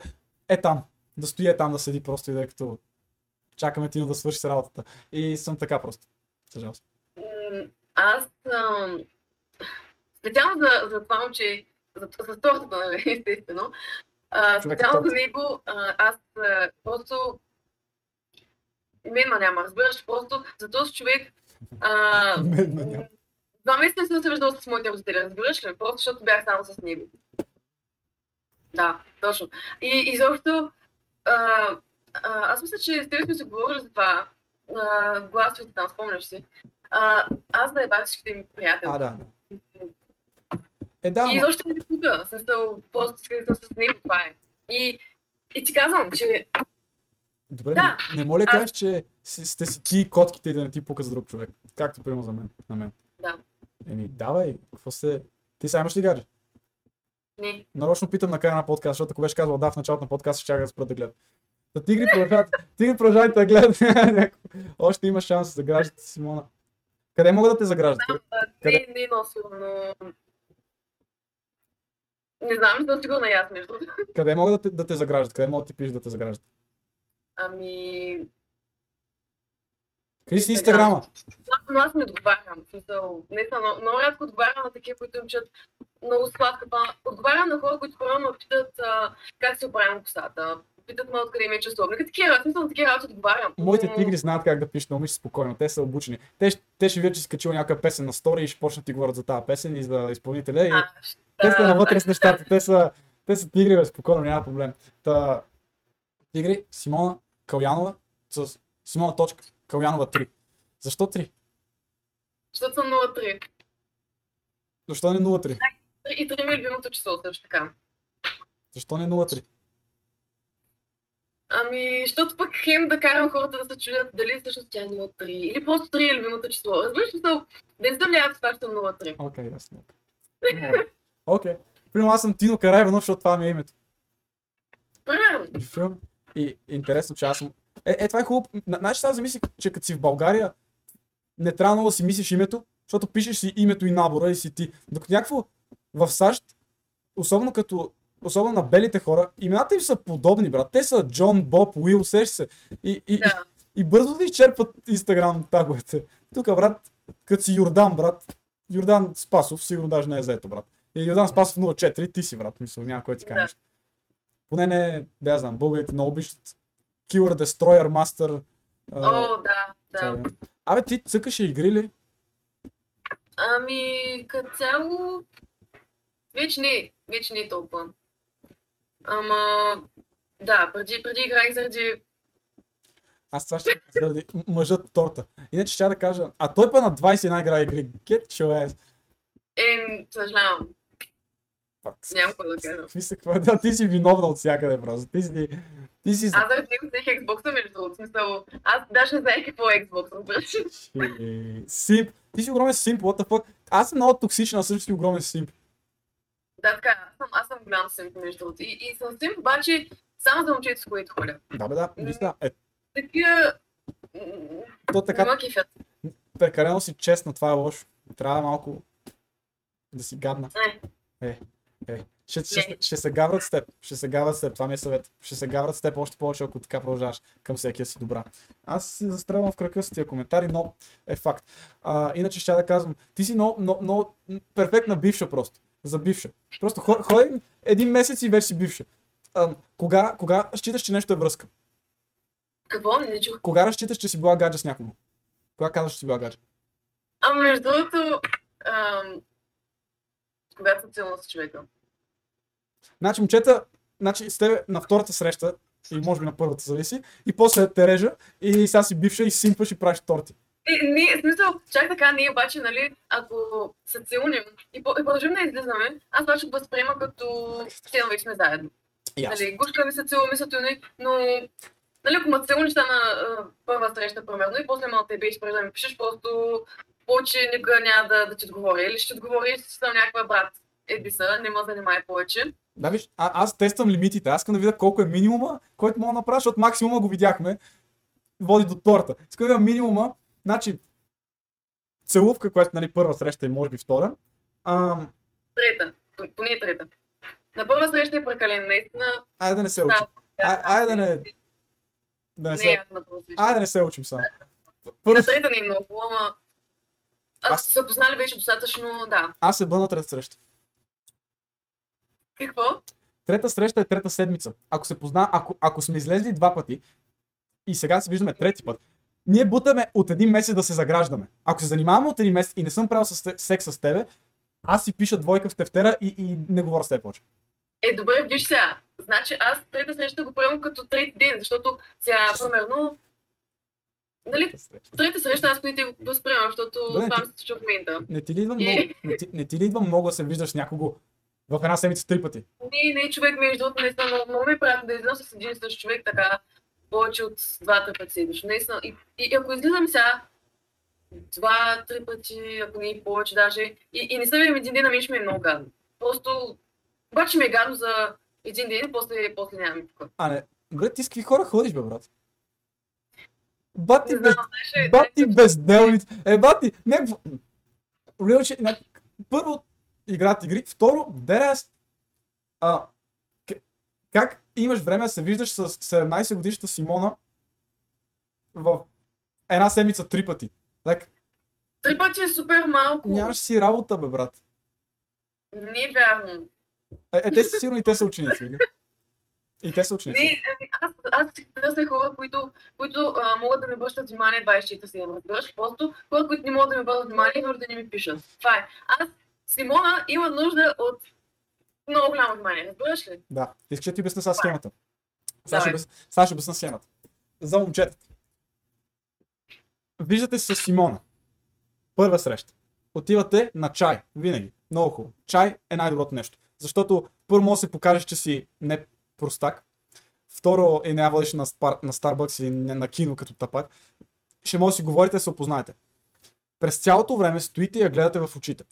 Speaker 2: е там. Да стои е там, да седи просто и да е като чакаме Тино да свърши с работата. И съм така просто.
Speaker 3: М, Аз ам, специално за, за това момче, за, за тортата, нали, естествено. Специално за него, а, аз а, просто мен ма няма, разбираш, просто за този човек а. Два месеца не съм се виждала с моите родители, разбираш ли? Просто защото бях само с него. Да, точно. И изобщо, а, а, аз мисля, че с теб сме се говорили за това. Гласовете там, спомняш си. А, аз да ебах всичките ми приятели.
Speaker 2: А, да. Е, да,
Speaker 3: И изобщо не пука. Смисъл, просто исках да съм с него, това е. И, и ти казвам, че
Speaker 2: Добре,
Speaker 3: Да.
Speaker 2: не, не моля
Speaker 3: Аз-
Speaker 2: кажеш, че сте си ти котките и да не ти пука за друг човек. Както примерно за мен. На мен.
Speaker 3: Да.
Speaker 2: Еми, давай, какво се... Ти сега имаш ли гадже?
Speaker 3: не.
Speaker 2: Нарочно питам на края на подкаст, защото ако беше казал да в началото на подкаст, ще чака да спрат да гледат. Та тигри продължават, тигри продължават да гледат. Още има шанс да заграждате Симона. Къде могат да те заграждат?
Speaker 3: А,
Speaker 2: Къде?
Speaker 3: Не, не но... Не знам, не съм сигурна и аз между.
Speaker 2: Къде могат да те, да те заграждат? Къде могат да ти пишат да те заграждат?
Speaker 3: Ами...
Speaker 2: Кажи си Инстаграма.
Speaker 3: Но аз не отговарям. Смисъл, наистина, много, много рядко отговарям на такива, които им чат много сладка. Отговарям на хора, които първо ме питат а, как си оправям косата. Питат ме откъде ми е часовника. Такива, смисъл, на такива работи отговарям.
Speaker 2: Моите тигри знаят как да пишат на умиш спокойно. Те са обучени. Те, те ще видят, че си качил някаква песен на стори и ще почнат ти говорят за тази песен и за изпълнителя. И
Speaker 3: А, ще-
Speaker 2: те са
Speaker 3: да,
Speaker 2: навътре с нещата. Те са, те са тигри, бе, спокойно, няма проблем. Та, тигри, Симона Калянова с Симона точка Калянова 3. Защо 3?
Speaker 3: Защото съм 0-3.
Speaker 2: Защо не 0-3?
Speaker 3: И 3 ми е любимото число също така.
Speaker 2: Защо не 0-3?
Speaker 3: Ами, защото пък хем да карам хората да се чудят дали всъщност тя е 0-3 или просто 3 е любимото число. Разбираш ли, да не се влияят с това, че съм 0-3.
Speaker 2: Окей, ясно. Окей. Примерно аз съм Тино Карайванов, защото това ми е името.
Speaker 3: Примерно.
Speaker 2: И интересно, че аз съм... Е, е това е хубаво. На- Знаеш, аз замислих, че като си в България, не трябва много да си мислиш името, защото пишеш си името и набора и си ти. Докато някакво в САЩ, особено като особено на белите хора, имената им са подобни, брат. Те са Джон, Боб, Уил, сеш се. И, и,
Speaker 3: Да.
Speaker 2: и, и бързо да изчерпат Инстаграм таговете. Тук, брат, като си Йордан, брат. Йордан Спасов, сигурно даже не е заето, брат. И Йордан Спасов 04, ти си, брат. Мисля, няма кой ти каже.
Speaker 3: Да.
Speaker 2: Поне не, да я знам, българите много обичат. Killer Destroyer Master.
Speaker 3: О, да, да.
Speaker 2: е. Абе, ти цъкаше игри ли?
Speaker 3: Ами, като цяло, вече не, вече не е толкова. Ама, да, преди, преди играх заради...
Speaker 2: Аз това ще заради мъжът торта. Иначе ще да кажа, а той па на 21 игра игри. Get your ass.
Speaker 3: Е, съжалявам,
Speaker 2: Fuck.
Speaker 3: нямам какво да.
Speaker 2: Какви са, какво- да, ти си виновна от всякъде просто. Ти си, ти си
Speaker 3: Аз заради него взех Xbox, между другото, смисъл, аз даже не знаех какво е Xbox, разбираш.
Speaker 2: Е, Симп. Ти си огромен симп, what the fuck. Аз съм много токсична, а също си огромен симп.
Speaker 3: Да, така, аз съм, аз съм голям симп, между другото. И, и съм симп, обаче, само за момчето, с които ходя.
Speaker 2: Да, бе, да. Наистина. Е,
Speaker 3: Такива...
Speaker 2: то
Speaker 3: Така...
Speaker 2: прекалено си честна, това е лошо. Трябва малко да си гадна.
Speaker 3: Не.
Speaker 2: Е, е. Ще, ще, ще се гаврат с теб. Ще се гаврат с теб. Това ми е съвет. Ще се гаврат с теб още повече, ако така продължаваш към всекия си добра. Аз си застрелвам в кръка с тия коментари, но е факт. А, иначе ще да казвам, ти си много, много, много перфектна бивша просто. За бивша. Просто хо- ходи един месец и вече си бивша. А, кога, кога считаш, че нещо е връзка?
Speaker 3: Какво? Не чух.
Speaker 2: Кога разчиташ, че си била гаджа с някого? Кога казваш, че си била гаджа?
Speaker 3: А между другото, ам, когато съм целна с човека.
Speaker 2: Значи, момчета, значи с тебе на втората среща, и може би на първата зависи, и после те режа, и сега си бивша и симпаш и правиш торти.
Speaker 3: И, ние, в смисъл, чак така, ние обаче, нали, ако се целунем и, по- и продължим да излизаме, аз обаче възприема като цел вече сме заедно. Нали, гушка ми се целуваме, се тюни, но нали, ако ме целуниш на а, първа среща, примерно, и после малко те беше да ми пишеш, просто повече никога няма да, да ти отговоря. Или ще отговори, че съм някаква брат. Еди са, не ме занимай повече.
Speaker 2: Да, виж, а, аз тествам лимитите. Аз искам да видя колко е минимума, който мога да направя, защото максимума го видяхме. Води до торта. Искам да видя минимума. Значи, целувка, която нали, първа среща и може би втора. Ам,
Speaker 3: Трета, поне трета. На първа среща е прекален, наистина.
Speaker 2: айде да не се учим. А, айде да не, да не се, айде да не се учим само.
Speaker 3: На трета не е много, ама...
Speaker 2: Аз-
Speaker 3: Аз се познали вече достатъчно, да.
Speaker 2: аз се бъда на трета среща.
Speaker 3: Какво?
Speaker 2: Трета среща е трета седмица. Ако се позна, ако, ако сме излезли два пъти и сега се виждаме трети път, ние бутаме от един месец да се заграждаме. Ако се занимаваме от един месец и не съм правил с, секс с тебе, аз си пиша двойка в тефтера и, и не говоря с теб повече.
Speaker 3: Е, добре, виж сега. Значи аз трета среща го приемам като трети ден, защото сега, примерно, нали,
Speaker 2: Трета среща.
Speaker 3: аз поне те го възприемам, защото
Speaker 2: Добре,
Speaker 3: ми се в момента.
Speaker 2: Не ти ли идва много, не ти, не ти ли идва много да се виждаш някого в една седмица три пъти?
Speaker 3: Не, не, човек, между другото, наистина много, много ми е приятно да излизам с един същ човек така повече от два-три пъти седмично. Наистина. И, и, ако излизам сега два-три пъти, ако не и повече даже, и, и не видим един ден, ами ще ми е много гадно. Просто, обаче ми е гадно за един ден, после, после нямам тук.
Speaker 2: А не, бре, ти с какви хора ходиш, бе, брат? Бати без, бати безделници. Е, бати, някакво... Shit, ня- Първо, играят игри. Второ, дерес, а, как имаш време да се виждаш с 17 годишната Симона в една седмица три пъти. Like,
Speaker 3: Три пъти е супер малко.
Speaker 2: нямаш си работа, бе, брат.
Speaker 3: Не е вярно.
Speaker 2: Е, е те са сигурно и те са ученици. И те са ученици.
Speaker 3: Не, ами, аз, аз търся хора, които, които а, могат да ми обръщат внимание 24-7, разбираш? Просто хора, които не могат да ми обърнат внимание, хора да не ми пишат. Това е. Аз, Симона има нужда от много голямо внимание, разбираш ли?
Speaker 2: Да. Искаш да ти обясня сега схемата. Сега ще, сега ще обясня схемата. За момчетата. Виждате се с Симона. Първа среща. Отивате на чай. Винаги. Много хубаво. Чай е най-доброто нещо. Защото първо може да се покажеш, че си не простак. Второ, е не водиш на, спар... на Starbucks или на на кино като тапак. Ще може да си говорите да се опознаете. През цялото време стоите и я гледате в очите.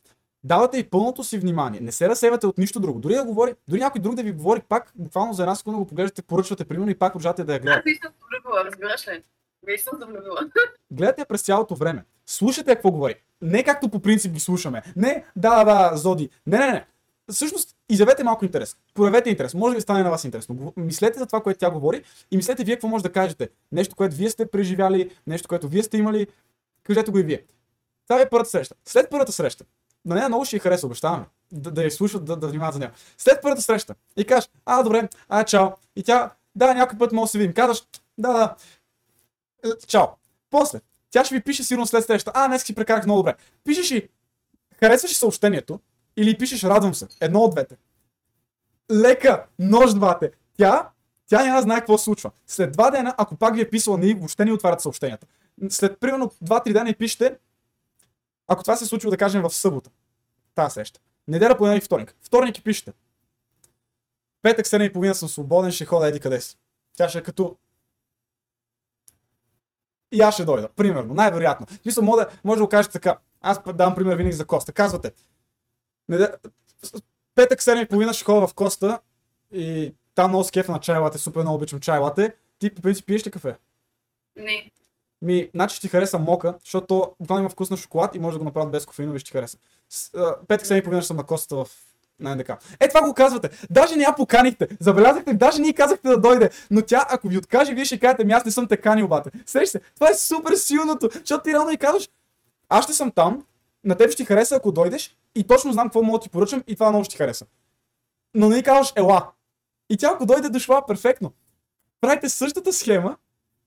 Speaker 2: Давате и пълното си внимание. Не се разсевате от нищо друго. Дори да говори, дори някой друг да ви говори, пак буквално за една секунда го поглеждате, поръчвате примерно и пак продължавате да я гледате.
Speaker 3: Аз не съм влюбила, разбираш ли? Не съм влюбила.
Speaker 2: Гледате през цялото време. Слушате какво говори. Не както по принцип ги слушаме. Не, да, да, Зоди. Не, не, не. Всъщност, изявете малко интерес. Проявете интерес. Може да стане на вас интересно. Мислете за това, което тя говори и мислете вие какво може да кажете. Нещо, което вие сте преживяли, нещо, което вие сте имали. Кажете го и вие. Това е първата среща. След първата среща, на нея много ще й хареса, обещаваме. Да, да я слушат, да, да внимават за нея. След първата среща и кажеш, а, добре, а, чао. И тя, да, някой път може да се видим. Казваш, да, да, е, чао. После, тя ще ви пише сигурно след среща, а, днес си прекарах много добре. Пишеш и, харесваш съобщението или пишеш радвам се. Едно от двете. Лека, нож двате. Тя, тя няма знае какво се случва. След два дена, ако пак ви е писала, не, въобще не отварят съобщенията. След примерно 2-3 дена и пишете, ако това се случва, да кажем, в събота. Тази среща. Неделя, понеделник, вторник. Вторник и пишете. Петък, 7 и половина съм свободен, ще хода еди къде си. Тя ще е като и аз ще дойда. Примерно, най-вероятно. Смисъл, може, може да го кажете така. Аз давам пример винаги за Коста. Казвате. Петък 7 и половина ще ходя в Коста и там много скефа на чай лате, супер много обичам чай лате. Ти по принцип пиеш ли кафе?
Speaker 3: Не.
Speaker 2: Ми, значи ще ти хареса мока, защото буквално има вкус на шоколад и може да го направят без кофеинови и ще ти хареса. Петък 7 и половина ще съм на Коста в на НДК. Е, това го казвате. Даже не я поканихте. Забелязахте, даже ние казахте да дойде. Но тя, ако ви откаже, вие ще кажете, ми аз не съм те канил, бате. Сещаш се, това е супер силното, защото ти реално и казваш, аз ще съм там, на теб ще ти хареса, ако дойдеш и точно знам какво мога да ти поръчам и това много ще ти хареса. Но не ни казваш, ела. И тя, ако дойде, дошла перфектно. Правите същата схема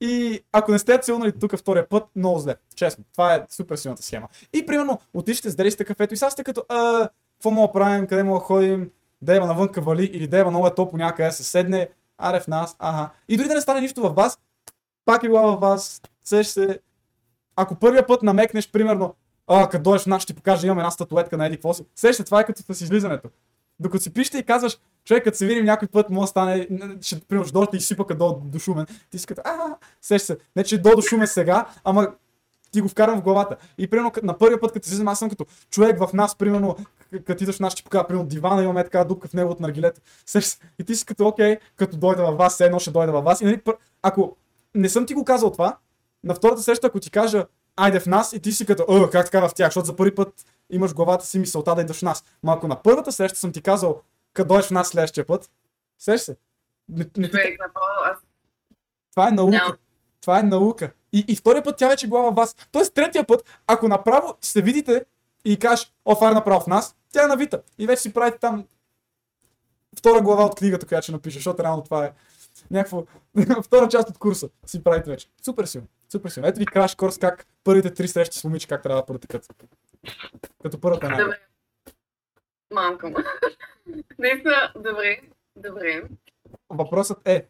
Speaker 2: и ако не сте я целунали тук втория път, много зле. Честно. Това е супер силната схема. И примерно, отишете, сдели сте кафето и сега сте като, а, какво мога да правим, къде мога да ходим, да има навънка вали или да има много е топло някъде се седне, аре в нас, ага. И дори да не стане нищо в вас, пак е била във вас, сеш се. Ако първия път намекнеш, примерно, а, като дойдеш в нас, ще ти покажа, имам една статуетка на еди какво си. Сеш се, това е като с излизането. Докато си пишете и казваш, човек, като се видим някой път, може да стане, ще, примерно, дойде и изсипа като до Шумен. Ти си като, а, сеш се, не че до Шумен сега, ама ти го вкарам в главата. И примерно на първия път, като излизам, аз съм като човек в нас, примерно, като идваш в нас, ще покажа, примерно, дивана, имаме така дупка в него от наргилета. Сеш се. И ти си като, окей, като дойда във вас, едно ще дойда във вас. И нали, пър... ако не съм ти го казал това, на втората среща, ако ти кажа, айде в нас, и ти си като, о, как така в тях, защото за първи път имаш в главата си мисълта да идваш в нас. Ма ако на първата среща съм ти казал, като дойдеш в нас следващия път, сеш се. Не, не ти това е наука.
Speaker 3: Няма.
Speaker 2: Това е наука. И, и втория път тя вече е била във вас. Тоест третия път, ако направо се видите и кажеш, о, е направо в нас, тя е навита. И вече си правите там втора глава от книгата, която ще напише, защото реално това е някакво втора част от курса си правите вече. Супер силно. Супер силно. Ето ви краш курс как първите три срещи с момиче как трябва да протекат. Като първата е най
Speaker 3: Добре. Мамка му. Наистина, добре. Добре.
Speaker 2: Въпросът е,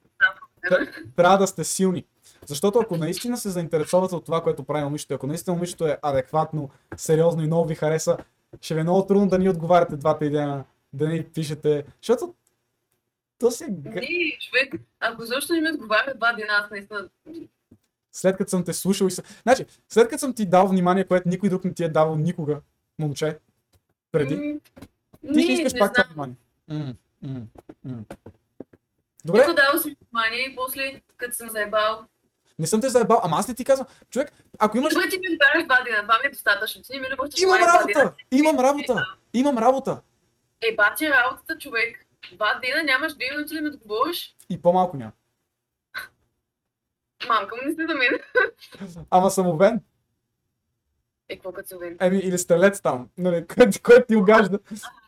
Speaker 2: тр- трябва да сте силни. Защото ако наистина се заинтересувате от това, което прави момичето, ако наистина момичето е адекватно, сериозно и много ви хареса, ще ви е много трудно да ни отговаряте двата и дена, да ни пишете, защото то си... г-
Speaker 3: Не, човек, ако защо не ми отговаря два дена, аз наистина...
Speaker 2: След като съм те слушал и съм... Значи, след като съм ти дал внимание, което никой друг не ти е давал никога, момче, преди,
Speaker 3: М,
Speaker 2: ти ще
Speaker 3: не,
Speaker 2: искаш
Speaker 3: не
Speaker 2: пак това внимание. М, м, м. Добре,
Speaker 3: Нито дал си внимание и после, като съм заебал.
Speaker 2: не съм те заебал, ама аз не ти казвам, човек, ако имаш...
Speaker 3: Добре, ти ми отговаряш два дена, това ми е достатъчно. Ти не ми обръщаш
Speaker 2: Имам работа! Имам работа! Имам работа!
Speaker 3: Е, бати работата, човек. Два дена нямаш две минути ли ми отговориш?
Speaker 2: И по-малко няма.
Speaker 3: Мамка му не следа мен.
Speaker 2: Ама самовен.
Speaker 3: Е, какво като се увен?
Speaker 2: Еми, или стрелец там, нали, който, ти огажда.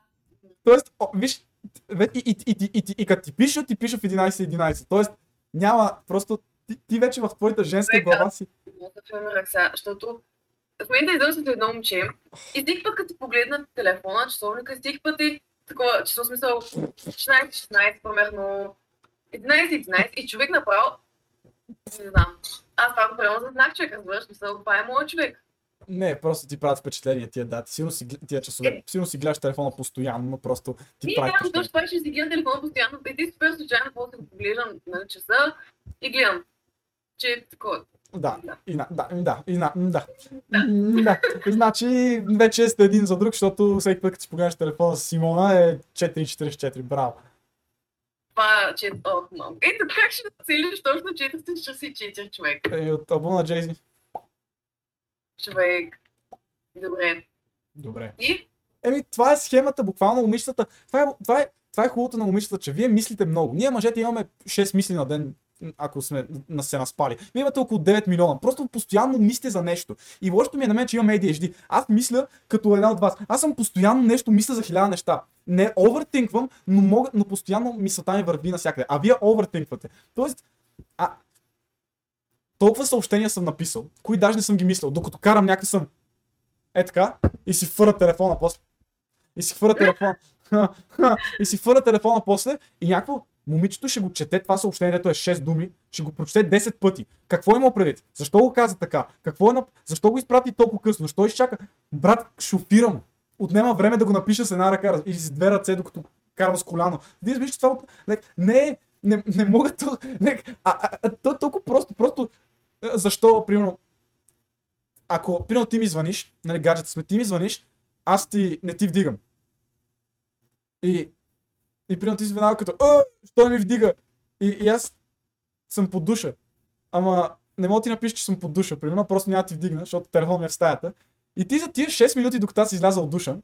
Speaker 2: Тоест, о, виж, и, и, и, и, и, и, и като ти пиша, ти пиша в 11.11. Тоест, няма, просто ти, ти вече в твоята женска глава си.
Speaker 3: Сега, защото в момента издържам с едно момче и всеки път, като погледна телефона, часовника, всеки път е такова, число смисъл 16-16, примерно 11-11 и човек направо, не знам, аз това го приемам за знак човек, разбираш, смисъл, това е моят човек.
Speaker 2: Не, просто ти правят впечатление тия дати. Сигурно си, тия часове, сигурно си гледаш телефона постоянно, но просто ти
Speaker 3: И
Speaker 2: прави
Speaker 3: казвам
Speaker 2: впечатление.
Speaker 3: точно това, ще си гледам телефона постоянно, и ти супер случайно, после го поглеждам на часа и гледам, че е такова.
Speaker 2: Да,
Speaker 3: Да.
Speaker 2: и на, да, и да, и на, да. М, да. Значи вече сте един за друг, защото всеки път, като си погледнеш телефона с Симона е 444. Браво.
Speaker 3: Това, че ох, мам. Ето как ще целиш точно 464 човек.
Speaker 2: Е, от албума Джейзи.
Speaker 3: Човек. Добре.
Speaker 2: Добре.
Speaker 3: И?
Speaker 2: Еми, това е схемата, буквално момичетата. Това е, това е, това е хубавото на момичетата, че вие мислите много. Ние мъжете имаме 6 мисли на ден, ако сме на се наспали. Вие имате около 9 милиона. Просто постоянно мислите за нещо. И лошото ми е на мен, че имам ADHD. Аз мисля като една от вас. Аз съм постоянно нещо, мисля за хиляда неща. Не овертинквам, но, мога, но постоянно мисълта ми върви навсякъде. А вие овертинквате. Тоест, а, толкова съобщения съм написал, кои даже не съм ги мислил, докато карам някакъв съм. Е така, и си фъра телефона после. И си хвърля телефона. и си хвърля телефона после и някакво момичето ще го чете това съобщение, дето е 6 думи, ще го прочете 10 пъти. Какво има предвид? Защо го каза така? Какво е на... Защо го изпрати толкова късно? Защо изчака? Брат, шофирам. Отнема време да го напиша с една ръка или с две ръце, докато карам с коляно. Вие вижте това. like, Не, не, не мога то. Не, а, а, а, то е толкова просто. Просто защо, примерно, ако, примерно, ти ми звъниш, нали, гаджета сме, ти ми звъниш, аз ти не ти вдигам. И, и примерно ти си веднага като, а, що ми вдига? И, и аз съм под душа. Ама не мога да ти напишеш, че съм под душа. Примерно просто няма ти вдигна, защото телефон ми е в стаята. И ти за тия 6 минути, докато си изляза от душа,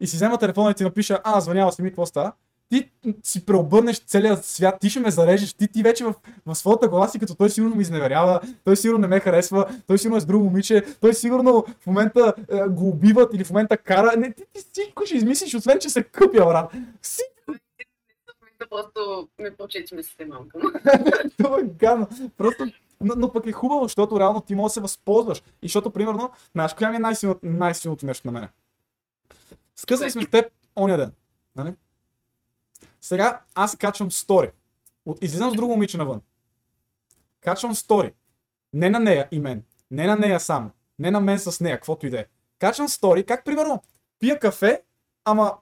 Speaker 2: и си взема телефона и ти напиша, а, звънява си ми, какво става? Ти си преобърнеш целият свят, ти ще ме зарежеш, ти, ти вече в, в своята глава си, като той сигурно ме изневерява, той сигурно не ме харесва, той сигурно е с друго момиче, той сигурно в момента е, го убиват или в момента кара. Не, ти, ти всичко ще измислиш, освен че се къпя, брат. Всичко
Speaker 3: Просто ме прочети мислите мамка.
Speaker 2: това е гадно. Просто, но, но пък е хубаво, защото реално ти можеш да се възползваш. И защото, примерно, знаеш, коя ми е най-силното, най-силното нещо на мене? Скъсали сме с теб оня ден. Нали? Сега аз качвам стори. Излизам с друго момиче навън. Качвам стори. Не на нея и мен. Не на нея само. Не на мен с нея, каквото и да е. Качвам стори, как примерно пия кафе, ама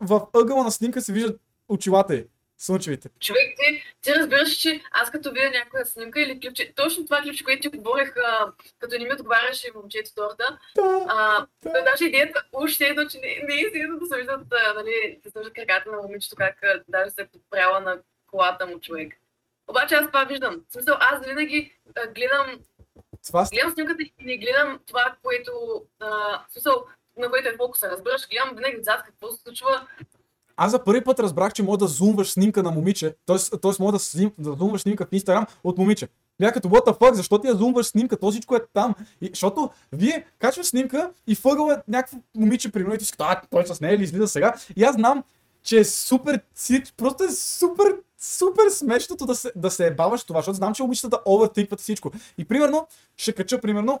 Speaker 2: в ъгъла на снимка се виждат очилата й. Слънчевите.
Speaker 3: Човек, ти, ти разбираш, че аз като видя някоя снимка или клипче, точно това клипче, което ти говорех, а, като не ми отговаряше момчето торта,
Speaker 2: Да.
Speaker 3: а,
Speaker 2: Да.
Speaker 3: даже идеята уж се едно, че не, не е седно да се виждат, а, нали, да се виждат краката на момичето, как а, даже се е подпряла на колата му човек. Обаче аз това виждам. В смисъл, аз винаги а, гледам,
Speaker 2: Това
Speaker 3: гледам снимката и не гледам това, което, а, смисъл, на което е фокуса, разбираш, гледам винаги отзад какво се случва,
Speaker 2: Аз за първи път разбрах, че може да зумваш снимка на момиче, т.е. може да, сним, да зумваш снимка в Инстаграм от момиче. Бях като what the fuck, защо ти я зумваш снимка, то всичко е там. И, защото вие качваш снимка и въгъл е някакво момиче, примерно, и ти си а, той с нея ли излиза сега? И аз знам, че е супер цирк, просто е супер, супер смешното да се, да се ебаваш това, защото знам, че момичетата овертикват всичко. И примерно, ще кача, примерно,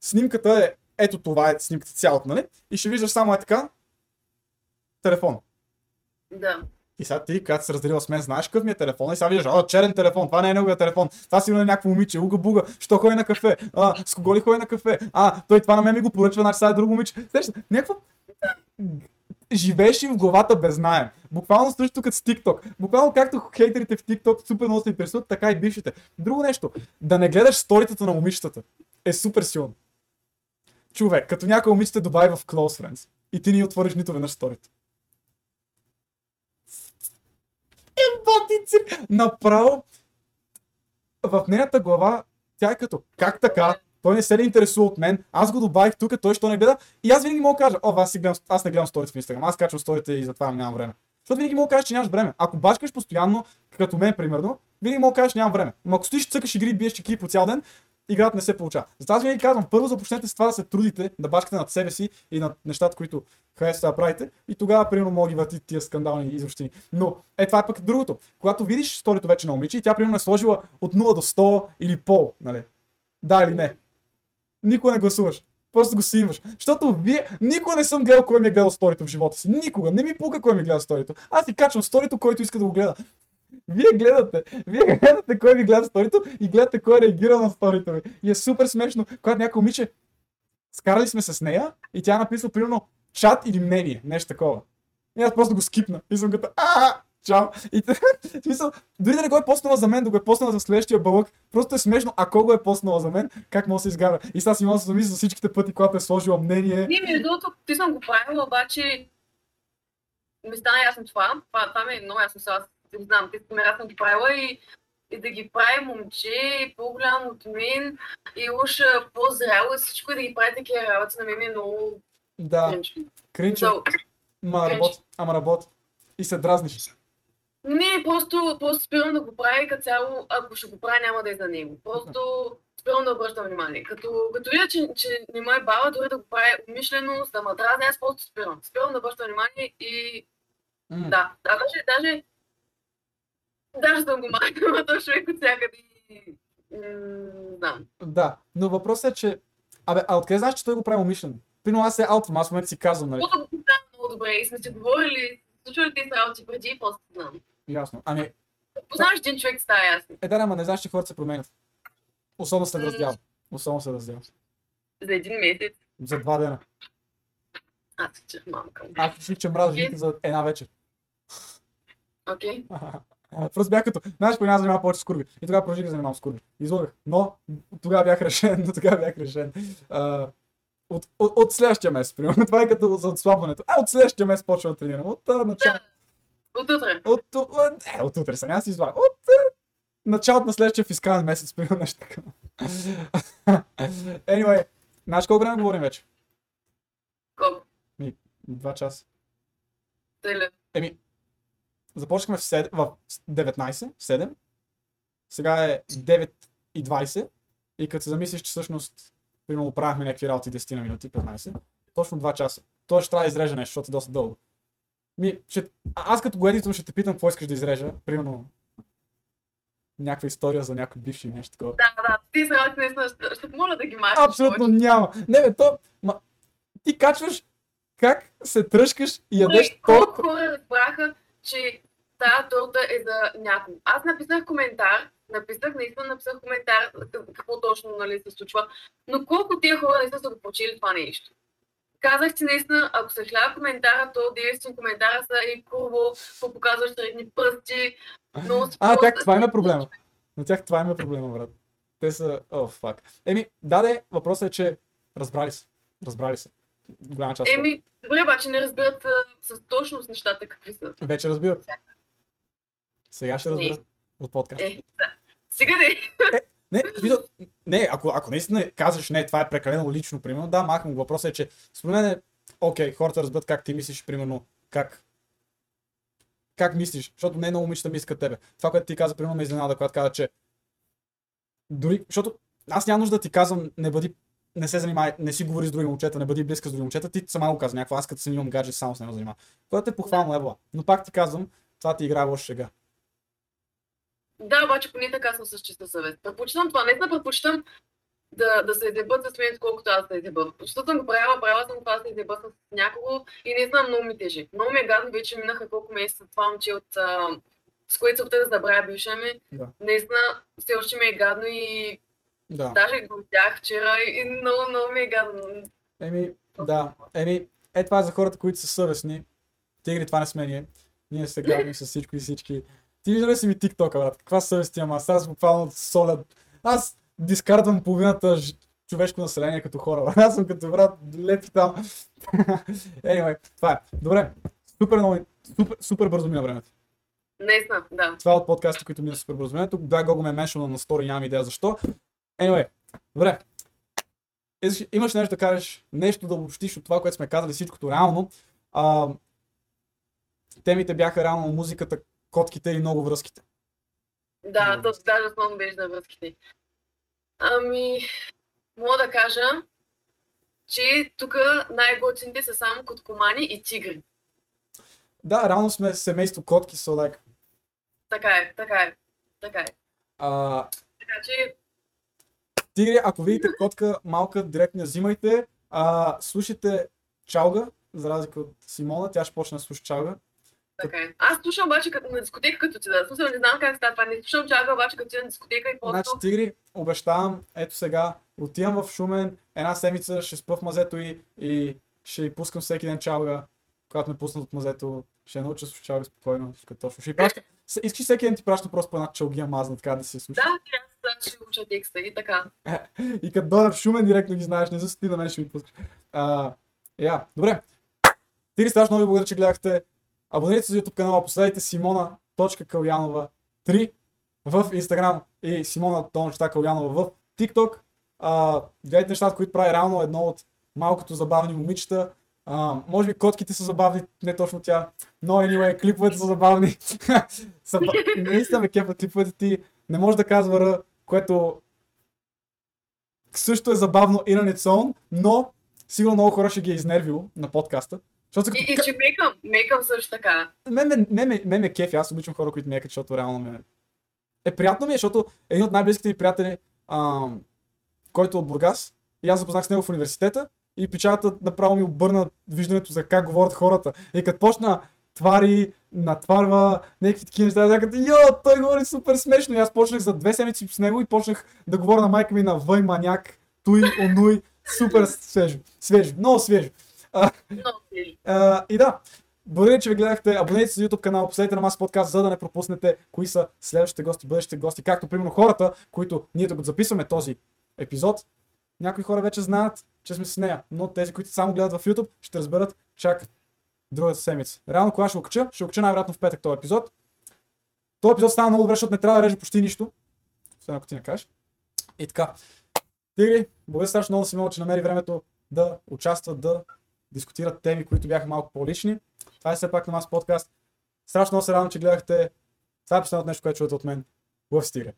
Speaker 2: снимката е, ето това е снимката цялото, нали? И ще виждаш само е така, телефон.
Speaker 3: да.
Speaker 2: И сега ти, когато се разделила с мен, знаеш какъв ми е телефон и сега виждаш, а, черен телефон, това не е неговия телефон, това сигурно е някакво момиче, уга буга, що ходи на кафе, а, с кого ли ходи на кафе, а, той това на мен ми го поръчва, значи сега е друго момиче. Сещаш, някакво живееш им в главата без знаем. Буквално също като с TikTok. Буквално както хейтерите в TikTok супер много се интересуват, така и бившите. Друго нещо, да не гледаш сторитата на момичетата е супер силно. Човек, като някой момиче добави в Close Friends и ти ни отвориш нито веднъж сторито. Ебати цирк! Направо в нейната глава тя е като как така? Той не се ли интересува от мен, аз го добавих тук, той що не гледа. И аз винаги мога да кажа, о, аз, си гледам, аз не гледам сторите в Инстаграм, аз качвам сторите и затова нямам време. Защото винаги мога да кажа, че нямаш време. Ако бачкаш постоянно, като мен, примерно, винаги мога да кажеш нямам време. Но ако стоиш, цъкаш игри, биеш чеки по цял ден, играта не се получава. Затова аз винаги казвам, първо започнете с това да се трудите, да башкате над себе си и над нещата, които харесвате да правите. И тогава, примерно, мога да върти тия скандални изобщини. Но, е, това е пък другото. Когато видиш сторито вече на момиче и тя, примерно, е сложила от 0 до 100 или пол, нали? Да или не? Никога не гласуваш. Просто го снимаш. Защото вие, никога не съм гледал кой ми е гледал сторито в живота си. Никога. Не ми пука кой ми гледа сторито. Аз си качвам сторито, който иска да го гледа. Вие гледате, вие гледате кой ви гледа сторито и гледате кой реагира на сторито ви. И е супер смешно, когато някой момиче, скарали сме с нея и тя написва примерно чат или мнение, нещо такова. И аз просто го скипна и съм като а Чао! И смисъл, дори да не го е поснала за мен, да го е поснала за следващия бълък, просто е смешно, ако го е поснала за мен, как може да се изгаря. И сега си имам да се замисля за всичките пъти, когато е сложила мнение.
Speaker 3: Не, между другото, ти съм го правила, обаче ми стана ясно това. Това, това ми е много ясно сега. Не знам, ти аз съм ги правила и, и да ги прави момче, по-голямо от мен и уж а, по-зряло и всичко и да ги прави такива работи на мен ми е много
Speaker 2: Да,
Speaker 3: кринч.
Speaker 2: кринче,
Speaker 3: So,
Speaker 2: ма работи, ама работи. И се дразниш.
Speaker 3: Не, просто, просто спирам да го прави като цяло, ако ще го прави, няма да е за него. Просто спирам да обръщам внимание. Като, като видя, че, че не ме е бава, дори да го прави умишлено, за да ме дразни, аз просто спирам. Спирам да обръщам внимание и
Speaker 2: М,
Speaker 3: да, да даже, даже, даже съм го махнала този човек от всякъде и знам.
Speaker 2: Да, но въпросът е, че... Абе, а откъде знаеш, че той го прави умишлено? Примерно аз се аутвам, аз в момента си казвам, нали?
Speaker 3: Защото го знам много добре и сме си говорили, случвали тези работи преди и просто знам.
Speaker 2: Ясно. Ами,
Speaker 3: Познаваш един човек, става ясно.
Speaker 2: е да, ама не знаеш, че хората се променят. Особено след раздял. Особено след раздял.
Speaker 3: За един месец.
Speaker 2: За два дена.
Speaker 3: Аз се чех мамка.
Speaker 2: Аз че мразя жените за една вечер.
Speaker 3: Окей.
Speaker 2: Просто бях като, знаеш, по една занимава повече с курви. И тогава продължих да занимавам с курви. Излагах. Но тогава бях решен, но тогава бях решен. А, от, от, от, следващия месец, примерно. Това е като за отслабването. А, от следващия месец почвам да тренирам. От а, начало.
Speaker 3: От утре.
Speaker 2: От, от, е, от утре сега си излагам. От началото на следващия фискален месец, примерно нещо така. anyway, знаеш колко време говорим вече?
Speaker 3: Колко?
Speaker 2: Два часа.
Speaker 3: Теле.
Speaker 2: Еми, започнахме в, 7, в 19, 7. Сега е 9 и 20. И като се замислиш, че всъщност, примерно, правихме някакви работи 10 на минути, 15, точно 2 часа. То ще трябва да изрежа нещо, защото е доста дълго. Ми, ще, аз като го едитвам ще те питам какво искаш да изрежа. Примерно, някаква история за някой бивши или нещо такова.
Speaker 3: Да, да, ти работи наистина, ще, ще помоля да ги махнеш.
Speaker 2: Абсолютно няма. Не бе, то, ма, ти качваш как се тръжкаш и ядеш
Speaker 3: Ядеш колко
Speaker 2: торта.
Speaker 3: хора разбраха, че тази торта е за някого. Аз написах коментар, написах, наистина написах коментар, какво точно нали, се случва, но колко тия хора не са го прочили това нещо. Казах ти наистина, ако се хлява коментара, то действен коментара са и първо, какво показваш средни пръсти, но
Speaker 2: А, тях това има проблема. На тях това има проблема, брат. Те са... О, фак. Еми, да, де, въпросът е, че разбрали се. Разбрали се. Голяма част.
Speaker 3: Еми, добре, обаче не разбират а, с точност нещата какви са.
Speaker 2: Вече разбират. Сега ще
Speaker 3: Не.
Speaker 2: разберат от подкаст.
Speaker 3: Е, да. Сега.
Speaker 2: Не, в смисъл, не, ако, ако наистина казваш, не, това е прекалено лично, примерно, да, махам го. Въпросът е, че според мен е, окей, хората разберат как ти мислиш, примерно, как как мислиш, защото не е много момичета като тебе. Това, което ти каза, примерно, ме изненада, когато каза, че дори, защото аз няма нужда да ти казвам, не бъди, не се занимай, не си говори с други момчета, не бъди близка с други момчета, ти сама го каза някакво, аз като съм имам гадже, само с него занимавам. Което е похвално, ебла. Но пак ти казвам, това ти играе лоша шега.
Speaker 3: Да, обаче поне така съм с чиста съвест. Предпочитам това. Наистина предпочитам да, да се изебат с мен, колкото аз да изеба. Защото съм го правила, правила съм това се изеба с някого и наистина много ми тежи. Много ми е гадно, вече минаха колко месеца това момче от а, с което се опитах да забравя бивша ми.
Speaker 2: Да.
Speaker 3: Наистина, все още ми е гадно и
Speaker 2: Да.
Speaker 3: даже го видях вчера и много, много ми гадно.
Speaker 2: Еми, да. Еми, е това е за хората, които са съвестни. Тигри, това не сме ние. Ние се гадим с всичко и всички. Ти виждаш ли си ми TikTok, брат? Каква съвест имам аз? Аз буквално соля. Аз дискардвам половината ж- човешко население като хора. брат. Аз съм като брат, лепи там. anyway, това е. Добре. Супер, много, супер, супер бързо мина времето.
Speaker 3: Наистина, да.
Speaker 2: Това е от подкастите, които мина супер бързо времето. Да, го ме е меншено на стори, нямам идея защо. Anyway, добре. Имаш нещо да кажеш, нещо да обобщиш от това, което сме казали, всичкото реално. А, темите бяха реално музиката, котките и много връзките.
Speaker 3: Да,
Speaker 2: Много
Speaker 3: то даже основно беше на връзките. Ами, мога да кажа, че тук най-готините са само коткомани и тигри.
Speaker 2: Да, реално сме семейство котки, so like,
Speaker 3: Така е, така е, така е.
Speaker 2: а,
Speaker 3: Така че,
Speaker 2: Тигри, ако видите котка малка, директно я взимайте. А, слушайте Чалга, за разлика от Симона, тя ще почне да слуша Чалга.
Speaker 3: така е. Аз слушам обаче като, на дискотека като ти да. Смисъл, не знам как става това. Не слушам чака, обаче като ти на дискотека и
Speaker 2: Значи,
Speaker 3: просто...
Speaker 2: Тигри, обещавам, ето сега, отивам в Шумен, една седмица ще спа в мазето и, и ще й пускам всеки ден Чалга. Когато ме пуснат от мазето, ще науча да слуша Чалга спокойно, като точно. Ще праща. Искаш всеки ден ти праща просто по една чалгия мазна, така да се слуша.
Speaker 3: Да, ще уча текста и така.
Speaker 2: И като дойда в Шумен, директно ги знаеш, не за ти на мен ще ми пускаш. А, я, добре. Тири, страшно много ви благодаря, че гледахте. Абонирайте се за YouTube канала, последайте Симона.Калянова 3 в Instagram и Симона Тончета Калянова в TikTok. А, гледайте нещата, които прави реално едно от малкото забавни момичета. А, може би котките са забавни, не точно тя, но anyway, клиповете са забавни. Наистина ме кефат клиповете ти. Не може да казва което също е забавно in on its own, но сигурно много хора ще ги е изнервило на подкаста. Защото
Speaker 3: И, и че мекам, мекам също така.
Speaker 2: мен, ме кефи, аз обичам хора, които мекат, защото реално ме... Е приятно ми е, защото един от най-близките ми приятели, ам, който е от Бургас, и аз запознах с него в университета, и печалата направо ми обърна виждането за как говорят хората. И като почна твари, натварва, някакви такива неща, да като, йо, той говори супер смешно. И аз почнах за две седмици с него и почнах да говоря на майка ми на въй маняк, туй, онуй, супер свежо, свежо, много свежо. А, а, и да, благодаря, че ви гледахте. Абонирайте се за YouTube канал, последете на Мас подкаст, за да не пропуснете кои са следващите гости, бъдещите гости, както примерно хората, които ние тук записваме този епизод. Някои хора вече знаят, че сме с нея, но тези, които само гледат в YouTube, ще разберат чак другата седмица. Реално, кога ще го кача? Ще го кача най-вероятно в петък този епизод. Този епизод стана много добре, защото не трябва да реже почти нищо. Освен ако ти не кажеш. И така. Тигри, благодаря страшно много, Симеон, че намери времето да участва, да дискутират теми, които бяха малко по-лични. Това е все пак на нас подкаст. Страшно много се радвам, че гледахте. Това е последното нещо, което чувате от мен. Лъв стига.